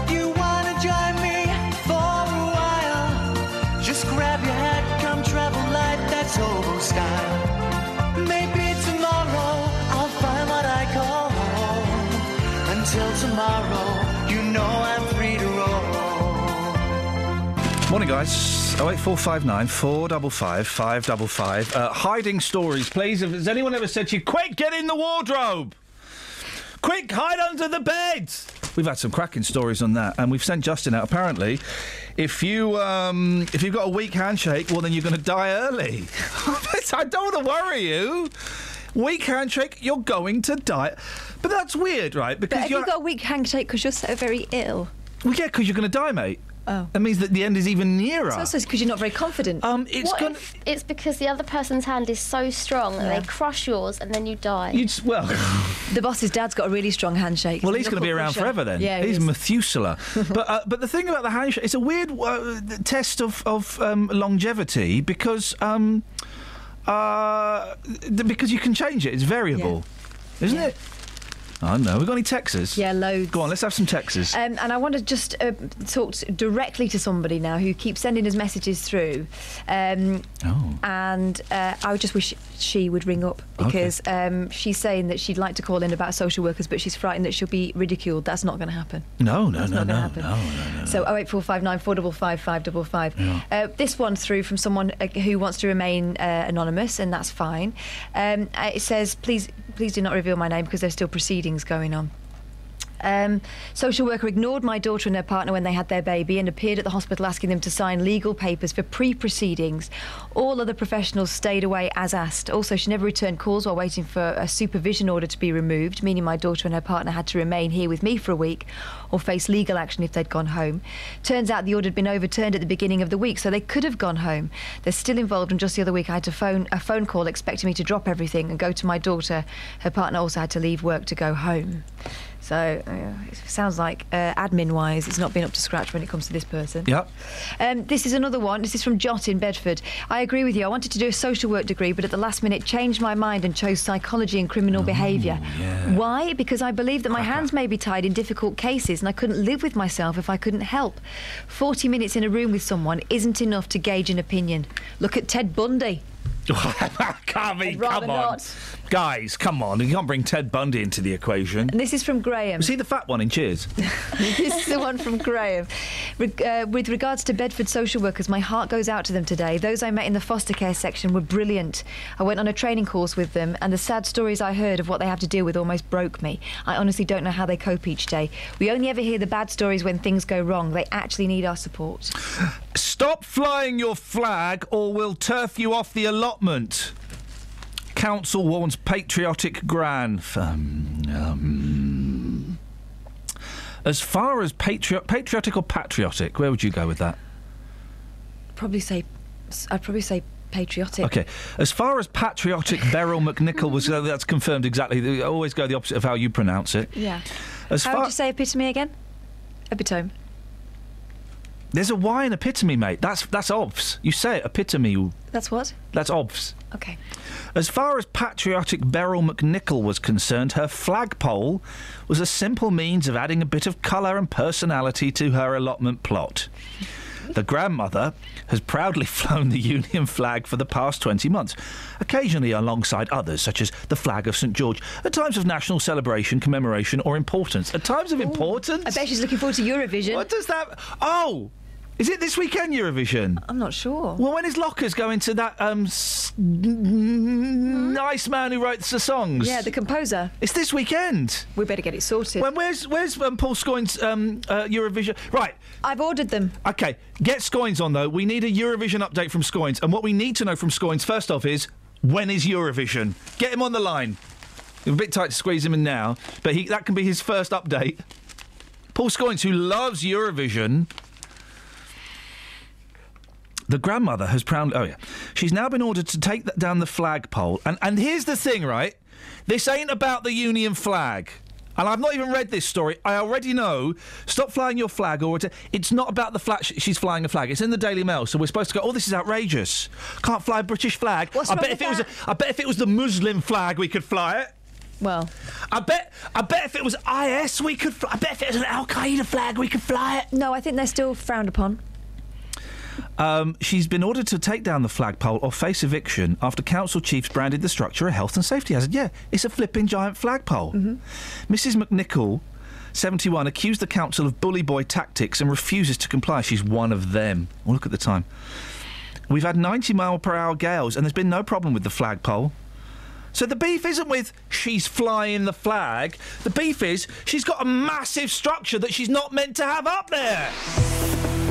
Morning, guys. 08459 455 555. Uh, hiding stories, please. Has anyone ever said to you, quick, get in the wardrobe? Quick, hide under the bed! We've had some cracking stories on that, and we've sent Justin out. Apparently, if you um, if you've got a weak handshake, well, then you're going to die early. [laughs] I don't want to worry you. Weak handshake, you're going to die. But that's weird, right? But Because have you're you got a weak handshake because you're so very ill? well, yeah, because you're going to die, mate. Oh. That means that the end is even nearer. It's also because you're not very confident. Um, it's what gonna. if it's because the other person's hand is so strong that Yeah. they crush yours and then you die? You'd, well, [laughs] The boss's dad's got a really strong handshake. Well, he's going to be around crusher. forever then. Yeah, he's is. Methuselah. [laughs] but uh, but the thing about the handshake, it's a weird uh, test of of um, longevity because um, uh, because you can change it. It's variable, isn't it? I don't know. We've got any Texas? Yeah, loads. Go on, let's have some Texas. Um, and I want to just uh, talk directly to somebody now who keeps sending us messages through. Um, oh. And uh, I would just wish she would ring up because um, she's saying that she'd like to call in about social workers, but she's frightened that she'll be ridiculed. That's not going to happen. no, no, That's no, not no, gonna no, happen. no, no. So 08459 455 555. Yeah. Uh, this one's through from someone uh, who wants to remain uh, anonymous, and that's fine. Um, uh, it says, please, please do not reveal my name because they're still proceedings going on. Um, social worker ignored my daughter and her partner when they had their baby and appeared at the hospital asking them to sign legal papers for pre-proceedings. All other professionals stayed away as asked. Also, she never returned calls while waiting for a supervision order to be removed, meaning my daughter and her partner had to remain here with me for a week or face legal action if they'd gone home. Turns out the order had been overturned at the beginning of the week, so they could have gone home. They're still involved, and just the other week I had phone a phone call expecting me to drop everything and go to my daughter. Her partner also had to leave work to go home. So uh, it sounds like uh, admin-wise, it's not been up to scratch when it comes to this person. Yep. Um, this is another one. This is from Jot in Bedford. I agree with you. I wanted to do a social work degree, but at the last minute changed my mind and chose psychology and criminal behaviour. Why? Because I believe that my hands may be tied in difficult cases and I couldn't live with myself if I couldn't help. 40 minutes in a room with someone isn't enough to gauge an opinion. Look at Ted Bundy. [laughs] Rather come on. not. Guys, come on. You can't bring Ted Bundy into the equation. And this is from Graham. Was he the fat one in Cheers? [laughs] this is the one from Graham. Reg- uh, with regards to Bedford social workers, my heart goes out to them today. Those I met in the foster care section were brilliant. I went on a training course with them, and the sad stories I heard of what they have to deal with almost broke me. I honestly don't know how they cope each day. We only ever hear the bad stories when things go wrong. They actually need our support. Stop flying your flag or we'll turf you off the allotment. Council warns patriotic Gran. Um, um, as far as patri- patriotic or patriotic, where would you go with that? Probably say I'd probably say patriotic. Okay. As far as patriotic [laughs] Beryl McNichol was, uh, that's confirmed exactly. I always go the opposite of how you pronounce it. Yeah. As How far would you say epitome again? Epitome. There's a Y in epitome, mate. That's that's obvs. You say it, epitome. That's what? That's obvs. Okay. As far as patriotic Beryl McNichol was concerned, her flagpole was a simple means of adding a bit of colour and personality to her allotment plot. The grandmother has proudly [laughs] flown the Union flag for the past 20 months, occasionally alongside others, such as the flag of St George, at times of national celebration, commemoration, or importance. At times of importance? I bet she's looking forward to Eurovision. What does that. Oh! Is it this weekend, Eurovision? I'm not sure. Well, when is Lockers going to that um, s- nice man who writes the songs? Yeah, the composer. It's this weekend. We better get it sorted. When, where's where's um, Paul Scoins um, uh, Eurovision? Right. I've ordered them. Okay, get Scoins on though. We need a Eurovision update from Scoins, and what we need to know from Scoins first off is when is Eurovision? Get him on the line. It's a bit tight to squeeze him in now, but he, that can be his first update. Paul Scoins, who loves Eurovision. The grandmother has proud. Oh yeah, she's now been ordered to take that down the flagpole. And and here's the thing, right? This ain't about the Union flag. And I've not even read this story. I already know. Stop flying your flag, or it's not about the flag. She's flying a flag. It's in the Daily Mail, so we're supposed to go. Oh, this is outrageous. Can't fly a British flag. What's I bet if it was. A, I bet if it was the Muslim flag, we could fly it. Well, I bet. I bet if it was IS, we could. Fly, I bet if it was an Al Qaeda flag, we could fly it. no, I think they're still frowned upon. Um, she's been ordered to take down the flagpole or face eviction after council chiefs branded the structure a health and safety hazard. Yeah, it's a flipping giant flagpole. Mrs. McNichol, 71, accused the council of bully boy tactics and refuses to comply. She's one of them. Oh, look at the time. We've had 90 mile per hour gales and there's been no problem with the flagpole. So the beef isn't with she's flying the flag. The beef is she's got a massive structure that she's not meant to have up there.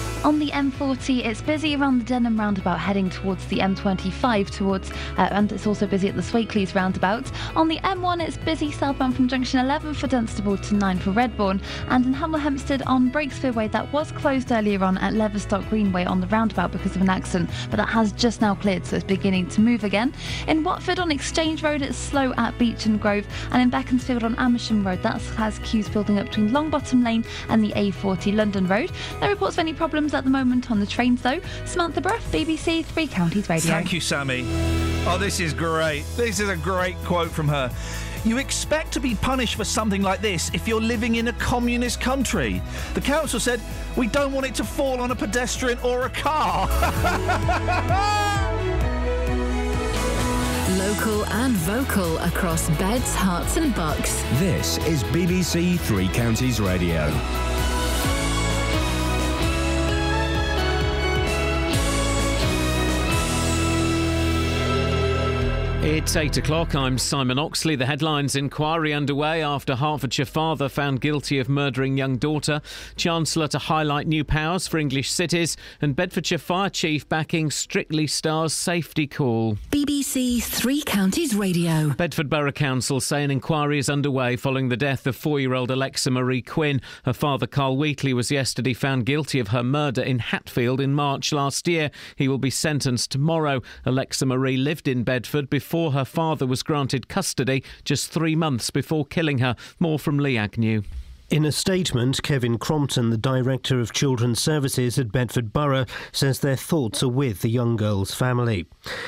On the M40, it's busy around the Denham roundabout heading towards the M25 towards, uh, and it's also busy at the Swakeleys roundabout. On the M1, it's busy southbound from junction 11 for Dunstable to 9 for Redbourn, and in Hemel Hempstead on Breakspear Way that was closed earlier on at Leverstock Greenway on the roundabout because of an accident, but that has just now cleared, so it's beginning to move again. In Watford on Exchange Road, it's slow at Beechen Grove, and in Beaconsfield on Amersham Road, that has queues building up between Longbottom Lane and the A40 London Road. No reports of any problems at the moment on the trains though. Samantha Bruff, BBC Three Counties Radio. Thank you, Sammy. Oh, this is great. This is a great quote from her. You expect to be punished for something like this if you're living in a communist country. The council said, we don't want it to fall on a pedestrian or a car. [laughs] Local and vocal across beds, Herts, and bucks. This is BBC Three Counties Radio. It's 8 o'clock. I'm Simon Oxley. The headlines inquiry underway after Hertfordshire father found guilty of murdering young daughter. Chancellor to highlight new powers for English cities. And Bedfordshire Fire Chief backing Strictly Stars safety call. BBC Three Counties Radio. Bedford Borough Council say an inquiry is underway following the death of four year old Alexa Marie Quinn. Her father, Carl Wheatley, was yesterday found guilty of her murder in Hatfield in March last year. He will be sentenced tomorrow. Alexa Marie lived in Bedford before her father was granted custody just three months before killing her. More from Lee Agnew. In a statement, Kevin Crompton, the Director of Children's Services at Bedford Borough, says their thoughts are with the young girl's family.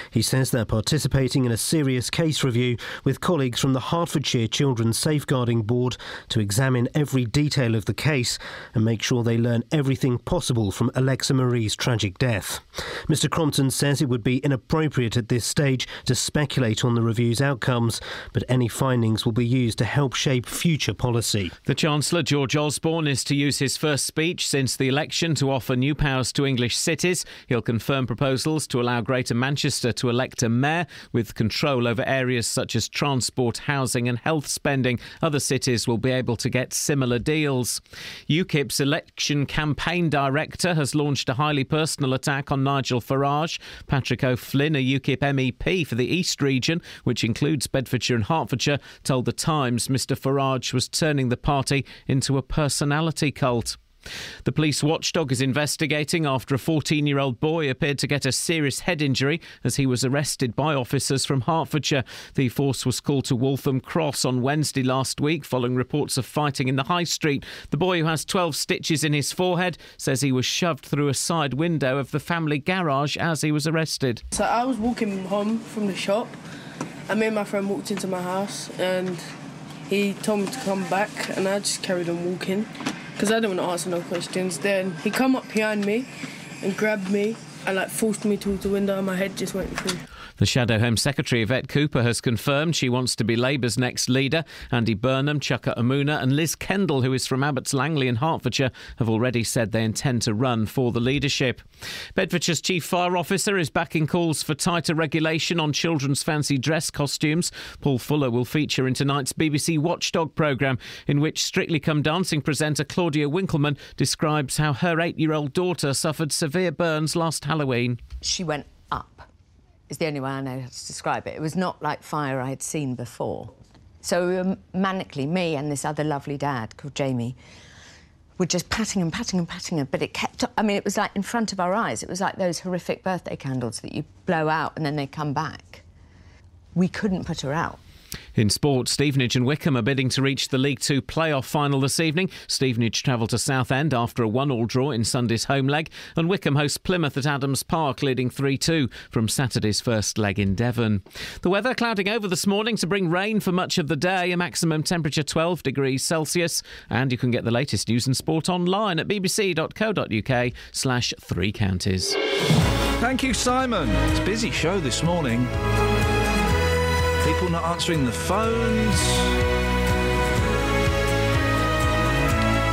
He says they're participating in a serious case review with colleagues from the Hertfordshire Children's Safeguarding Board to examine every detail of the case and make sure they learn everything possible from Alexa Marie's tragic death. Mr. Crompton says it would be inappropriate at this stage to speculate on the review's outcomes, but any findings will be used to help shape future policy. The Chancellor Chancellor George Osborne is to use his first speech since the election to offer new powers to English cities. He'll confirm proposals to allow Greater Manchester to elect a mayor with control over areas such as transport, housing, and health spending. Other cities will be able to get similar deals. UKIP's election campaign director has launched a highly personal attack on Nigel Farage. Patrick O'Flynn, a UKIP MEP for the East region, which includes Bedfordshire and Hertfordshire, told The Times Mr Farage was turning the party into a personality cult. The police watchdog is investigating after a 14 year old boy appeared to get a serious head injury as he was arrested by officers from Hertfordshire. The force was called to Waltham Cross on Wednesday last week following reports of fighting in the High Street. The boy, who has 12 stitches in his forehead, says he was shoved through a side window of the family garage as he was arrested. So I was walking home from the shop, and me and my friend walked into my house, and he told me to come back, and I just carried on walking because I didn't want to answer no questions. Then he come up behind me and grabbed me and like forced me towards the window, and my head just went through. The Shadow Home Secretary, Yvette Cooper, has confirmed she wants to be Labour's next leader. Andy Burnham, Chuka Umunna, and Liz Kendall, who is from Abbots Langley in Hertfordshire, have already said they intend to run for the leadership. Bedfordshire's Chief Fire Officer is backing calls for tighter regulation on children's fancy dress costumes. Paul Fuller will feature in tonight's BBC Watchdog programme, in which Strictly Come Dancing presenter Claudia Winkleman describes how her eight year old daughter suffered severe burns last Halloween. She went is the only way I know how to describe it. It was not like fire I had seen before. So were manically, me and this other lovely dad called Jamie, were just patting and patting and patting her, but it kept, I mean, it was like in front of our eyes. It was like those horrific birthday candles that you blow out and then they come back. We couldn't put her out. In sport, Stevenage and Wycombe are bidding to reach the League Two playoff final this evening. Stevenage travel to Southend after a one-all draw in Sunday's home leg, and Wycombe hosts Plymouth at Adams Park, leading 3-2 from Saturday's first leg in Devon. The weather clouding over this morning to bring rain for much of the day, a maximum temperature 12 degrees Celsius, and you can get the latest news and sport online at bbc.co.uk slash three counties. Thank you, Simon. It's a busy show this morning. People not answering the phones.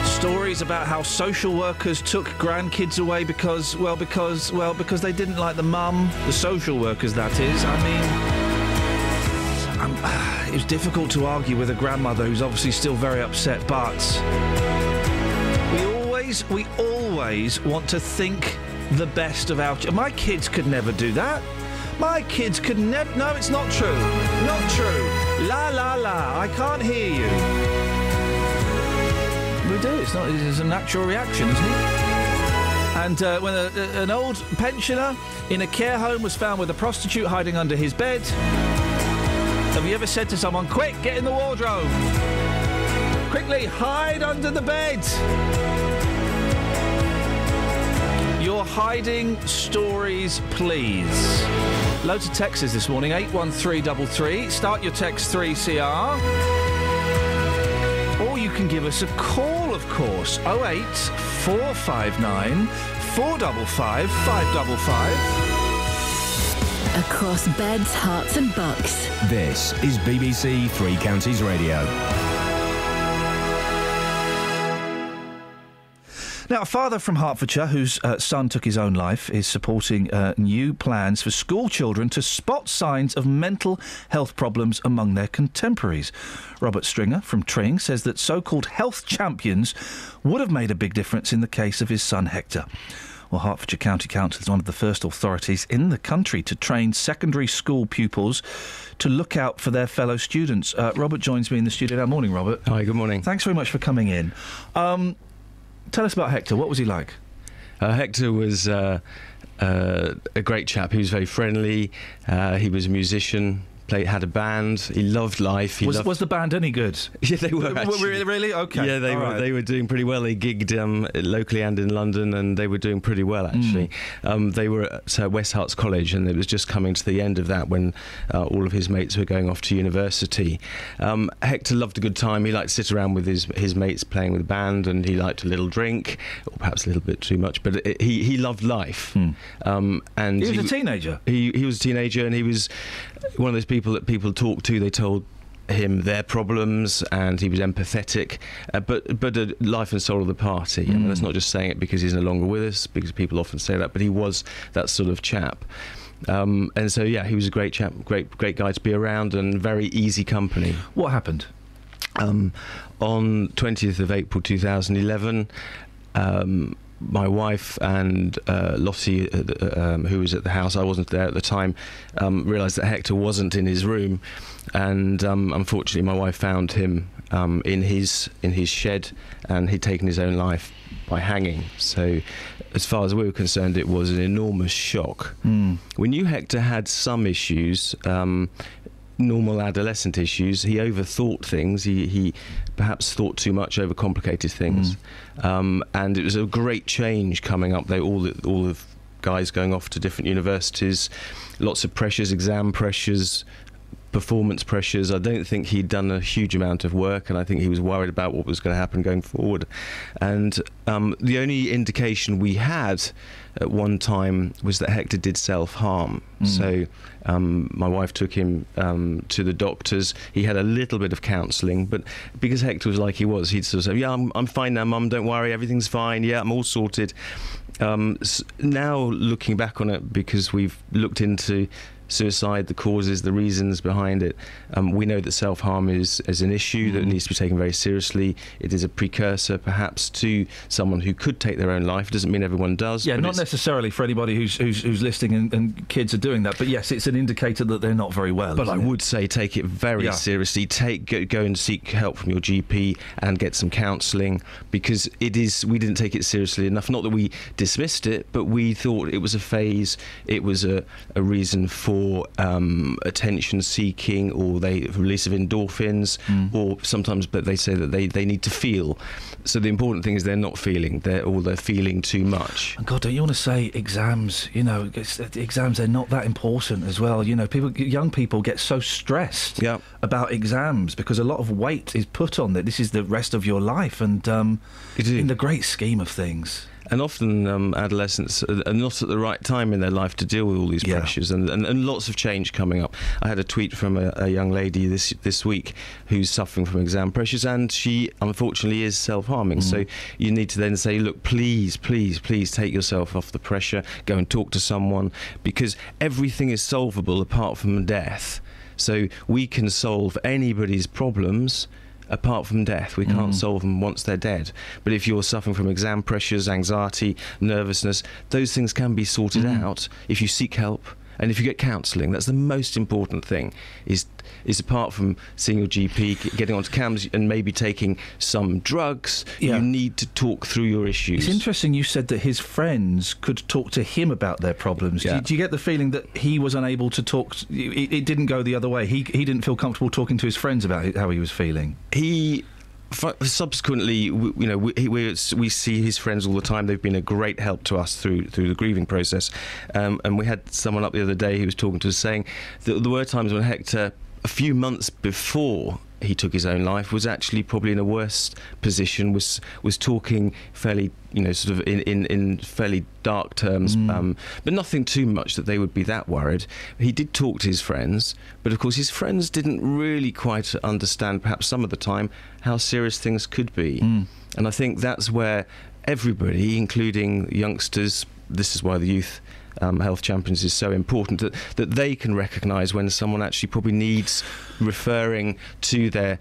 Stories about how social workers took grandkids away because, well, because, well, because they didn't like the mum, the social workers, that is. I mean, was [sighs] difficult to argue with a grandmother who's obviously still very upset, but we always, we always want to think the best of our. Ch- My kids could never do that. My kids could never. No, it's not true. Not true. La la la. I can't hear you. We do. It's not. It's a natural reaction, isn't it? And uh, when a, a- an old pensioner in a care home was found with a prostitute hiding under his bed, have you ever said to someone, "Quick, get in the wardrobe"? Quickly, hide under the bed. Your hiding stories, please. Loads of texts this morning. 81333. Start your text 3CR. Or you can give us a call, of course. 08 459 455 555. Across beds, Herts, and Bucks. This is BBC Three Counties Radio. Now, a father from Hertfordshire whose uh, son took his own life is supporting uh, new plans for school children to spot signs of mental health problems among their contemporaries. Robert Stringer from Tring says that so called health champions would have made a big difference in the case of his son Hector. Well, Hertfordshire County Council is one of the first authorities in the country to train secondary school pupils to look out for their fellow students. Uh, Robert joins me in the studio now. Morning, Robert. Hi, good morning. Thanks very much for coming in. Um, tell us about Hector. What was he like? Uh, Hector was uh, uh, a great chap. He was very friendly. Uh, he was a musician. Played, had a band. He loved life. He Was, loved... was the band any good? [laughs] Yeah, they were. Actually. Really? really? Okay. Yeah, they All were. right. They were doing pretty well. They gigged um, locally and in London, and they were doing pretty well actually. Mm. Um, they were at uh, West Herts College, and it was just coming to the end of that when uh, all of his mates were going off to university. Um, Hector loved a good time. He liked to sit around with his his mates playing with the band, and he liked a little drink, or perhaps a little bit too much. But it, he he loved life. Um, and Hmm. He was a teenager. He he was a teenager, and he was one of those people that people talk to. They told him their problems and he was empathetic, uh, but but a life and soul of the party. I mean, that's not just saying it because he's no longer with us, because people often say that, but he was that sort of chap. Um, and so, yeah, he was a great chap, great great guy to be around, and very easy company. What happened? Um, on 20th of April 2011, um, my wife and uh, Lottie, uh, uh, um, who was at the house, I wasn't there at the time, um, realised that Hector wasn't in his room, and um, unfortunately, my wife found him um, in his in his shed, and he'd taken his own life by hanging. So, as far as we were concerned, it was an enormous shock. Hmm. We knew Hector had some issues. Um, normal adolescent issues. He overthought things. He, he perhaps thought too much, overcomplicated things. Um, and it was a great change coming up. They all all of guys going off to different universities, lots of pressures, exam pressures. Performance pressures. I don't think he'd done a huge amount of work, and I think he was worried about what was going to happen going forward. And um, the only indication we had at one time was that Hector did self harm. Mm. So um, my wife took him um, to the doctors. He had a little bit of counselling, but because Hector was like he was, he'd sort of say, "Yeah, I'm, I'm fine now, Mum. Don't worry, everything's fine. Yeah, I'm all sorted." Um, s- now looking back on it, because we've looked into suicide, the causes, the reasons behind it. Um, we know that self harm is, is an issue that needs to be taken very seriously. It is a precursor, perhaps, to someone who could take their own life. It doesn't mean everyone does. Yeah, but not necessarily for anybody who's who's, who's listening and, and kids are doing that, but yes, it's an indicator that they're not very well. But I it? would say take it very Yeah. seriously. Take go, go and seek help from your GP and get some counselling because it is. We didn't take it seriously enough. Not that we dismissed it, but we thought it was a phase. It was a, a reason for um, attention seeking, or they release of endorphins, or sometimes. But they say that they, they need to feel. So the important thing is they're not feeling. They're or they're feeling too much. And God, don't you want to say exams? You know, exams they're not that important as well. You know, people, young people get so stressed about exams because a lot of weight is put on that. This is the rest of your life, and um, in the great scheme of things. And often um, adolescents are are not at the right time in their life to deal with all these pressures, and, and, and lots of change coming up. I had a tweet from a, a young lady this this week who's suffering from exam pressures, and she unfortunately is self harming. So you need to then say, look, please, please, please take yourself off the pressure. Go and talk to someone because everything is solvable apart from death. So we can solve anybody's problems apart from death. We can't Mm. solve them once they're dead. But if you're suffering from exam pressures, anxiety, nervousness, those things can be sorted Mm. out if you seek help and if you get counselling. That's the most important thing. Is is apart from seeing your GP, getting onto CAMHS, and maybe taking some drugs, Yeah. you need to talk through your issues. It's interesting you said that his friends could talk to him about their problems. Do, you, do you get the feeling that he was unable to talk? It, it didn't go the other way. He he didn't feel comfortable talking to his friends about how he was feeling. he subsequently you know we, we, we see his friends all the time they've been a great help to us through through the grieving process um, and we had someone up the other day who was talking to us saying that there were times when Hector a few months before he took his own life was actually probably in a worse position was was talking fairly you know sort of in in, in fairly dark terms um, but nothing too much that they would be that worried. He did talk to his friends but of course his friends didn't really quite understand perhaps some of the time how serious things could be. And I think that's where everybody including youngsters this is why the youth um, health champions is so important that, that they can recognise when someone actually probably needs referring to their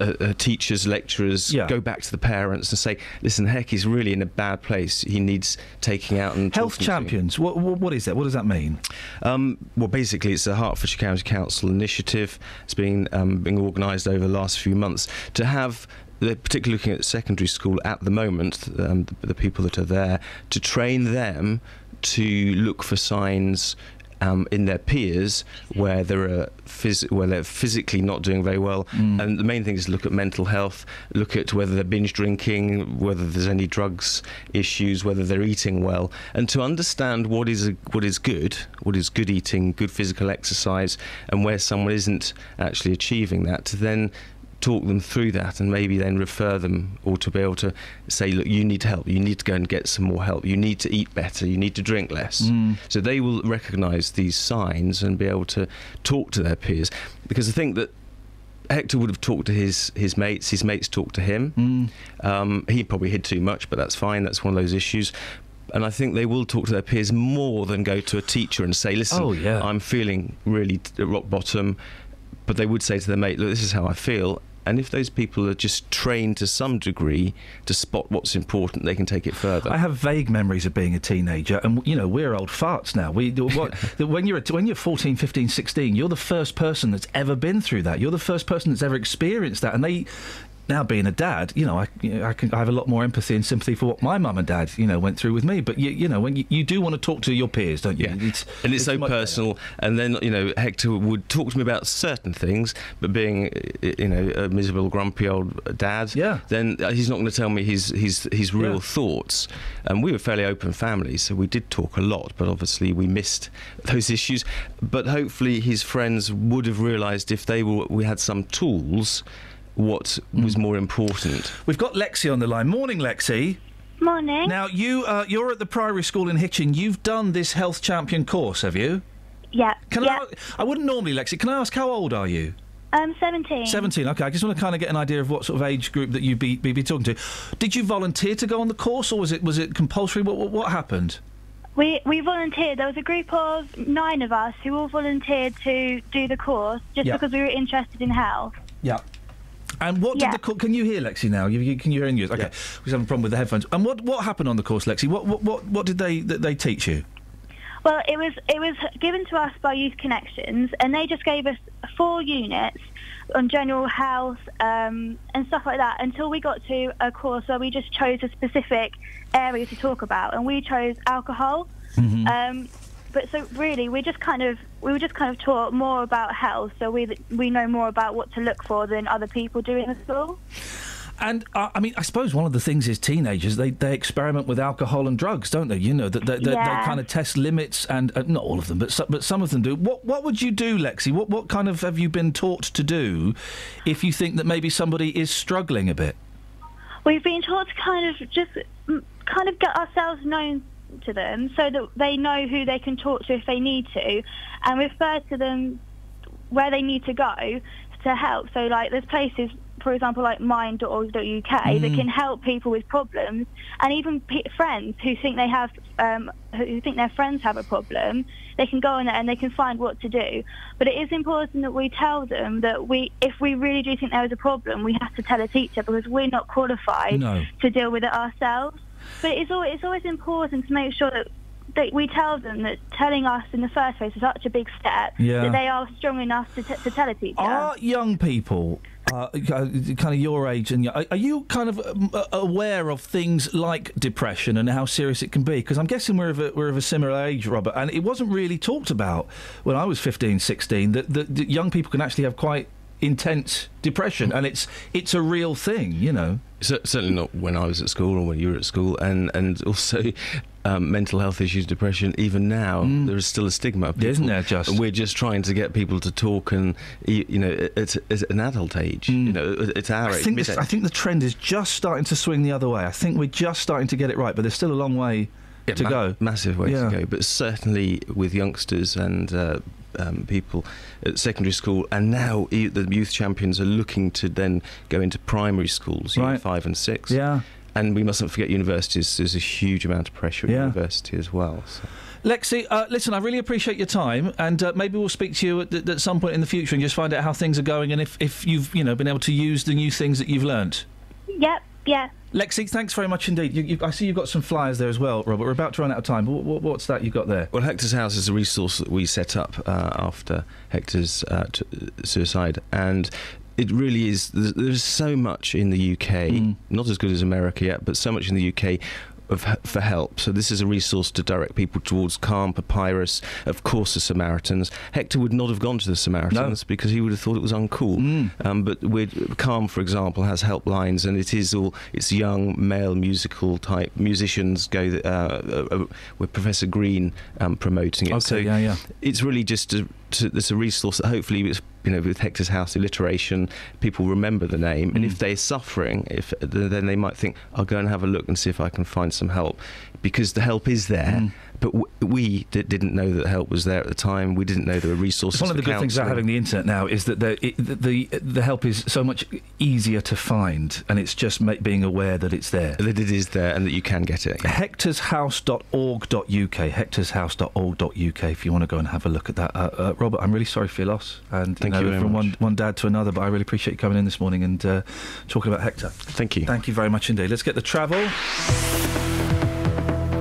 uh, uh, teachers, lecturers, Yeah. go back to the parents and say, listen, heck, he's really in a bad place. He needs taking out and Health talking to." champions. What, what what is that? What does that mean? Um, well, basically, it's a Hertfordshire County Council initiative. It's been um, being organised over the last few months to have. They're particularly looking at secondary school at the moment, um, the, the people that are there, to train them to look for signs um, in their peers where there are phys- where they're physically not doing very well. And the main thing is to look at mental health, look at whether they're binge drinking, whether there's any drugs issues, whether they're eating well, and to understand what is a, what is good, what is good eating, good physical exercise, and where someone isn't actually achieving that, to then talk them through that and maybe then refer them or to be able to say look you need help you need to go and get some more help you need to eat better you need to drink less Mm. so they will recognize these signs and be able to talk to their peers because I think that Hector would have talked to his, his mates. His mates talked to him. Mm. Um, he probably hid too much, but that's fine. That's one of those issues. And I think they will talk to their peers more than go to a teacher and say, "Listen, Oh, yeah. I'm feeling really at rock bottom." But they would say to their mate, "Look, this is how I feel." And if those people are just trained to some degree to spot what's important, they can take it further. I have vague memories of being a teenager, and you know we're old farts now. We what, [laughs] when you're when you're 14, 15, 16, you're the first person that's ever been through that. You're the first person that's ever experienced that, and they. Now being a dad, you know, I, I, can, I have a lot more empathy and sympathy for what my mum and dad, you know, went through with me. But you, you know, when you, you do want to talk to your peers, don't you? It's, and it's, so much personal. And then you know Hector would talk to me about certain things, but being you know a miserable, grumpy old dad, yeah. then uh, he's not going to tell me his his his real Yeah. thoughts. And we were fairly open families, so we did talk a lot, but obviously we missed [laughs] those issues. But hopefully his friends would have realised if they were we had some tools, what Mm. was more important. We've got Lexi on the line. Morning, Lexi. Morning. Now you uh, you're at the Priory school in Hitchin. You've done this health champion course, have you? Yeah. Can yeah. I? I wouldn't normally, Lexi. Can I ask how old are you? I'm 17. 17. Okay, I just want to kind of get an idea of what sort of age group that you'd be, be, be talking to. Did you volunteer to go on the course, or was it was it compulsory? What what, what happened? We we volunteered. There was a group of nine of us who all volunteered to do the course just Yeah. because we were interested in health. Yeah. And what did Yeah. the course? Can you hear Lexi now? You, you, can you hear in yours? Okay, we're having a problem with the headphones. And what what happened on the course, Lexi? What what what, what did they that they teach you? Well, it was it was given to us by Youth Connections, and they just gave us four units on general health um, and stuff like that until we got to a course where we just chose a specific area to talk about, and we chose alcohol. Um, but so really, we just kind of we were just kind of taught more about health, so we we know more about what to look for than other people do in the school. And uh, I mean, I suppose one of the things is teenagers they, they experiment with alcohol and drugs, don't they? You know that they, they, Yeah. they kind of test limits, and uh, not all of them, but so, but some of them do. What what would you do, Lexi? What what kind of have you been taught to do if you think that maybe somebody is struggling a bit? We've been taught to kind of just mm, kind of get ourselves known to them so that they know who they can talk to if they need to and refer to them where they need to go to help. So like there's places for example, like mind.org.uk that Mm. can help people with problems, and even p- friends who think they have, um, who think their friends have a problem, they can go on there and they can find what to do. But it is important that we tell them that we, if we really do think there is a problem, we have to tell a teacher because we're not qualified No. to deal with it ourselves. But it's always, it's always important to make sure that. That we tell them that telling us in the first place is such a big step Yeah. that they are strong enough to, t- to tell a teacher. Are young people, uh, kind of your age, and are are you kind of um, aware of things like depression and how serious it can be? Because I'm guessing we're of a, we're of a similar age, Robert, and it wasn't really talked about when I was 15, 16 that, that, that young people can actually have quite intense depression, and it's it's a real thing, you know. Cer- Certainly not when I was at school or when you were at school, and and also um, mental health issues, depression. Even now, there is still a stigma. People, Mm. Isn't there, just? We're just trying to get people to talk, and you know, it's, it's an adult age. You know, it's our Mm. I age. think, this, I think the trend is just starting to swing the other way. I think we're just starting to get it right, but there's still a long way Yeah, to ma- go. Massive way Yeah. to go, but certainly with youngsters and uh, um, people at secondary school, and now e- the youth champions are looking to then go into primary schools, year Right. five and six. Yeah. And we mustn't forget universities. There's a huge amount of pressure at Yeah. university as well. So. Lexi, uh, listen, I really appreciate your time, and uh, maybe we'll speak to you at, at some point in the future and just find out how things are going and if, if you've you know been able to use the new things that you've learnt. Yep, yeah. Lexi, thanks very much indeed. You, you, I see you've got some flyers there as well, Robert. We're about to run out of time. What, what's that you've got there? Well, Hector's House is a resource that we set up uh, after Hector's uh, t- suicide, and it really is. There's, there's so much in the UK, Mm. not as good as America yet, but so much in the UK. Of, for help, so this is a resource to direct people towards Calm, Papyrus, of course, the Samaritans. Hector would not have gone to the Samaritans because he would have thought it was uncool. Mm. Um, but with Calm, for example, has helplines, and it is all it's young male musical type musicians go uh, uh, uh, with Professor Green um, promoting it. Okay, so yeah, yeah. it's really just a, to, there's a resource that hopefully it's, you know with Hector's House alliteration people remember the name and Mm. if they're suffering if then they might think I'll go and have a look and see if I can find some help because the help is there Mm. But w- we d- didn't know that help was there at the time. We didn't know there were resources. One of the good things about having the internet now is that the, it, the, the the help is so much easier to find, and it's just being aware that it's there. That it is there and that you can get it. Hectorshouse.org.uk. Hectorshouse.org.uk. If you want to go and have a look at that, uh, uh, Robert, I'm really sorry for your loss, and Thank know, you from much. one one dad to another. But I really appreciate you coming in this morning and uh, talking about Hector. Thank you. Thank you very much indeed. Let's get the travel.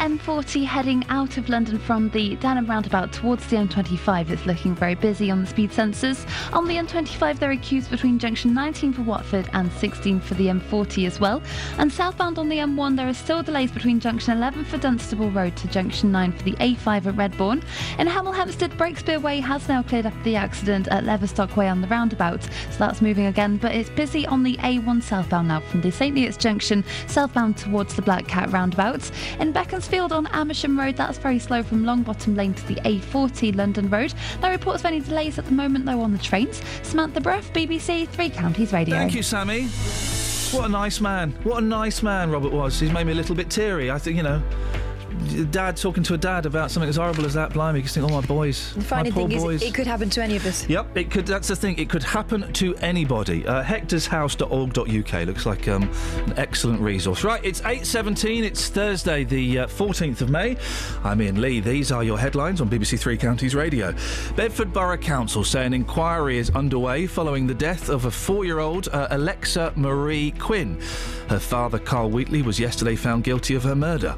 On the M40 heading out of London from the Denham roundabout towards the M25, it's looking very busy on the speed sensors. On the M25, there are queues between junction 19 for Watford and 16 for the M40 as well. And southbound on the M1, there are still delays between junction 11 for Dunstable Road to junction 9 for the A5 at Redbourn. In Hemel Hempstead, Breakspear Way has now cleared up the accident at Leverstock Way on the roundabout, so that's moving again. But it's busy on the A1 southbound now from the St Neots junction southbound towards the Black Cat roundabout. In Beaconsfield on Amersham Road, that's very slow from Longbottom Lane to the A40 London Road. No reports of any delays at the moment though on the trains. Samantha Bruff, BBC Three Counties Radio. Thank you, Sammy. What a nice man. What a nice man Robert was. He's made me a little bit teary. I think, you know, dad talking to a dad about something as horrible as that, blimey, you think, oh, my boys. The funny my poor thing is, boys. it could happen to any of us. Yep, it could. That's the thing. It could happen to anybody. Uh, HectorsHouse.org.uk looks like um, an excellent resource. Right, it's eight seventeen. It's Thursday, the uh, fourteenth of May. I'm Iain Lee. These are your headlines on BBC Three Counties Radio. Bedford Borough Council say an inquiry is underway following the death of a four-year-old uh, Alexa Marie Quinn. Her father, Carl Wheatley, was yesterday found guilty of her murder.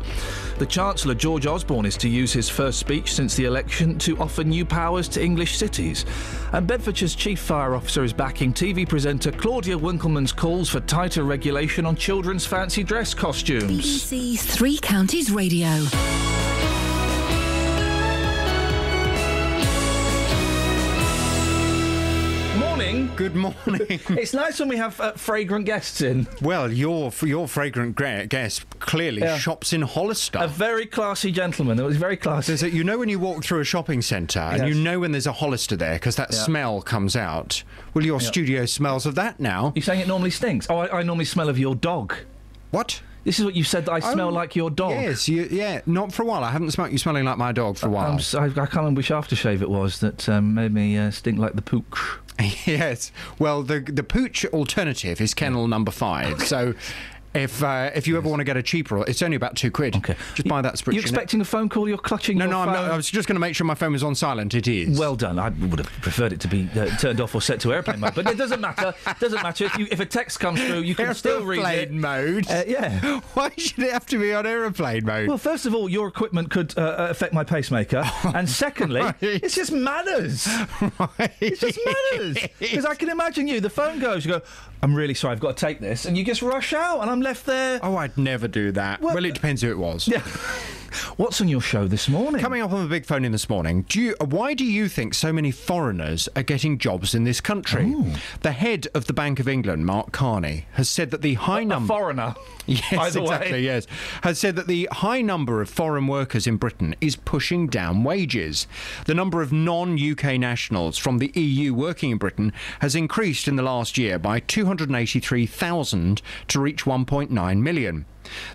The Chancellor, George Osborne, is to use his first speech since the election to offer new powers to English cities. And Bedfordshire's Chief Fire Officer is backing TV presenter Claudia Winkleman's calls for tighter regulation on children's fancy dress costumes. BBC Three Counties Radio. Good morning. [laughs] it's nice when we have uh, fragrant guests in. Well, your your fragrant guest clearly Yeah. shops in Hollister. A very classy gentleman. It was very classy. So you know when you walk through a shopping centre and you know when there's a Hollister there because that Yeah. smell comes out. Well, your Yeah. studio smells of that now. You're saying it normally stinks? Oh, I, I normally smell of your dog. What? This is what you said that I smell Oh, like your dog. Yes, you, yeah, not for a while. I haven't smelt you smelling like my dog for a while. I, I can't remember which aftershave it was that um, made me uh, stink like the pooch. [laughs] yes. Well, the the pooch alternative is kennel number five. [laughs] So. If uh, if you ever want to get a cheaper, it's only about two quid. Okay. Just buy that. You're expecting a phone call? You're clutching No, no, I'm phone? not. I was just going to make sure my phone was on silent. It is. Well done. I would have preferred it to be uh, turned off or set to airplane mode, but it doesn't matter. [laughs] doesn't matter if you if a text comes through, you can still read it. Aeroplane mode. Uh, yeah. [laughs] Why should it have to be on aeroplane mode? Well, first of all, your equipment could uh, uh, affect my pacemaker, [laughs] and secondly, it's just manners. It's just manners. Because I can imagine you. The phone goes. You go. I'm really sorry. I've got to take this, and you just rush out, and I'm left there. Oh, I'd never do that. Well, it depends who it was. Yeah. [laughs] What's on your show this morning? Coming up on the big phone in this morning, do you, why do you think so many foreigners are getting jobs in this country? Oh. The head of the Bank of England, Mark Carney, has said that the high number. foreigner. [laughs] Yes, the way. exactly. Yes, has said that the high number of foreign workers in Britain is pushing down wages. The number of non-UK nationals from the EU working in Britain has increased in the last year by 283,000 to reach 1.9 million.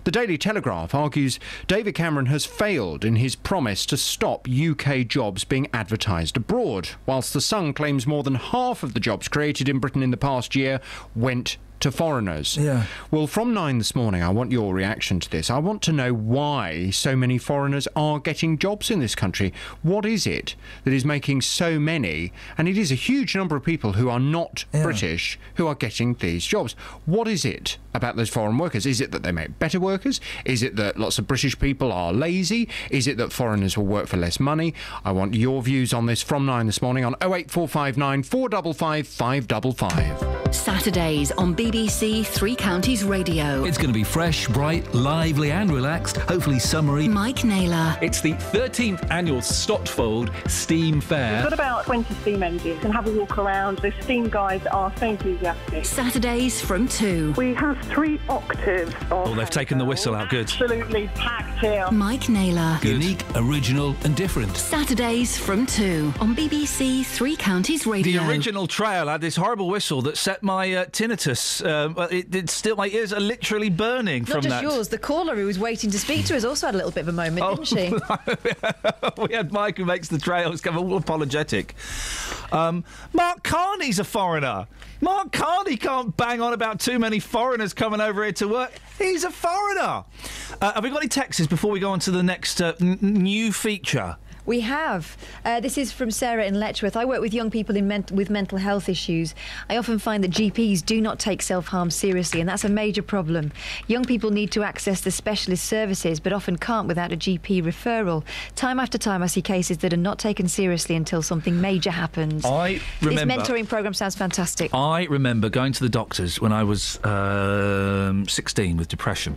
The Daily Telegraph argues David Cameron has failed in his promise to stop UK jobs being advertised abroad, whilst The Sun claims more than half of the jobs created in Britain in the past year went to foreigners. Yeah. Well, from nine this morning, I want your reaction to this. I want to know why so many foreigners are getting jobs in this country. What is it that is making so many, and it is a huge number of people who are not British, who are getting these jobs? What is it about those foreign workers? Is it that they make better workers? Is it that lots of British people are lazy? Is it that foreigners will work for less money? I want your views on this from nine this morning on 08459 455 555. Saturdays on BBC Three Counties Radio. It's going to be fresh, bright, lively, and relaxed, hopefully summery. Mike Naylor. It's the 13th annual Stotfold Steam Fair. We've got about 20 steam engines and have a walk around. The steam guys are so enthusiastic. Saturdays from 2. We have three octaves of Oh, they've taken the whistle out. Good. absolutely packed here. Mike Naylor. Unique, original, and different. Saturdays from 2 on BBC Three Counties Radio. The original trail had this horrible whistle that set my uh, tinnitus Um, it, it's still my ears are literally burning Not from just that. yours. The caller who was waiting to speak to us also had a little bit of a moment, Oh. didn't she? [laughs] we had Mike who makes the trails come all apologetic. Um, Mark Carney's a foreigner. Mark Carney can't bang on about too many foreigners coming over here to work. He's a foreigner. Uh, have we got any texts before we go on to the next uh, n- new feature? We have. Uh, this is from Sarah in Letchworth. I work with young people in ment- with mental health issues. I often find that GPs do not take self harm seriously, and that's a major problem. Young people need to access the specialist services, but often can't without a GP referral. Time after time, I see cases that are not taken seriously until something major happens. I remember- This mentoring program sounds fantastic. I remember going to the doctors when I was um, 16 with depression.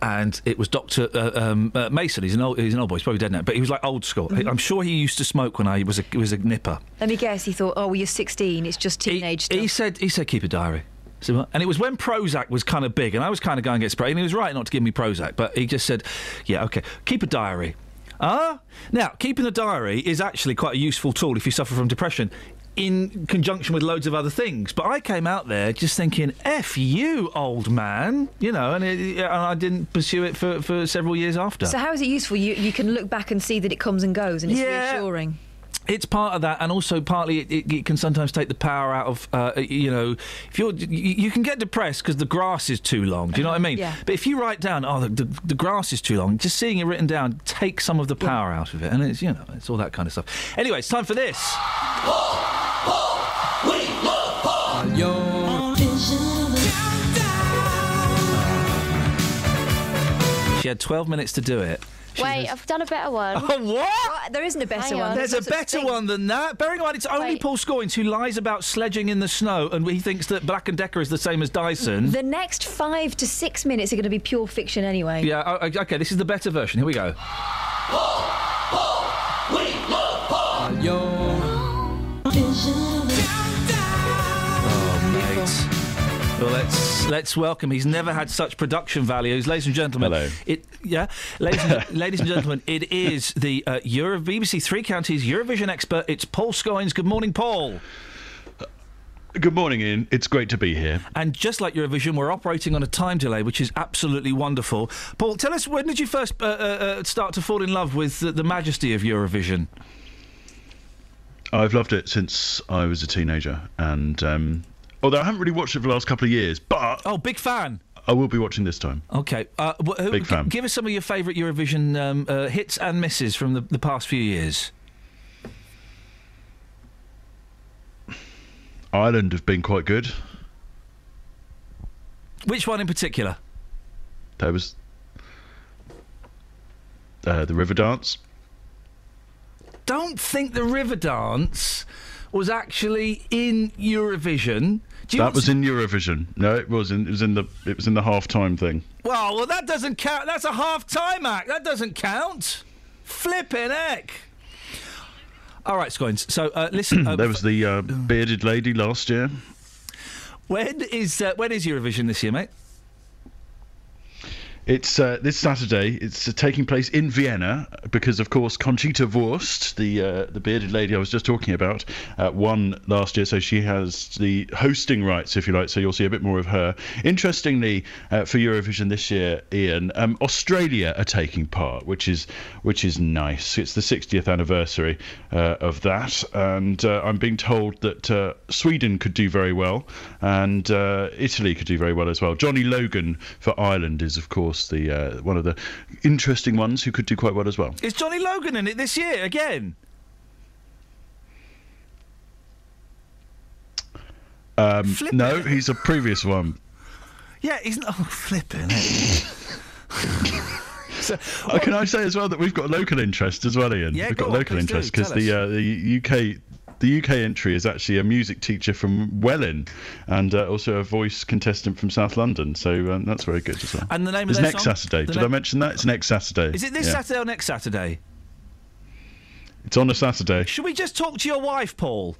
And it was Doctor uh, um, uh, Mason. He's an old, he's an old boy. He's probably dead now, but he was like old school. Mm-hmm. I'm sure he used to smoke when I was a was a nipper. Let me guess. He thought, oh, well, you're 16. It's just teenage stuff. He said he said keep a diary. So And it was when Prozac was kind of big, and I was kind of going to get sprayed. And he was right not to give me Prozac, but he just said, "Yeah, okay, keep a diary." Ah, now keeping a diary is actually quite a useful tool if you suffer from depression, in conjunction with loads of other things. But I came out there just thinking, "F you, old man," you know, and, it, and I didn't pursue it for, for several years after. So how is it useful? You you can look back and see that it comes and goes, and it's Yeah. reassuring. It's part of that, and also partly it, it, it can sometimes take the power out of, uh, you know, if you're, you, you can get depressed because the grass is too long. Do you know what I mean? Yeah. But if you write down, oh, the, the, the grass is too long, just seeing it written down takes some of the power out of it, and it's, you know, it's all that kind of stuff. Anyway, it's time for this. [gasps] She had 12 minutes to do it. She Wait, has- I've done a better one. Oh, [laughs] what? There isn't a better Hang one. on. There's a better thing. one than that. Bearing in mind, it's only Wait. Paul Scoins who lies about sledging in the snow, and he thinks that Black and Decker is the same as Dyson. The next five to six minutes are going to be pure fiction anyway. yeah, o- okay, this is the better version. Here we go. Oh, Well, let's let's welcome. He's never had such production values, ladies and gentlemen. Hello. It, yeah, ladies and, ladies and gentlemen, it is the uh, Euro BBC Three Counties Eurovision expert. It's Paul Scoins. Good morning, Paul. Good morning, Iain. It's great to be here. And just like Eurovision, we're operating on a time delay, which is absolutely wonderful. Paul, tell us when did you first uh, uh, uh, start to fall in love with the, the majesty of Eurovision? I've loved it since I was a teenager, and um, although I haven't really watched it for the last couple of years, but Oh, big fan. I will be watching this time. Okay. Uh, wh- who, Big fan. g- Give us some of your favourite Eurovision um, uh, hits and misses from the, the past few years. Ireland have been quite good. Which one in particular? There was uh, the River Dance. Don't think the River Dance was actually in Eurovision. You That was in Eurovision. No, it wasn't. It was in the it was in the halftime thing. Well, well, that doesn't count. That's a half-time act. That doesn't count. Flipping heck. All right, Scoins. So uh, [clears throat] listen. Uh, there was the uh, bearded lady last year. when is uh, when is Eurovision this year, mate? It's uh, this Saturday. It's uh, taking place in Vienna because, of course, Conchita Wurst, the uh, the bearded lady I was just talking about, uh, won last year, so she has the hosting rights, if you like. So you'll see a bit more of her. Interestingly, uh, for Eurovision this year, Iain, um, Australia are taking part, which is which is nice. It's the 60th anniversary uh, of that, and I'm being told that Sweden could do very well, and Italy could do very well as well. Johnny Logan for Ireland is, of course, the uh, one of the interesting ones who could do quite well as well. Is Johnny Logan in it this year again? Um, no, he's a previous one. Yeah, he's not. Oh, [laughs] flipping it. [laughs] Uh, can I say as well that we've got local interest as well, Iain? Yeah, we've go got on, local interest because the uh, the UK. The UK entry is actually a music teacher from Welling, and uh, also a voice contestant from South London. So um, that's very good as well. And the name of it's their next song? Saturday. The Did I mention that? It's next Saturday. Is it this Yeah. Saturday or next Saturday? It's on a Saturday. Should we just talk to your wife, Paul?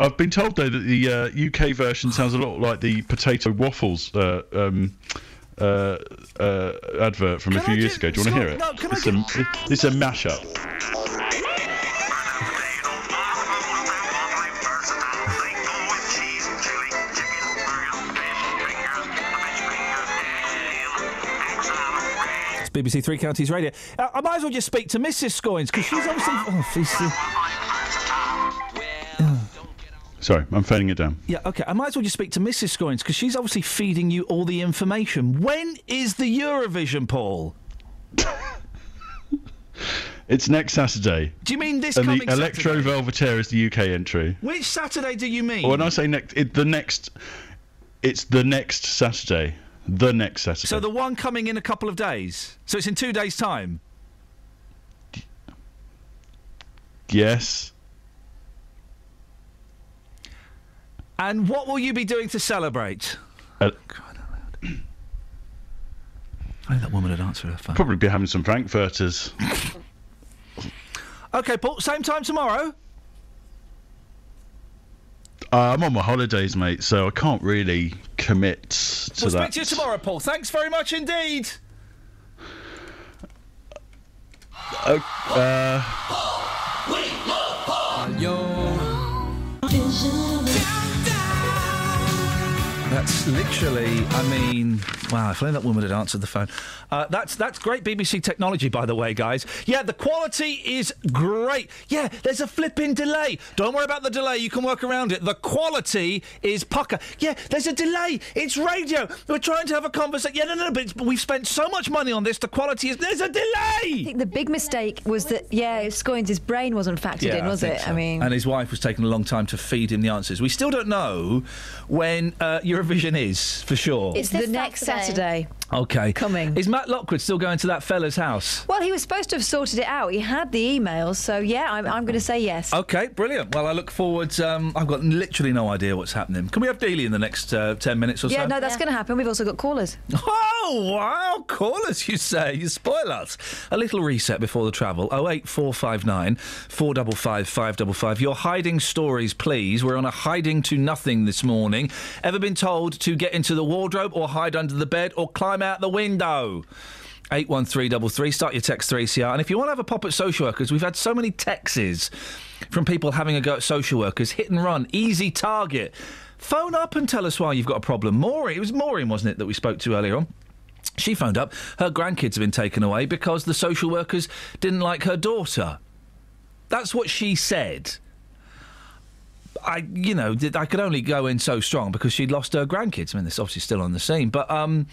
I've been told though that the uh, UK version sounds a lot like the potato waffles uh, um, uh, uh, advert from can a few I years ago. Do you want to hear it? No, can it's, get... a, it's a mashup. It's BBC Three Counties Radio. Uh, I might as well just speak to Mrs. Scoins because she's obviously. Oh, she's, Sorry, I'm phoning it down. yeah, okay. I might as well just speak to Mrs. Scoins because she's obviously feeding you all the information. When is the Eurovision, Paul? [laughs] It's next Saturday. Do you mean this and coming the Electro Saturday? Velveteer is the UK entry. Which Saturday do you mean? When I say next, it, the next, it's the next Saturday. The next Saturday. So the one coming in a couple of days. So it's in two days' time. yes. And what will you be doing to celebrate? Uh, I think that woman had answered her phone. probably be having some frankfurters. Okay, Paul. Same time tomorrow. Uh, I'm on my holidays, mate, so I can't really commit to we'll that. speak to you tomorrow, Paul. Thanks very much indeed. Uh, uh, That's literally, I mean, wow, if only that woman had answered the phone. Uh, that's that's great BBC technology, by the way, guys. Yeah, the quality is great. Yeah, there's a flipping delay. Don't worry about the delay, you can work around it. The quality is pucker. Yeah, there's a delay. It's radio. We're trying to have a conversation. Yeah, no, no, no but it's, we've spent so much money on this, the quality is. There's a delay! I think the big mistake was that, yeah, Scoins' brain wasn't factored in, was think it? so. I mean, and his wife was taking a long time to feed him the answers. We still don't know when uh, Eurovision is for sure. it's the next Saturday. Okay, coming. Is Matt Lockwood still going to that fella's house? Well, he was supposed to have sorted it out. He had the emails, so yeah, I'm, I'm going to say yes. Okay, brilliant. Well, I look forward. Um, I've got literally no idea what's happening. Can we have Dealey in the next uh, ten minutes or yeah, so? Yeah, no, that's going to happen. We've also got callers. [laughs] Oh wow! Callers, you say. You spoil us. A little reset before the travel. Oh eight four five nine four double five five double five. Your hiding stories, please. We're on a hiding to nothing this morning. Ever been told to get into the wardrobe or hide under the bed or climb out the window? 81333. Start your text 3CR. And if you want to have a pop at social workers, we've had so many texts from people having a go at social workers. Hit and run, easy target. Phone up and tell us why you've got a problem. Maureen, it was Maureen, wasn't it, that we spoke to earlier on? She phoned up. Her grandkids have been taken away because the social workers didn't like her daughter. That's what she said. I, you know, I could only go in so strong because she'd lost her grandkids. I mean, this obviously still on the scene, but um,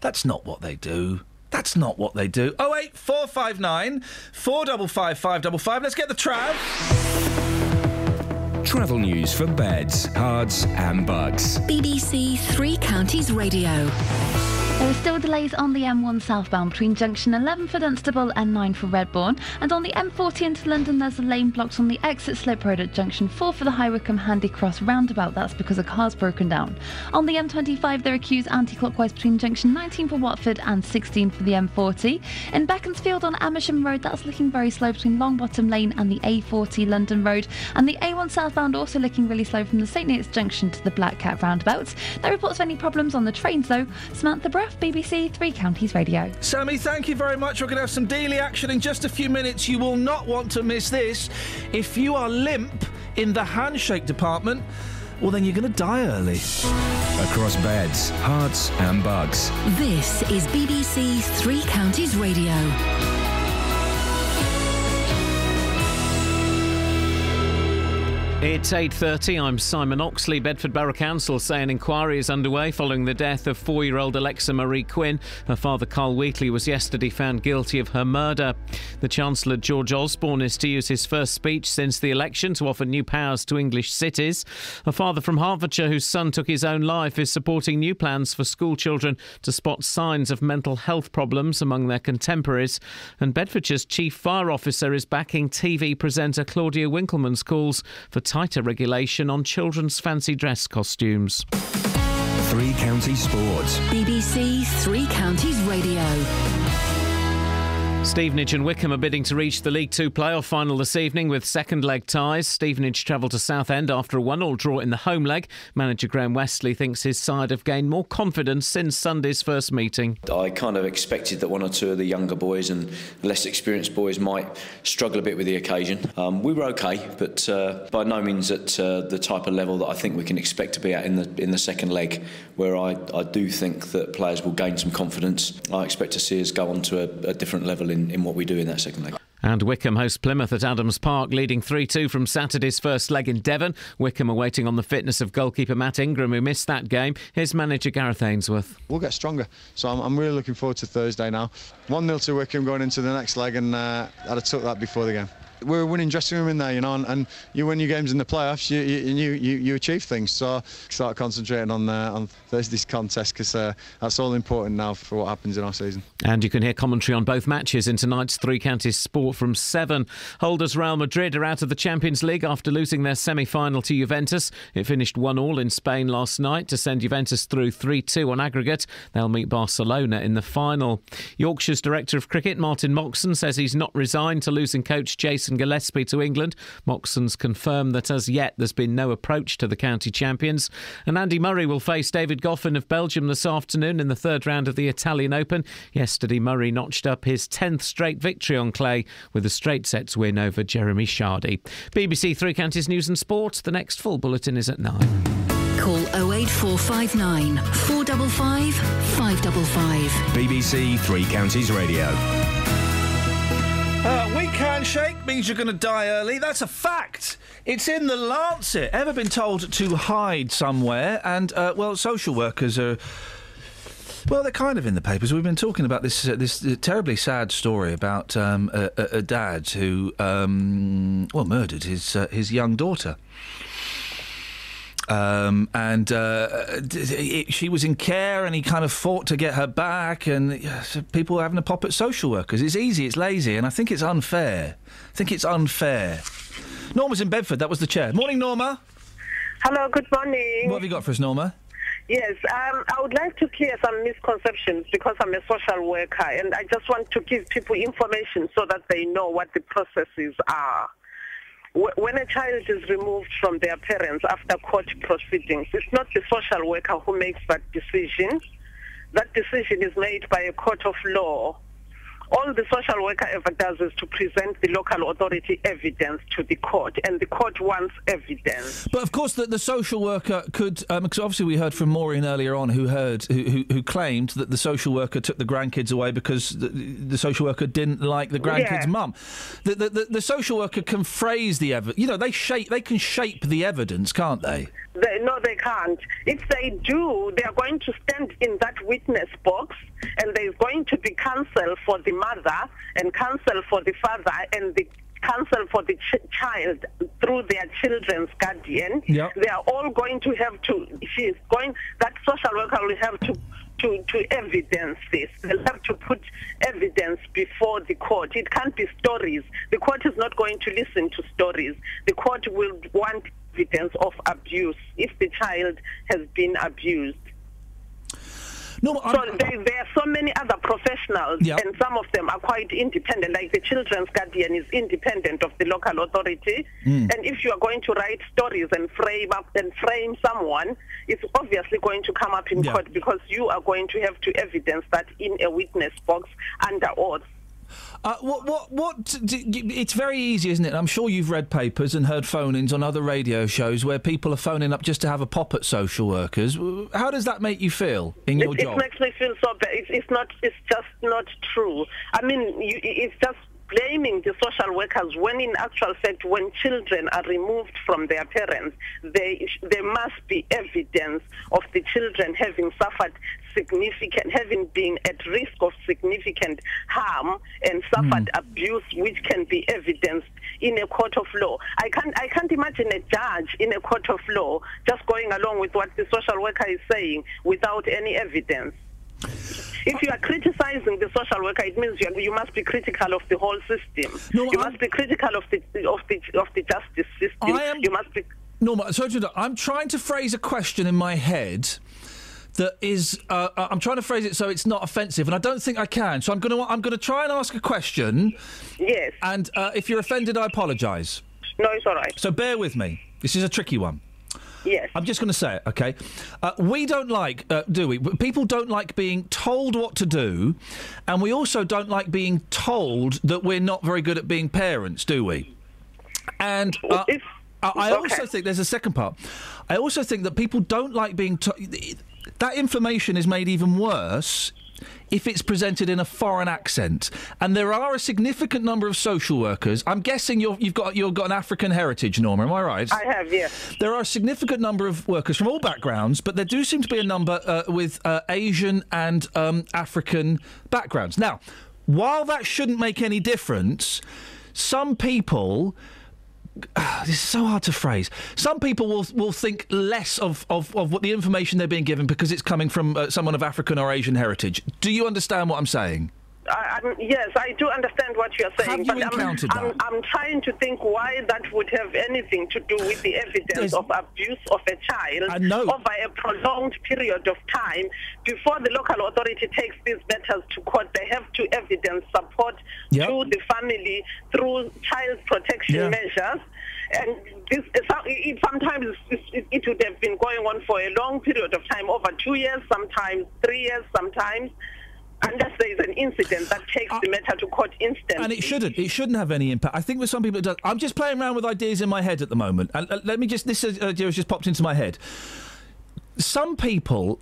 that's not what they do. That's not what they do. Oh eight four five nine four double five five double five. Let's get the trav. Travel news for beds, Herts, and Bucks. BBC Three Counties Radio. There are still delays on the M1 southbound between junction 11 for Dunstable and 9 for Redbourn. And on the M40 into London, there's a lane blocked on the exit slip road at junction 4 for the High Wycombe Handy Cross roundabout. That's because a car's broken down. On the M25, there are queues anti clockwise between junction 19 for Watford and 16 for the M40. In Beaconsfield on Amersham Road, that's looking very slow between Longbottom Lane and the A40 London Road. And the A1 southbound also looking really slow from the St Neots Junction to the Black Cat roundabout. No reports of any problems on the trains though. Samantha Bruff, BBC Three Counties Radio. Sammy, thank you very much. We're going to have some daily action in just a few minutes. You will not want to miss this. If you are limp in the handshake department, well, then you're going to die early. Across beds, Herts, and Bucks. This is BBC Three Counties Radio. It's 8.30, I'm Simon Oxley. Bedford Borough Council say an inquiry is underway following the death of four-year-old Alexa Marie Quinn. Her father, Carl Wheatley, was yesterday found guilty of her murder. The Chancellor, George Osborne, is to use his first speech since the election to offer new powers to English cities. A father from Hertfordshire whose son took his own life is supporting new plans for school children to spot signs of mental health problems among their contemporaries. And Bedfordshire's chief fire officer is backing TV presenter Claudia Winkleman's calls for tighter regulation on children's fancy dress costumes. Three Counties Sports. BBC Three Counties Radio. Stevenage and Wycombe are bidding to reach the League Two playoff final this evening with second leg ties. Stevenage travel to Southend after a one-all draw in the home leg. Manager Graham Westley thinks his side have gained more confidence since Sunday's first meeting. I kind of expected that one or two of the younger boys and less experienced boys might struggle a bit with the occasion. Um, we were okay, but uh, by no means at uh, the type of level that I think we can expect to be at in the in the second leg, where I, I do think that players will gain some confidence. I expect to see us go on to a, a different level in, in what we do in that second leg. And Wycombe host Plymouth at Adams Park, leading 3 2 from Saturday's first leg in Devon. Wycombe are waiting on the fitness of goalkeeper Matt Ingram, who missed that game. His manager Gareth Ainsworth. We'll get stronger, so I'm, I'm really looking forward to Thursday now. 1 0 to Wycombe going into the next leg, and uh, I'd have took that before the game. We're a winning dressing room in there, you know, and, and you win your games in the playoffs, you you, you, you achieve things. So start concentrating on uh, on Thursday's contest because uh, that's all important now for what happens in our season. And you can hear commentary on both matches in tonight's Three Counties Sport from 7. Holders Real Madrid are out of the Champions League after losing their semi final to Juventus. It finished 1 all in Spain last night to send Juventus through 3 2 on aggregate. They'll meet Barcelona in the final. Yorkshire's Director of Cricket, Martin Moxon, says he's not resigned to losing coach Jason Gillespie to England. Moxon's confirmed that as yet there's been no approach to the county champions. And Andy Murray will face David Goffin of Belgium this afternoon in the third round of the Italian Open. Yesterday, Murray notched up his 10th straight victory on clay with a straight sets win over Jeremy Chardy. BBC Three Counties News and Sport. The next full bulletin is at 9. Call 08459 455 555. BBC Three Counties Radio. Uh, weak handshake means you're going to die early. That's a fact. It's in the Lancet. Ever been told to hide somewhere? And, uh, well, social workers are. Well, they're kind of in the papers. We've been talking about this uh, this uh, terribly sad story about um, a, a, dad who um, well murdered his uh, his young daughter. Um, and uh, it, she was in care, and he kind of fought to get her back. And uh, so people were having a pop at social workers. It's easy, it's lazy, and I think it's unfair. I think it's unfair. Norma's in Bedford. That was the chair. Morning, Norma. Hello, good morning. What have you got for us, Norma? Yes, um, I would like to clear some misconceptions because I'm a social worker and I just want to give people information so that they know what the processes are. Wh- When a child is removed from their parents after court proceedings, it's not the social worker who makes that decision. That decision is made by a court of law. All the social worker ever does is to present the local authority evidence to the court, and the court wants evidence. But of course, the, the social worker could, um, because obviously we heard from Maureen earlier on, who heard, who, who, who claimed that the social worker took the grandkids away because the, the social worker didn't like the grandkids' Yeah. mum. The, the, the, the social worker can phrase the evidence. You know, they shape, they can shape the evidence, can't they? They, no, they can't. If they do, they are going to stand in that witness box, and there's going to be counsel for the mother and counsel for the father and the counsel for the ch- child through their children's guardian. Yep. They are all going to have to. She is going. That social worker will have to. To, to evidence this. They'll have to put evidence before the court. It can't be stories. The court is not going to listen to stories. The court will want evidence of abuse if the child has been abused. No, so there, there are so many other professionals, Yeah. and some of them are quite independent. Like the children's guardian is independent of the local authority, Mm. and if you are going to write stories and frame up and frame someone, it's obviously going to come up in Yeah. court because you are going to have to evidence that in a witness box under oath. Uh, what, what, what? It's very easy, isn't it? I'm sure you've read papers and heard phone-ins on other radio shows where people are phoning up just to have a pop at social workers. How does that make you feel in your it, job? It makes me feel so bad. It's, it's not. It's just not true. I mean, you, it's just blaming the social workers when, in actual fact, when children are removed from their parents, they, there must be evidence of the children having suffered significant, having been at risk of significant harm and suffered hmm. abuse, which can be evidenced in a court of law. I can't, I can't imagine a judge in a court of law just going along with what the social worker is saying without any evidence. If you are criticizing the social worker, it means you, you must be critical of the whole system. you must be critical of the of the of the justice system. I am- You must be. No, sorry. I'm trying to phrase a question in my head that is. Uh, uh, I'm trying to phrase it so it's not offensive, and I don't think I can. So I'm going to I'm going to try and ask a question. Yes. And uh, if you're offended, I apologise. No, it's all right. So bear with me. This is a tricky one. Yes. I'm just going to say it, okay? Uh, we don't like, uh, do we? People don't like being told what to do, and we also don't like being told that we're not very good at being parents, do we? And uh, I, I also think there's a second part. I also think that people don't like being told. That information is made even worse if it's presented in a foreign accent. And there are a significant number of social workers. I'm guessing you're, you've got you've got an African heritage, Norma. Am I right? I have, yes. There are a significant number of workers from all backgrounds, but there do seem to be a number uh, with uh, Asian and um, African backgrounds. Now, while that shouldn't make any difference, some people. [sighs] This is so hard to phrase. Some people will will think less of, of, of what the information they're being given because it's coming from uh, someone of African or Asian heritage. Do you understand what I'm saying? I, I'm, yes, I do understand what you're saying, Have but you I'm, I'm, I'm trying to think why that would have anything to do with the evidence of abuse of a child over a prolonged period of time before the local authority takes these matters to court. They have to evidence support Yep. to the family through child protection Yeah. measures. And this, it, sometimes it, it would have been going on for a long period of time, over two years, sometimes three years, sometimes, unless there is an incident that takes the matter to court instantly. And it shouldn't. It shouldn't have any impact. I think with some people it does. I'm just playing around with ideas in my head at the moment. And uh, let me just. This idea has just popped into my head. Some people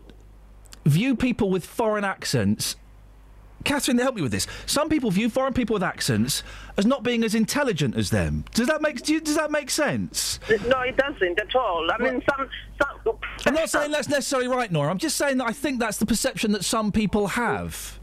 view people with foreign accents. Catherine, help me with this. Some people view foreign people with accents as not being as intelligent as them. Does that make do you- Does that make sense? No, it doesn't at all. I mean, some, some. I'm not saying that's necessarily right, Nora. I'm just saying that I think that's the perception that some people have.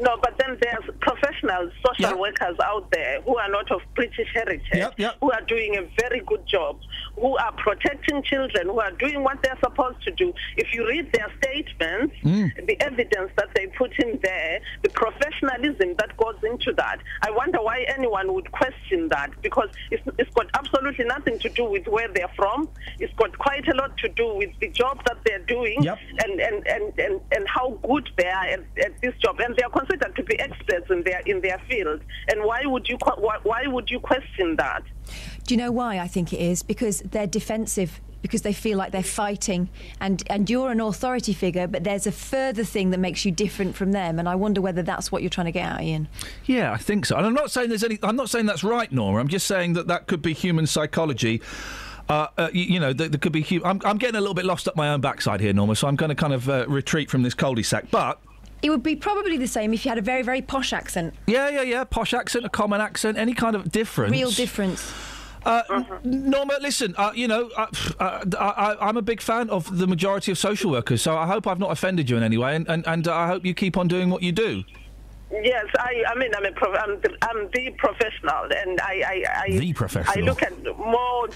No, but then there's professional social workers out there who are not of British heritage, who are doing a very good job, who are protecting children, who are doing what they're supposed to do. If you read their statements, mm. the evidence that they put in there, the professionalism that goes into that, I wonder why anyone would question that because it's, it's got absolutely nothing to do with where they're from. It's got quite a lot to do with the job that they're doing and, and, and, and, and how good they are at, at this job. And they're considered to be experts in their in their field. And why would you why, why would you question that? Do you know why I think it is? Because they're defensive. Because they feel like they're fighting, and and you're an authority figure, but there's a further thing that makes you different from them, and I wonder whether that's what you're trying to get at, Iain. Yeah, I think so. And I'm not saying there's any. I'm not saying that's right, Nora. I'm just saying that that could be human psychology. Uh, uh, you, you know, there, there could be. Hu- I'm, I'm getting a little bit lost up my own backside here, Norma. So I'm going to kind of uh, retreat from this cul-de-sac. But It would be probably the same if you had a very very posh accent. yeah, yeah, yeah, posh accent, a common accent, any kind of difference. Real difference. Uh, Norma, listen, uh, you know, uh, uh, I, I, I'm a big fan of the majority of social workers, so I hope I've not offended you in any way, and, and, and I hope you keep on doing what you do. Yes, I, I mean, I'm a prof- I'm, the, I'm the professional, and I, I, I, The professional. I look at more.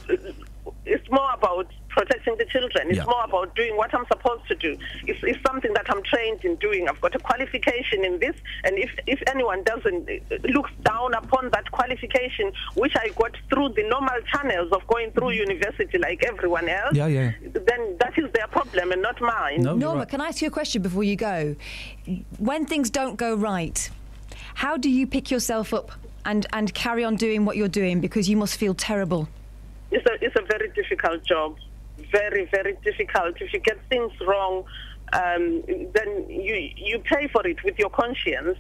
It's more about protecting the children. It's Yeah. more about doing what I'm supposed to do. It's, it's something that I'm trained in doing. I've got a qualification in this, and if if anyone doesn't uh, look down upon that qualification, which I got through the normal channels of going through university like everyone else, Yeah, yeah. then that is their problem and not mine. Norma, can I ask you a question before you go? When things don't go right, how do you pick yourself up and, and carry on doing what you're doing because you must feel terrible? It's a, it's a very difficult job. Very, very difficult. If you get things wrong, um, then you, you pay for it with your conscience.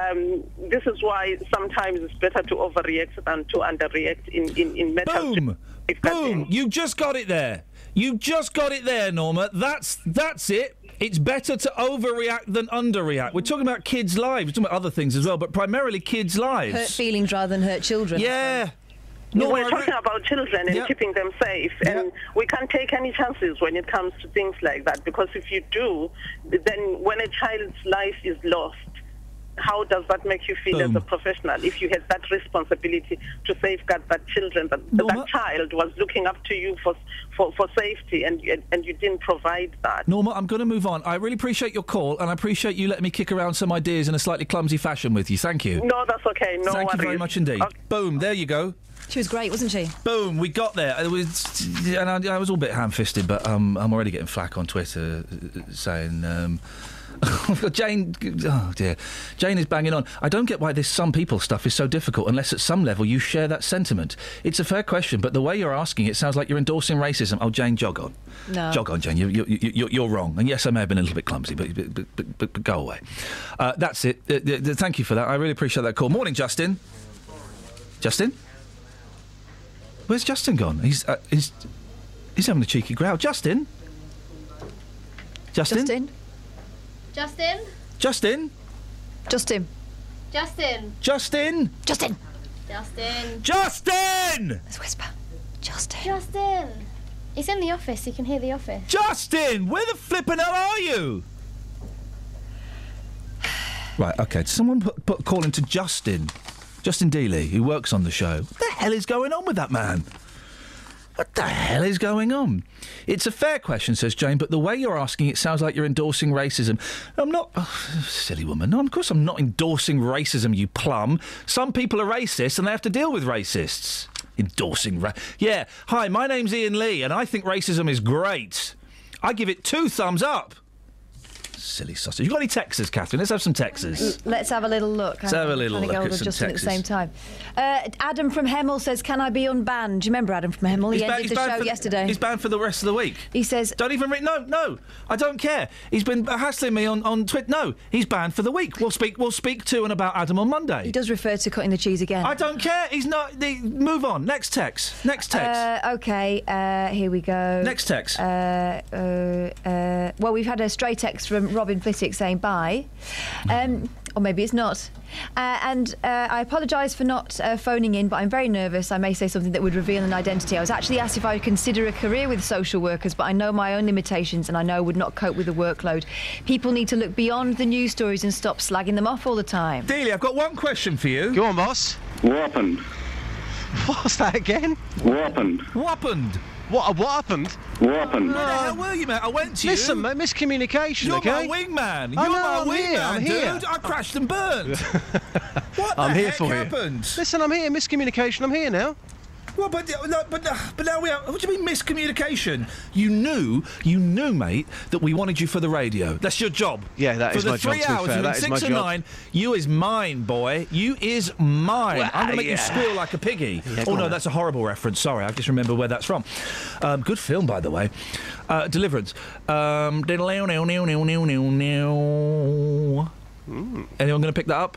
Um, this is why sometimes it's better to overreact than to underreact in, in, in matters. Boom! Boom! You just got it there. You just got it there, Norma. That's that's it. It's better to overreact than underreact. We're talking about kids' lives. We're talking about other things as well, but primarily kids' lives. Hurt feelings rather than hurt children. Yeah. No, we're talking about children and keeping them safe, and we can't take any chances when it comes to things like that. Because if you do, then when a child's life is lost, how does that make you feel as a um, professional? If you had that responsibility to safeguard that children, that that child was looking up to you for for, for safety, and you- and you didn't provide that. Norma, I'm going to move on. I really appreciate your call, and I appreciate you letting me kick around some ideas in a slightly clumsy fashion with you. Thank you. No, that's okay. No Thank you very much indeed. Boom, there you go. She was great, wasn't she? Boom, we got there. It was, and I, I was all a bit ham-fisted, but um, I'm already getting flack on Twitter uh, saying. Um, [laughs] Jane, oh dear, Jane is banging on. I don't get why this some people stuff is so difficult unless at some level you share that sentiment. It's a fair question, but the way you're asking it sounds like you're endorsing racism. Oh, Jane, jog on. No. Jog on, Jane. You, you, you, you're- wrong. And yes, I may have been a little bit clumsy, but, but, but, but, but go away. Uh, that's it. Uh, th- th- thank you for that. I really appreciate that call. Morning, Justin. Justin? Where's Justin gone? He's uh, he's he's having a cheeky growl. Justin. Justin. Justin. Justin? Justin. Justin. Justin? Justin. Justin. Justin? Justin! Let's whisper. Justin. Justin! He's in the office, he can hear the office. Justin, where the flippin' hell are you? [sighs] Right, okay. Someone put, put call into Justin. Justin Dealey, who works on the show. What the hell is going on with that man? What the hell is going on? It's a fair question, says Jane, but the way you're asking it sounds like you're endorsing racism. I'm not. oh, silly woman. No, of course I'm not endorsing racism, you plum. Some people are racist and they have to deal with racists. Endorsing ra. Yeah. Hi, my name's Iain Lee and I think racism is great. I give it two thumbs up. Silly sausage. You got any Texas, Catherine? Let's have some Texas. Let's have a little look. Let's have a little look at some Texas. at the same time. Uh, Adam from Hemel says, "Can I be unbanned?" Do you remember Adam from Hemel? He He's ended the show the- yesterday. He's banned for the rest of the week. He says, "Don't even read. No, no, I don't care. He's been hassling me on on Twitter. No, he's banned for the week. We'll speak. We'll speak to and about Adam on Monday. He does refer to cutting the cheese again. I don't care. He's not. The, move on. Next text. Next text. Uh, okay, uh, here we go. Next text. Uh, uh, uh, well, we've had a stray text from Robin Flittick saying bye. Um, or maybe it's not. Uh, and uh, I apologise for not uh, phoning in, but I'm very nervous. I may say something that would reveal an identity. I was actually asked if I would consider a career with social workers, but I know my own limitations and I know I would not cope with the workload. People need to look beyond the news stories and stop slagging them off all the time. Dealey, I've got one question for you. Go on, boss. What happened? What's that again? What happened? What happened? What? Uh, what happened? What happened? Where the hell were you, mate? I went to you. Listen, mate, miscommunication. You're okay? my wingman. I You're know, my I'm wingman, here, I'm dude. here. I crashed and burned. [laughs] what the I'm here heck for happened? you. Listen, I'm here. Miscommunication. I'm here now. Well, but but but now we are. What do you mean miscommunication? You knew, you knew, mate, that we wanted you for the radio. That's your job. Yeah, that for is the my job, three to be hours, fair. from That is six my and job. nine. You is mine, boy. You is mine. Well, I'm gonna make you squeal like a piggy. Yeah, oh no, on. that's a horrible reference. Sorry, I just remember where that's from. Um, good film, by the way. Uh, Deliverance. Um, Anyone going to pick that up?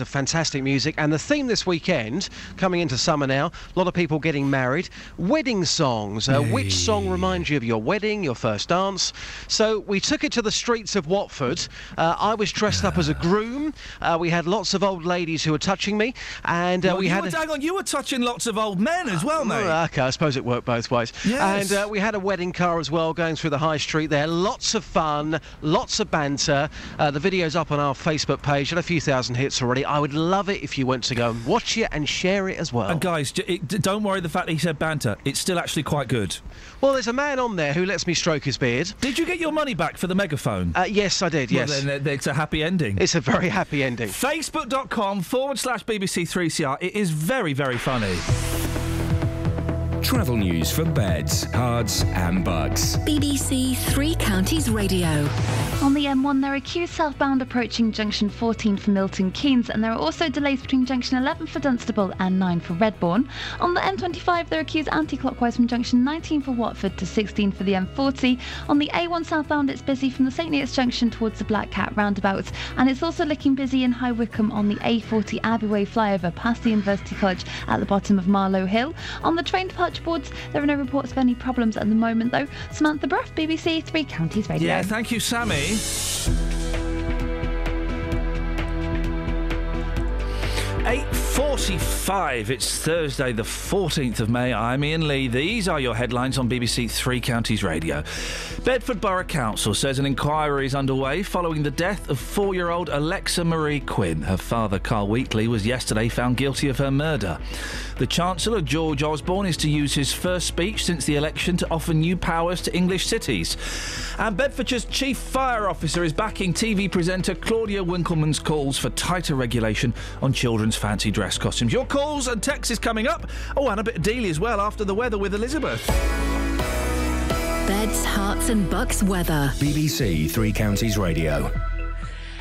of fantastic music. And the theme this weekend, coming into summer now, a lot of people getting married. Wedding songs. Uh, Which song reminds you of your wedding, your first dance? So we took it to the streets of Watford. Uh, I was dressed up as a groom. Uh, we had lots of old ladies who were touching me. And uh, Well, we had. were, a- hang on, you were touching lots of old men as well, mate. Oh, okay, I suppose it worked both ways. Yes. And uh, we had a wedding car as well going through the high street there. Lots of fun, lots of banter. Uh, the video's up on our Facebook page, had a few thousand hits already. I would love it if you went to go and watch it and share it as well. And guys, it, don't worry the fact that he said banter. It's still actually quite good. Well, there's a man on there who lets me stroke his beard. Did you get your money back for the megaphone? Uh, yes, I did, yes. Well, then uh, it's a happy ending. It's a very happy ending. Facebook.com forward slash BBC3CR. It is very, very funny. Travel news for beds, cards, and Bucks. BBC Three Counties Radio. On the M1, there are queues southbound approaching junction 14 for Milton Keynes, and there are also delays between junction 11 for Dunstable and 9 for Redbourn. On the M25, there are queues anti clockwise from junction 19 for Watford to 16 for the M40. On the A1 southbound, it's busy from the St Neots junction towards the Black Cat roundabout, and it's also looking busy in High Wycombe on the A40 Abbey Way flyover past the University College at the bottom of Marlow Hill. On the train departure boards, there are no reports of any problems at the moment, though. Samantha Bruff, BBC Three Counties Radio. Yeah, thank you, Sammy. 8.45. It's Thursday, the 14th of May. I'm Iain Lee. These are your headlines on BBC Three Counties Radio. Bedford Borough Council says an inquiry is underway following the death of four-year-old Alexa Marie Quinn. Her father, Carl Wheatley, was yesterday found guilty of her murder. The Chancellor, George Osborne, is to use his first speech since the election to offer new powers to English cities. And Bedfordshire's chief fire officer is backing TV presenter Claudia Winkleman's calls for tighter regulation on children's fancy dress costumes. Your calls and texts is coming up. Oh, and a bit of Dealey as well after the weather with Elizabeth. Beds, Herts and Bucks weather. BBC Three Counties Radio.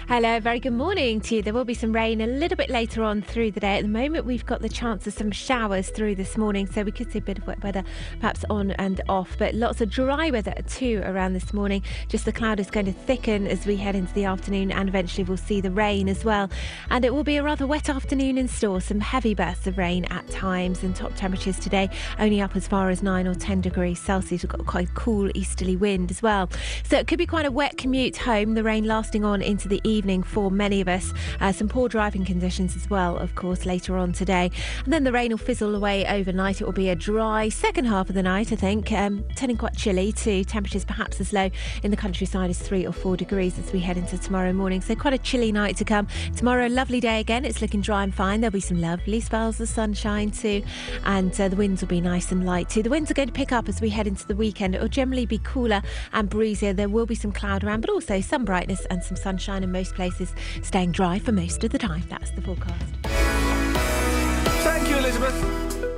Hello, very good morning to you. There will be some rain a little bit later on through the day. At the moment, we've got the chance of some showers through this morning, so we could see a bit of wet weather perhaps on and off, but lots of dry weather too around this morning. Just the cloud is going to thicken as we head into the afternoon, and eventually we'll see the rain as well. And it will be a rather wet afternoon in store, some heavy bursts of rain at times, and top temperatures today only up as far as 9 or 10 degrees Celsius. We've got quite a cool easterly wind as well. So it could be quite a wet commute home, the rain lasting on into the evening for many of us. Uh, some poor driving conditions as well, of course, later on today. And then the rain will fizzle away overnight. It will be a dry second half of the night, I think, um, turning quite chilly too. Temperatures perhaps as low in the countryside as three or four degrees as we head into tomorrow morning. So quite a chilly night to come. Tomorrow, lovely day again. It's looking dry and fine. There'll be some lovely spells of sunshine too. And uh, the winds will be nice and light too. The winds are going to pick up as we head into the weekend. It will generally be cooler and breezier. There will be some cloud around, but also some brightness and some sunshine in most places, staying dry for most of the time. That's the forecast.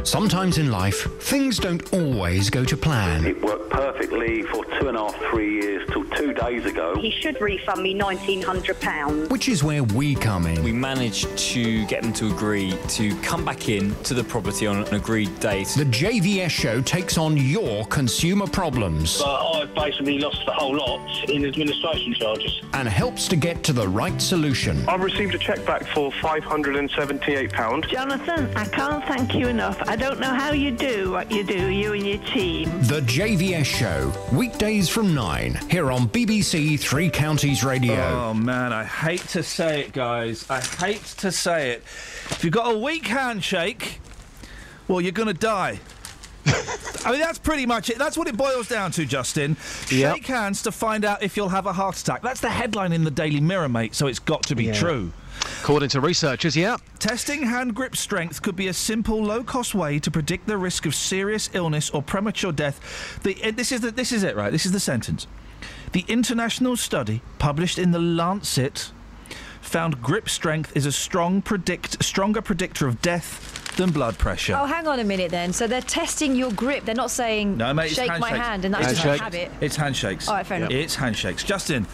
Thank you, Elizabeth. Sometimes in life, things don't always go to plan. It worked perfectly for two and a half, three years till two days ago. He should refund me £1,900. Which is where we come in. We managed to get them to agree to come back in to the property on an agreed date. The JVS show takes on your consumer problems But I've basically lost the whole lot in administration charges. and helps to get to the right solution. I've received a cheque back for £578. Jonathan, I can't thank you enough. I don't know how you do what you do, you and your team. The JVS show, weekdays from 9, here on BBC Three Counties Radio. Oh man, I hate to say it, guys. I hate to say it. If you've got a weak handshake, well, you're going to die. [laughs] I mean, that's pretty much it. That's what it boils down to, Justin. Yep. Shake hands to find out if you'll have a heart attack. That's the headline in the Daily Mirror, mate, so it's got to be Yeah. true. According to researchers, yeah. Testing hand grip strength could be a simple, low-cost way to predict the risk of serious illness or premature death. The, eh, this is the, this is it, right? This is the sentence. The international study published in the Lancet found grip strength is a strong predict stronger predictor of death than blood pressure. Oh, hang on a minute then. So they're testing your grip. They're not saying No, mate, it's shake my handshakes. hand and that's just a habit. It's handshakes. All right, fair enough. It's handshakes. Justin,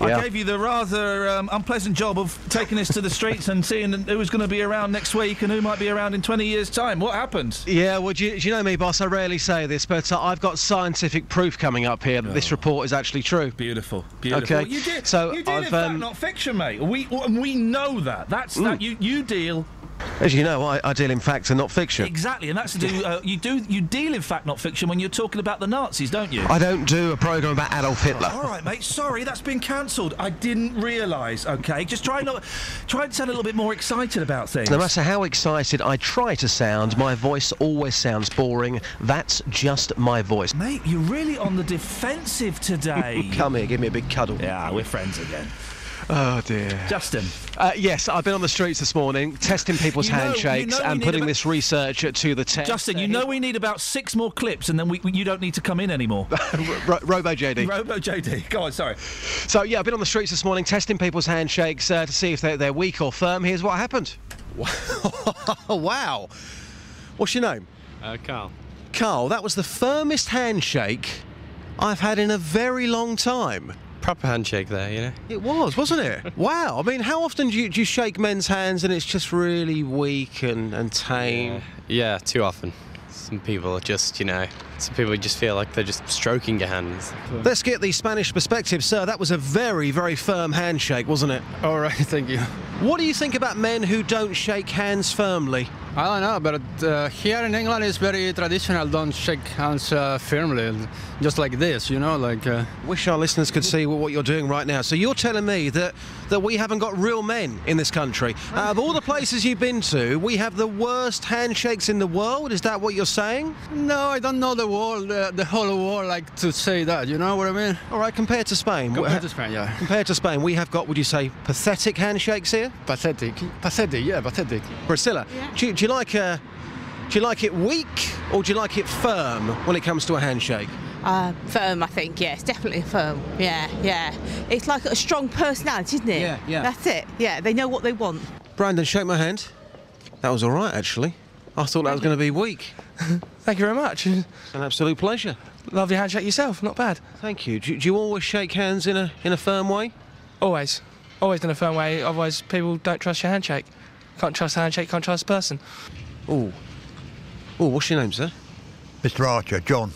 Yeah. I gave you the rather um, unpleasant job of taking this to the streets and seeing who's going to be around next week and who might be around in 20 years' time. What happened? Yeah, well, do you, do you know me, boss? I rarely say this, but uh, I've got scientific proof coming up here that this report is actually true. Beautiful, Beautiful. Okay, You did, so you deal I've in fact, um, not fiction, mate. We we know that. That's that. You you deal as you know, I, I deal in fact and not fiction. exactly, and that's to do. Uh, you do you deal in fact not fiction when you're talking about the Nazis, don't you? I don't do a program about Adolf Hitler. All right, mate. Sorry, that's been cancelled. I didn't realise. Okay, just try not try and sound a little bit more excited about things. No matter how excited I try to sound, my voice always sounds boring. That's just my voice. Mate, you're really on the defensive today. [laughs] Come here, give me a big cuddle. Yeah, we're friends again. Oh dear. Justin. Uh, yes, I've been on the streets this morning testing people's You know- you handshakes know and putting about- this research to the test. Justin, you know we need about six more clips, and then we, we- you don't need to come in anymore. [laughs] Ro- Robo JD. Robo JD. Go on, sorry. So yeah, I've been on the streets this morning testing people's handshakes uh, to see if they're, they're weak or firm. Here's what happened. [laughs] wow. What's your name? Uh, Carl. Carl, that was the firmest handshake I've had in a very long time. Proper handshake there, you know? It was, wasn't it? [laughs] wow. I mean, how often do you, do you shake men's hands and it's just really weak and, and tame? Yeah, too often. Some people are just, you know, Some people just feel like they're just stroking your hands. Let's get the Spanish perspective, sir. That was a very, very firm handshake, wasn't it? All right, [laughs] thank you. What do you think about men who don't shake hands firmly? I don't know, but uh, here in England it's very traditional. Don't shake hands uh, firmly, just like this, you know, like. Uh... Wish our listeners could see what you're doing right now. So you're telling me that that we haven't got real men in this country. Out of all the places you've been to, we have the worst handshakes in the world. Is that what you're saying? No, I don't know the world, uh, the whole world, like to say that. You know what I mean? All right, compared to Spain. Compared to Spain, yeah. Compared to Spain, we have got, would you say, pathetic handshakes here? Pathetic, pathetic, yeah, pathetic. Priscilla, do, you, do you like uh, do you like it weak or do you like it firm when it comes to a handshake? Uh, firm, I think. Yes, definitely firm. Yeah, yeah. It's like a strong personality, isn't it? Yeah, yeah. That's it. Yeah, they know what they want. Brandon, shake my hand. That was all right, actually. I thought that was going to be weak. [laughs] Thank you very much. [laughs] An absolute pleasure. Lovely handshake yourself. Not bad. Thank you. Do, do you always shake hands in a in a firm way? Always. Always in a firm way. Otherwise, people don't trust your handshake. Can't trust handshake. Can't trust person. Oh. Oh, what's your name, sir? Mr. Archer, John.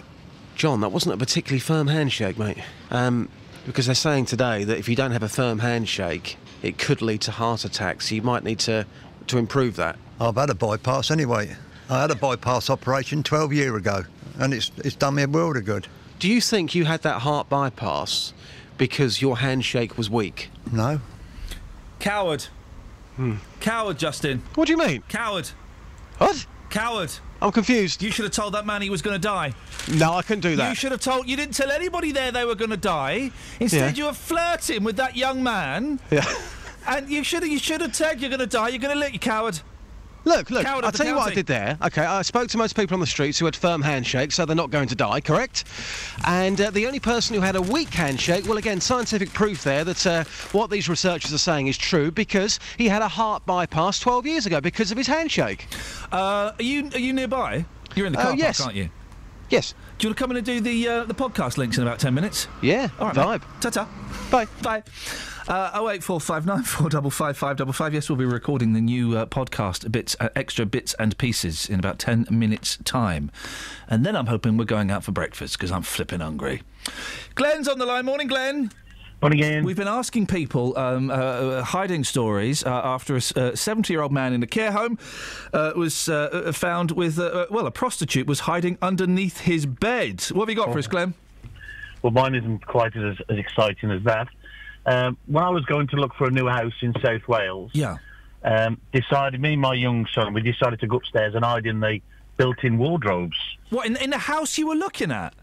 John, that wasn't a particularly firm handshake, mate. Um, because they're saying today that if you don't have a firm handshake, it could lead to heart attacks. So you might need to to improve that. I've had a bypass anyway. I had a bypass operation 12 years ago, and it's it's done me a world of good. Do you think you had that heart bypass because your handshake was weak? No. Coward. Coward, Justin. What do you mean? Coward. What? Coward. I'm confused. You should have told that man he was going to die. No, I couldn't do that. You should have told. You didn't tell anybody there they were going to die. Instead, Yeah. you were flirting with that young man. Yeah. And you should have. You should have said you're going to die. You're going to live. You coward. Look, look, I'll tell you what I did there. Okay, I spoke to most people on the streets who had firm handshakes, so they're not going to die, correct? And uh, the only person who had a weak handshake, well, again, scientific proof there that uh, what these researchers are saying is true because he had a heart bypass 12 years ago because of his handshake. Uh, are you are you nearby? You're in the Oh, car park, yes. aren't you? Yes. Do you want to come in and do the uh, the podcast links in about ten minutes? Yeah. All right. Vibe. Ta ta. Bye. Bye. Uh, 08459 455 555. Yes, we'll be recording the new uh, podcast, bits, uh, extra bits and pieces, in about 10 minutes' time. And then I'm hoping we're going out for breakfast because I'm flipping hungry. Glenn's on the line. Morning, Glenn. Morning, Iain. We've been asking people um, uh, uh, hiding stories uh, after a 70 year old man in a care home uh, was uh, found with, uh, uh, well, a prostitute was hiding underneath his bed. What have you got for us, Glenn? Well, mine isn't quite as, as exciting as that. Um, when I was going to look for a new house in South Wales, Yeah. um, decided me and my young son we decided to go upstairs and hide in the built-in wardrobes. What, in, in the house you were looking at?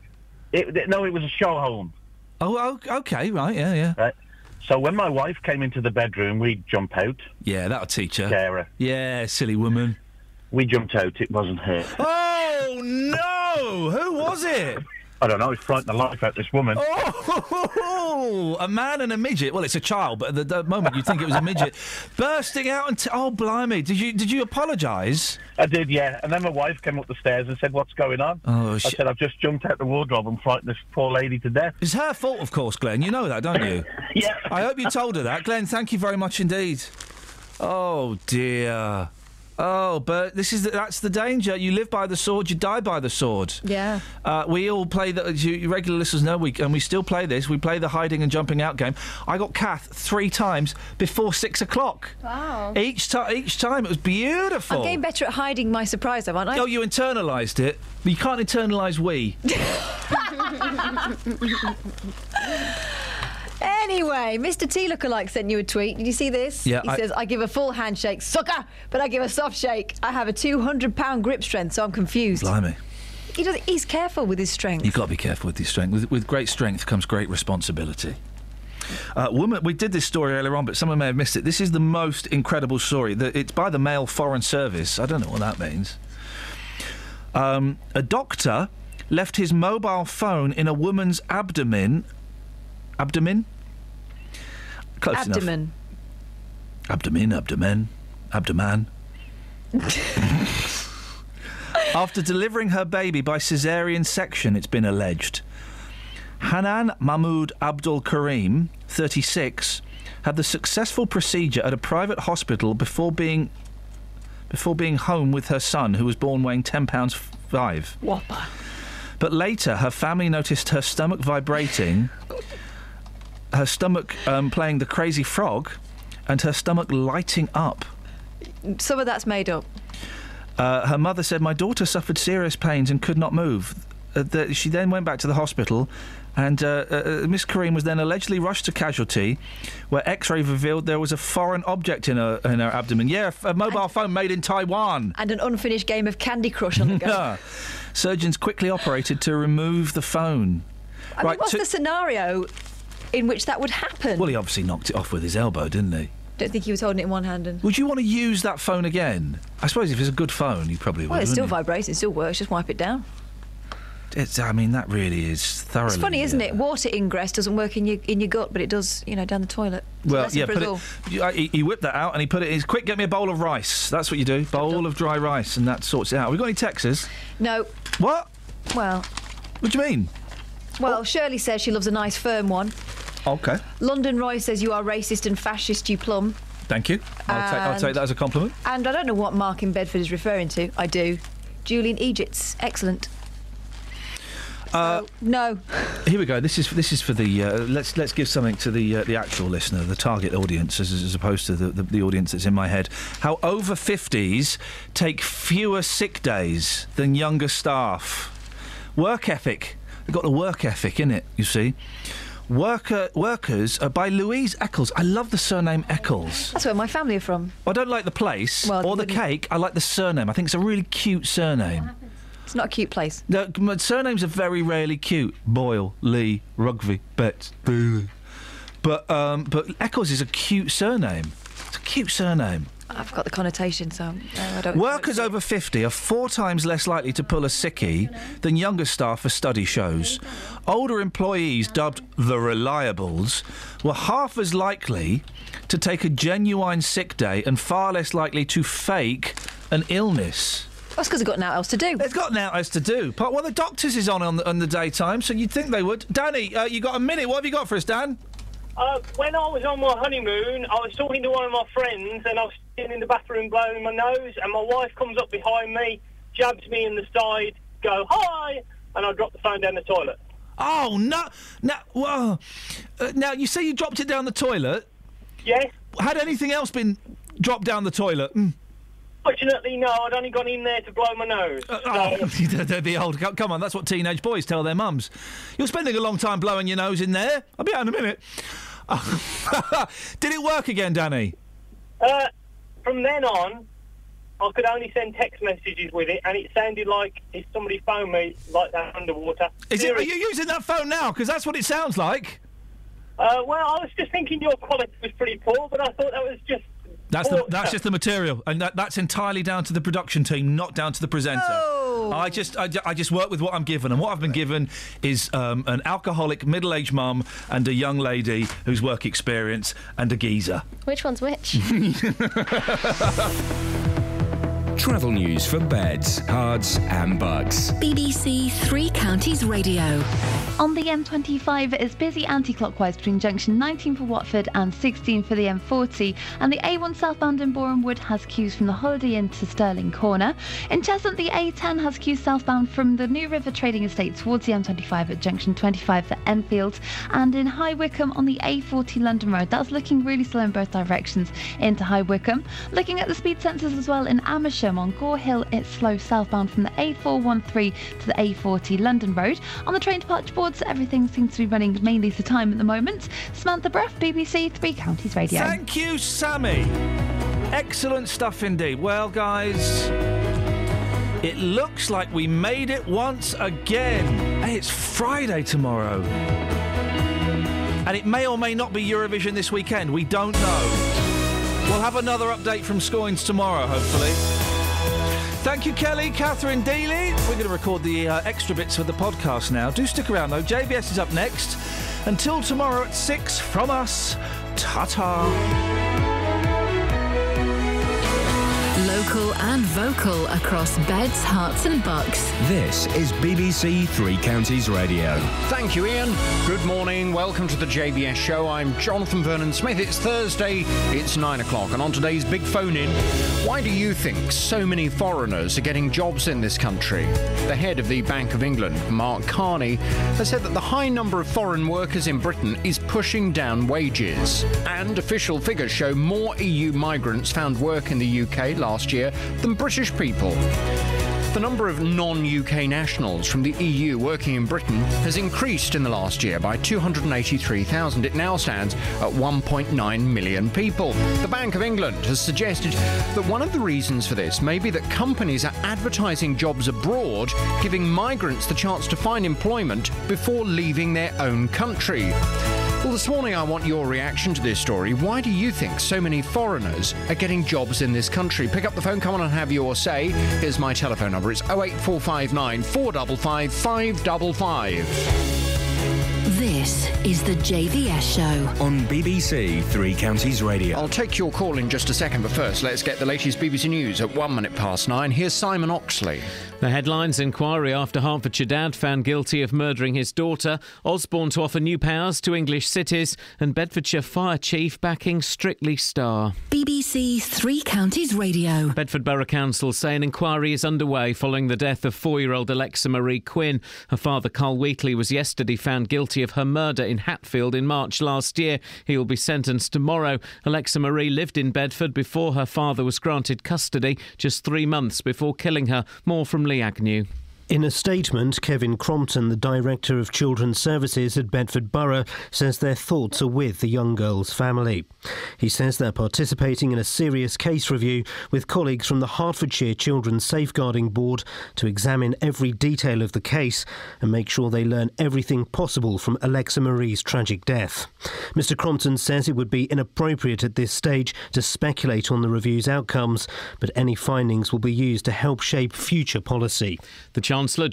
It, no, it was a show home. Oh, oh, okay, right, yeah, yeah. Right. So when my wife came into the bedroom, we jump out. Yeah, that'll teach her. Sarah. Yeah, silly woman. We jumped out. It wasn't her. Oh no! Who was it? [laughs] I don't know. It frightened the life out of this woman. Oh, [laughs] a man and a midget. Well, it's a child, but at the, the moment you think it was a midget [laughs] bursting out and t- oh, blimey! Did you did you apologise? I did, yeah. And then my wife came up the stairs and said, "What's going on?" Oh, I shit. said, "I've just jumped out the wardrobe and frightened this poor lady to death." It's her fault, of course, Glenn. You know that, don't you? [laughs] yeah. I hope you told her that, Glenn. Thank you very much indeed. Oh dear. Oh, but this is the, that's the danger. You live by the sword, you die by the sword. Yeah. Uh, we all play the. as You, regular listeners know we and we still play this. We play the hiding and jumping out game. I got Kath three times before six o'clock. Wow. Each time, each time it was beautiful. I'm getting better at hiding my surprise, though, aren't I? Oh, you internalised it. You can't internalise we. [laughs] [laughs] Anyway, Mr. T lookalike sent you a tweet. Did you see this? Yeah, He I- says, I give a full handshake, sucker, but I give a soft shake. I have a 200 pound grip strength, so I'm confused. Blimey. He does, he's careful with his strength. You've got to be careful with your strength. With, with great strength comes great responsibility. Uh, woman, we did this story earlier on, but someone may have missed it. This is the most incredible story. The, it's by the Mail Foreign Service. I don't know what that means. Um, a doctor left his mobile phone in a woman's abdomen. Abdomen? Close enough. Abdomen. Abdomen, abdomen, abdomen. [laughs] After delivering her baby by caesarean section, it's been alleged. Hanan Mahmoud Abdul Karim, 36, had the successful procedure at a private hospital before being before being home with her son, who was born weighing 10 pounds five. Whopper. but later her family noticed her stomach vibrating, [laughs] her stomach um, playing the crazy frog, and her stomach lighting up. Some of that's made up. Uh, her mother said, My daughter suffered serious pains and could not move. Uh, the, she then went back to the hospital, and uh, uh, uh, Miss Karim was then allegedly rushed to casualty, where x ray revealed there was a foreign object in her, in her abdomen. Yeah, a mobile phone made in Taiwan. And an unfinished game of Candy Crush on the go. [laughs] Surgeons quickly operated to remove the phone. I mean, what's to- the scenario in which that would happen? well, he obviously knocked it off with his elbow, didn't he? Don't think he was holding it in one hand and. Would you want to use that phone again? I suppose if it's a good phone, you probably would. Well, it still wouldn't vibrates. It still works. Just wipe it down. It's, I mean, that really is thoroughly. It's funny, isn't it? Water ingress doesn't work in your in your gut, but it does, you know, down the toilet. It's a Well, lesson yeah, for put all. it, you- uh, he, he whipped that out and he put it in. Quick, get me a bowl of rice. That's what you do. Bowl of dry rice, and that sorts it out. Have we got any Texas? No. What? Well. What do you mean? Well, Shirley says she loves a nice firm one. Okay. London Roy says you are racist and fascist, you plum. Thank you. I'll, take, I'll take that as a compliment. And I don't know what Mark in Bedford is referring to. I do. Julian Egypt's excellent. Uh, No. Here we go. This is this is for the uh, let's let's give something to the uh, the actual listener, the target audience, as, as opposed to the, the, the audience that's in my head. How over fifties take fewer sick days than younger staff. Work ethic. They've got the work ethic in it. You see. Worker workers uh, by Louise Eccles. I love the surname Eccles. That's where my family are from. I don't like the place Well, or the wouldn't- cake. I like the surname. I think it's a really cute surname. It's not a cute place. No, my surnames are very rarely cute. Boyle, Lee, Rugby, Betts, Boo. But um, but Eccles is a cute surname. It's a cute surname. I've got the connotation, so no, I don't. Workers over 50 are four times less likely to pull a sickie than younger staff, a study shows. Older employees, dubbed the reliables, were half as likely to take a genuine sick day and far less likely to fake an illness. That's because they've got nothing else to do. They've got nothing else to do. Part one the doctors is on on the, on the daytime, so you'd think they would. Danny, uh, you got a minute. What have you got for us, Dan? Uh, when I was on my honeymoon, I was talking to one of my friends, and I was sitting in the bathroom blowing my nose, and my wife comes up behind me, jabs me in the side, go hi, and I drop the phone down the toilet. Oh no! Now, well, uh, now you say you dropped it down the toilet. Yes. Had anything else been dropped down the toilet? Mm. Fortunately, no, I'd only gone in there to blow my nose. Oh, [laughs] the, the old. co- Come on, that's what teenage boys tell their mums. You're spending a long time blowing your nose in there. I'll be out in a minute. [laughs] Did it work again, Danny? Uh, from then on, I could only send text messages with it, and it sounded like if somebody phoned me like that underwater. Is it, are you using that phone now? Because that's what it sounds like. Uh, well, I was just thinking your quality was pretty poor, but I thought that was just. That's the, that's just the material, and that, that's entirely down to the production team, not down to the presenter. I just I, I just work with what I'm given, and what I've been given is um, an alcoholic middle-aged mum and a young lady whose work experience and a geezer. Which one's which? [laughs] [laughs] Travel news for beds, cards, and Bucks. BBC Three Counties Radio. On the M25, it's busy anti-clockwise between junction 19 for Watford and 16 for the M40, and the A1 southbound in Borehamwood has queues from the Holiday Inn to Stirling Corner. In Cheshunt, the A10 has queues southbound from the New River Trading Estate towards the M25 at junction 25 for Enfield, and in High Wycombe on the A40 London Road, that's looking really slow in both directions into High Wycombe. Looking at the speed sensors as well in Amersham on Gore Hill, it's slow southbound from the A413 to the A40 London Road. On the train departure boards, everything seems to be running mainly to time at the moment. Samantha Bruff, BBC Three Counties Radio. Thank you, Sammy. Excellent stuff indeed. Well, guys, it looks like we made it once again. Hey, it's Friday tomorrow. And it may or may not be Eurovision this weekend. We don't know. We'll have another update from Scoins tomorrow, hopefully. Thank you, Kelly, Catherine Dealey. We're going to record the uh, extra bits for the podcast now. Do stick around, though. JVS is up next. Until tomorrow at 6 from us, ta ta. Local local and vocal across beds, Herts, and bucks. This is BBC Three Counties Radio. Thank you, Iain. Good morning. Welcome to the JVS show. I'm Jonathan Vernon Smith. It's Thursday. It's nine o'clock. And on today's big phone in, why do you think so many foreigners are getting jobs in this country? The head of the Bank of England, Mark Carney, has said that the high number of foreign workers in Britain is pushing down wages. And official figures show more EU migrants found work in the UK last year than British people. The number of non UK nationals from the EU working in Britain has increased in the last year by 283,000. It now stands at 1.9 million people. The Bank of England has suggested that one of the reasons for this may be that companies are advertising jobs abroad, giving migrants the chance to find employment before leaving their own country. Well, this morning I want your reaction to this story. Why do you think so many foreigners are getting jobs in this country? Pick up the phone, come on and have your say. Here's my telephone number. It's 08459 455 555. This is the JVS show on BBC Three Counties Radio. I'll take your call in just a second, but first, let's get the latest BBC News at one minute past nine. Here's Simon Oxley. The headlines inquiry after Hertfordshire dad found guilty of murdering his daughter, Osborne to offer new powers to English cities, and Bedfordshire Fire Chief backing Strictly Star. BBC Three Counties Radio. Bedford Borough Council say an inquiry is underway following the death of four year old Alexa Marie Quinn. Her father, Carl Wheatley, was yesterday found guilty of her murder in Hatfield in March last year. He will be sentenced tomorrow. Alexa Marie lived in Bedford before her father was granted custody, just three months before killing her. More from Lee Agnew. In a statement, Kevin Crompton, the Director of Children's Services at Bedford Borough, says their thoughts are with the young girl's family. He says they're participating in a serious case review with colleagues from the Hertfordshire Children's Safeguarding Board to examine every detail of the case and make sure they learn everything possible from Alexa Marie's tragic death. Mr Crompton says it would be inappropriate at this stage to speculate on the review's outcomes, but any findings will be used to help shape future policy. The Chancellor,